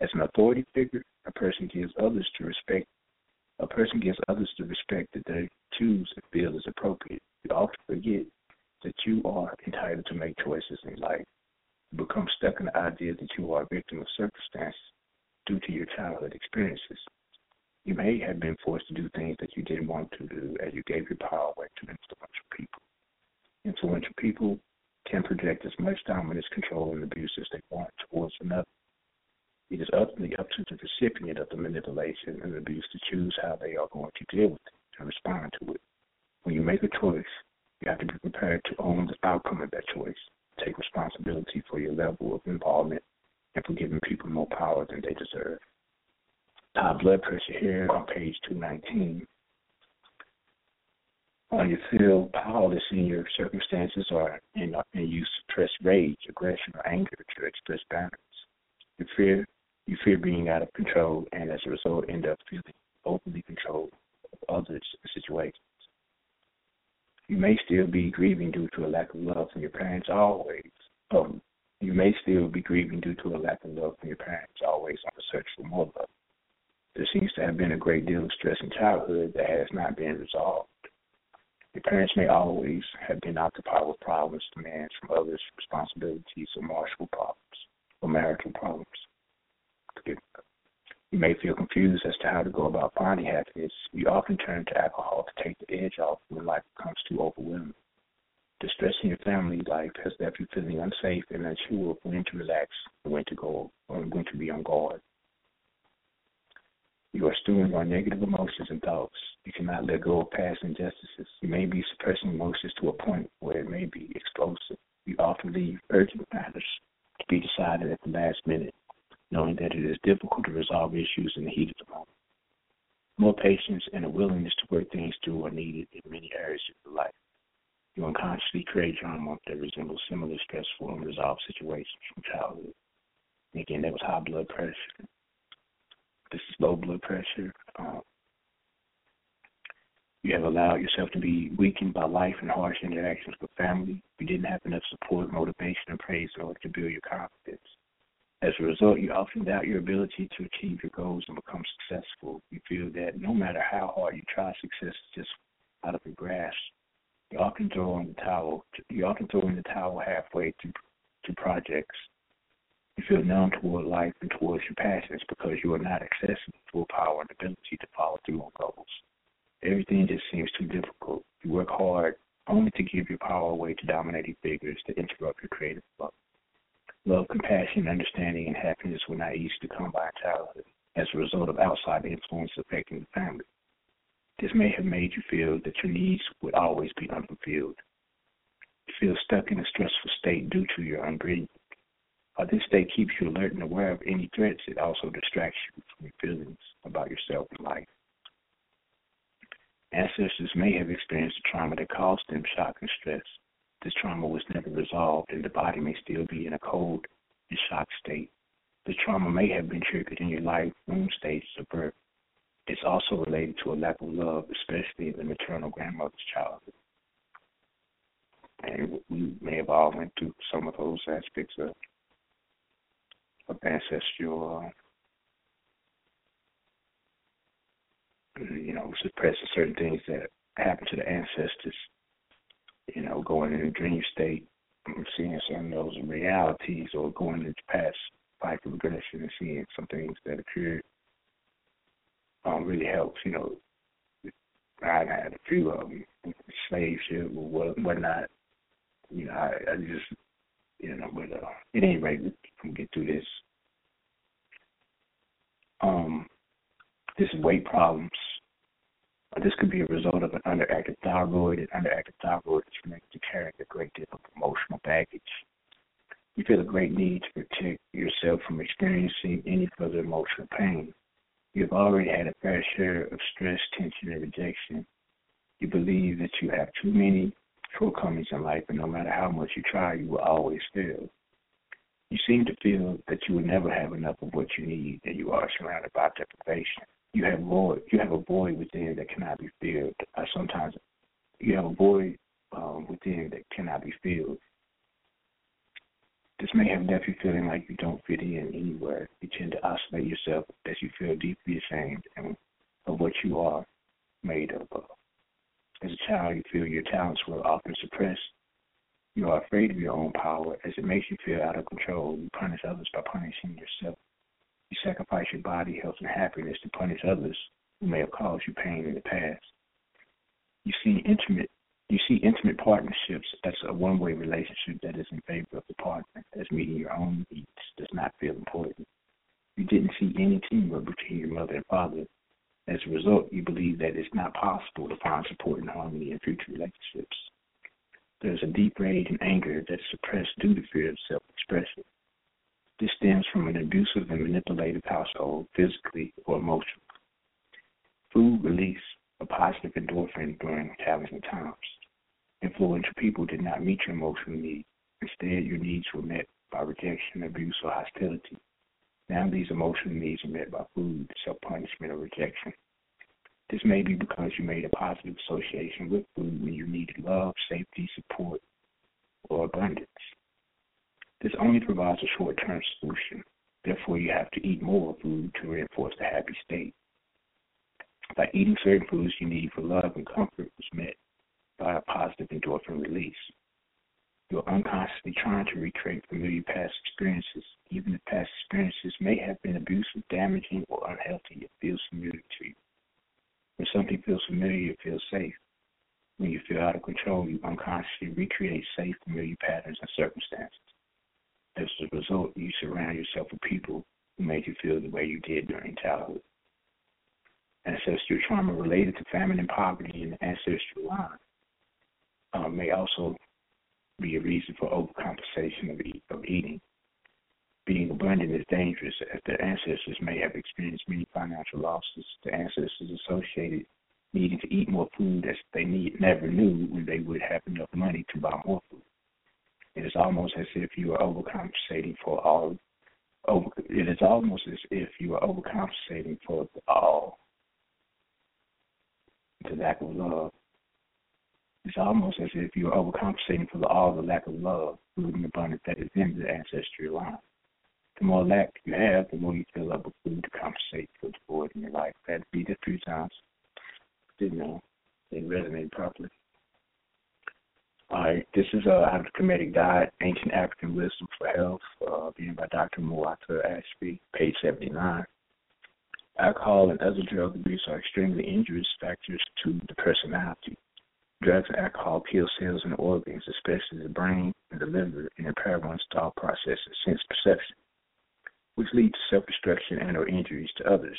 as an authority figure. A person gives others to respect. A person gives others the respect that they choose and feel is appropriate. You often forget that you are entitled to make choices in life. You become stuck in the idea that you are a victim of circumstances due to your childhood experiences. You may have been forced to do things that you didn't want to do as you gave your power away to influential people. Influential people can project as much dominance, control, and abuse as they want towards another. It is ultimately up to the recipient of the manipulation and abuse to choose how they are going to deal with it and respond to it. When you make a choice, you have to be prepared to own the outcome of that choice, take responsibility for your level of involvement, and for giving people more power than they deserve. High blood pressure here on page 219. When you feel powerless in your circumstances or and, and you suppress rage, aggression, or anger to express boundaries. You fear you fear being out of control and as a result end up feeling overly controlled of others and situations. You may still be grieving due to a lack of love from your parents always. Um, you may still be grieving due to a lack of love from your parents, always on the search for more love. There seems to have been a great deal of stress in childhood that has not been resolved. Your parents may always have been occupied with problems, demands from others, responsibilities, or martial problems, or marital problems. You may feel confused as to how to go about finding happiness. You often turn to alcohol to take the edge off when life becomes too overwhelming. Distress in your family life has left you feeling unsafe and unsure of when to relax and when to go or when to be on guard. You are stewing on negative emotions and thoughts. You cannot let go of past injustices. You may be suppressing emotions to a point where it may be explosive. You often leave urgent matters to be decided at the last minute knowing that it is difficult to resolve issues in the heat of the moment. More patience and a willingness to work things through are needed in many areas of your life. You unconsciously create drama that resembles similar stressful and unresolved situations from childhood. And again, that was high blood pressure. This is low blood pressure. Um, you have allowed yourself to be weakened by life and harsh interactions with family. You didn't have enough support, motivation, and praise in order to build your confidence. As a result, you often doubt your ability to achieve your goals and become successful. You feel that no matter how hard you try, success is just out of your grasp. You often throw in the towel. You often throw in the towel halfway to to projects. You feel numb toward life and towards your passions because you are not accessing full power and ability to follow through on goals. Everything just seems too difficult. You work hard only to give your power away to dominating figures to interrupt your creative flow. Love, compassion, understanding, and happiness were not easy to come by in childhood as a result of outside influence affecting the family. This may have made you feel that your needs would always be unfulfilled. You feel stuck in a stressful state due to your upbringing. While this state keeps you alert and aware of any threats, it also distracts you from your feelings about yourself and life. Ancestors may have experienced a trauma that caused them shock and stress this trauma was never resolved and the body may still be in a cold and shock state. The trauma may have been triggered in your life womb stages of birth. It's also related to a lack of love, especially in the maternal grandmother's childhood. And we may have all went through some of those aspects of, of ancestral, you know, suppressing certain things that happened to the ancestors you know, going in a dream state, seeing some of those realities, or going into past life regression and seeing some things that occurred um, really helps. You know, I had a few of them, slave ship or what, whatnot. You know, I, I just, you know, but uh, at any rate, we can get through this. Um, this weight problems this could be a result of an underactive thyroid, and underactive thyroid is connected to carrying a great deal of emotional baggage. You feel a great need to protect yourself from experiencing any further emotional pain. You have already had a fair share of stress, tension, and rejection. You believe that you have too many shortcomings in life, and no matter how much you try, you will always fail. You seem to feel that you will never have enough of what you need, and you are surrounded by deprivation. You have void. You have a void within that cannot be filled. Uh, sometimes you have a void um, within that cannot be filled. This may have left you feeling like you don't fit in anywhere. You tend to isolate yourself as you feel deeply ashamed of what you are made of. As a child, you feel your talents were often suppressed. You are afraid of your own power as it makes you feel out of control. You punish others by punishing yourself. You sacrifice your body, health, and happiness to punish others who may have caused you pain in the past. You see intimate you see intimate partnerships as a one way relationship that is in favor of the partner, as meeting your own needs does not feel important. You didn't see any teamwork between your mother and father. As a result, you believe that it's not possible to find support and harmony in future relationships. There's a deep rage and anger that is suppressed due to fear of self expression. This stems from an abusive and manipulative household, physically or emotionally. Food release a positive endorphin during challenging times. Influential people did not meet your emotional needs. Instead, your needs were met by rejection, abuse, or hostility. Now these emotional needs are met by food, self punishment, or rejection. This may be because you made a positive association with food when you needed love, safety, support, or abundance. This only provides a short term solution. Therefore, you have to eat more food to reinforce the happy state. By eating certain foods you need for love and comfort was met by a positive endorphin release. You're unconsciously trying to recreate familiar past experiences, even if past experiences may have been abusive, damaging, or unhealthy. It feels familiar to you. When something feels familiar, it feels safe. When you feel out of control, you unconsciously recreate safe, familiar patterns and circumstances. As a result, you surround yourself with people who made you feel the way you did during childhood. Ancestral trauma related to famine and poverty in the ancestral line uh, may also be a reason for overcompensation of, eat, of eating. Being abundant is dangerous as their ancestors may have experienced many financial losses. The ancestors associated needing to eat more food as they need, never knew when they would have enough money to buy more food. It is almost as if you are overcompensating for all. Over, it is almost as if you are overcompensating for all the lack of love it's almost as if you're overcompensating for the, all the lack of love, food, and abundance that is in the ancestry line. The more lack you have, the more you fill up with food to compensate for the void in your life. To beat it three times. Didn't know. Didn't resonate properly. All right, this is uh, Out of the Kemetic Diet, Ancient African Wisdom for Health, uh, being by Dr. Muata Ashby, page 79. Alcohol and other drug abuse are extremely injurious factors to the personality. Drugs and alcohol kill cells and organs, especially the brain and the liver, and impair one's thought process and sense perception, which lead to self-destruction and or injuries to others.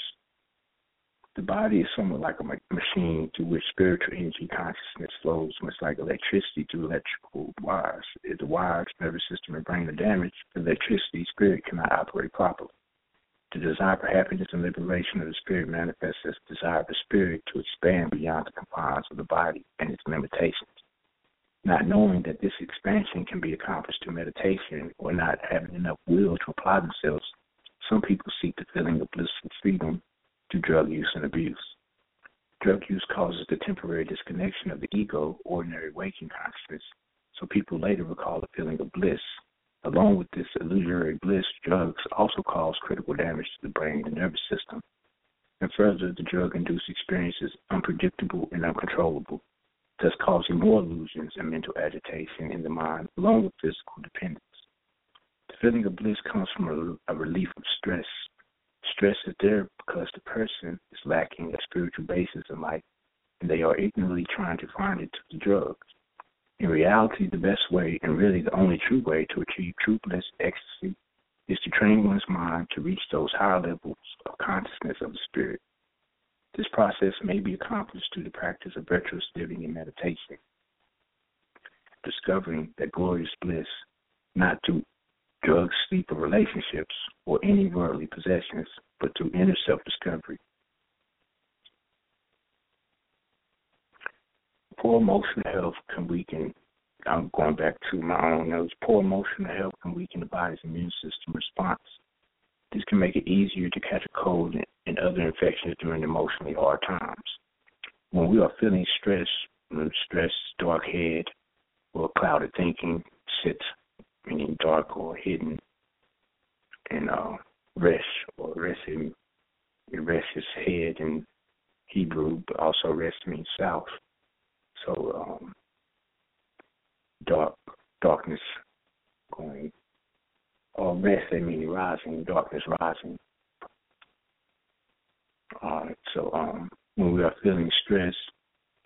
The body is somewhat like a machine through which spiritual energy consciousness flows, much like electricity through electrical wires. If the wires, nervous system, and brain are damaged, electricity spirit cannot operate properly. The desire for happiness and liberation of the spirit manifests as the desire of the spirit to expand beyond the confines of the body and its limitations. Not knowing that this expansion can be accomplished through meditation or not having enough will to apply themselves, some people seek the feeling of bliss and freedom through drug use and abuse. Drug use causes the temporary disconnection of the ego, ordinary waking consciousness, so people later recall the feeling of bliss Along with this illusory bliss, drugs also cause critical damage to the brain and nervous system. And further, the drug induced experience is unpredictable and uncontrollable, thus causing more illusions and mental agitation in the mind, along with physical dependence. The feeling of bliss comes from a, a relief of stress. Stress is there because the person is lacking a spiritual basis in life, and they are ignorantly trying to find it through the drugs. In reality, the best way, and really the only true way to achieve true bliss ecstasy, is to train one's mind to reach those higher levels of consciousness of the spirit. This process may be accomplished through the practice of virtuous living and meditation, discovering that glorious bliss not through drugs, sleep, or relationships, or any worldly possessions, but through inner self discovery. Poor emotional health can weaken. I'm going back to my own notes. Poor emotional health can weaken the body's immune system response. This can make it easier to catch a cold and other infections during emotionally hard times. When we are feeling stress, stress, dark head, or clouded thinking sits meaning dark or hidden, and uh, resh or resh resh is head in Hebrew, but also resh means south. So um, dark darkness going or rest they mean rising, darkness rising. All right, so um when we are feeling stressed,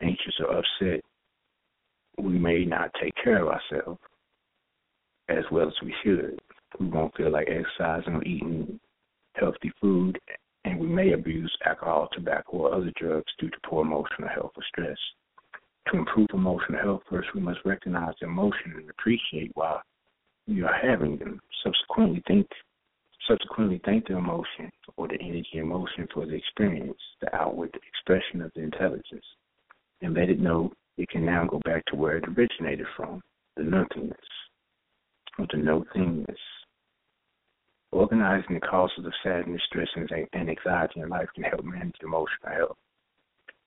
anxious or upset, we may not take care of ourselves as well as we should. We won't feel like exercising or eating healthy food, and we may abuse alcohol, tobacco, or other drugs due to poor emotional health or stress. To improve emotional health, first we must recognize emotion and appreciate why we are having them. Subsequently, think subsequently thank the emotion or the energy emotion for the experience, the outward expression of the intelligence, and let it know it can now go back to where it originated from, the nothingness or the no thingness. Organizing the causes of sadness, stress, and anxiety in life can help manage emotional health.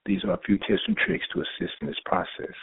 These are a few tips and tricks to assist in this process.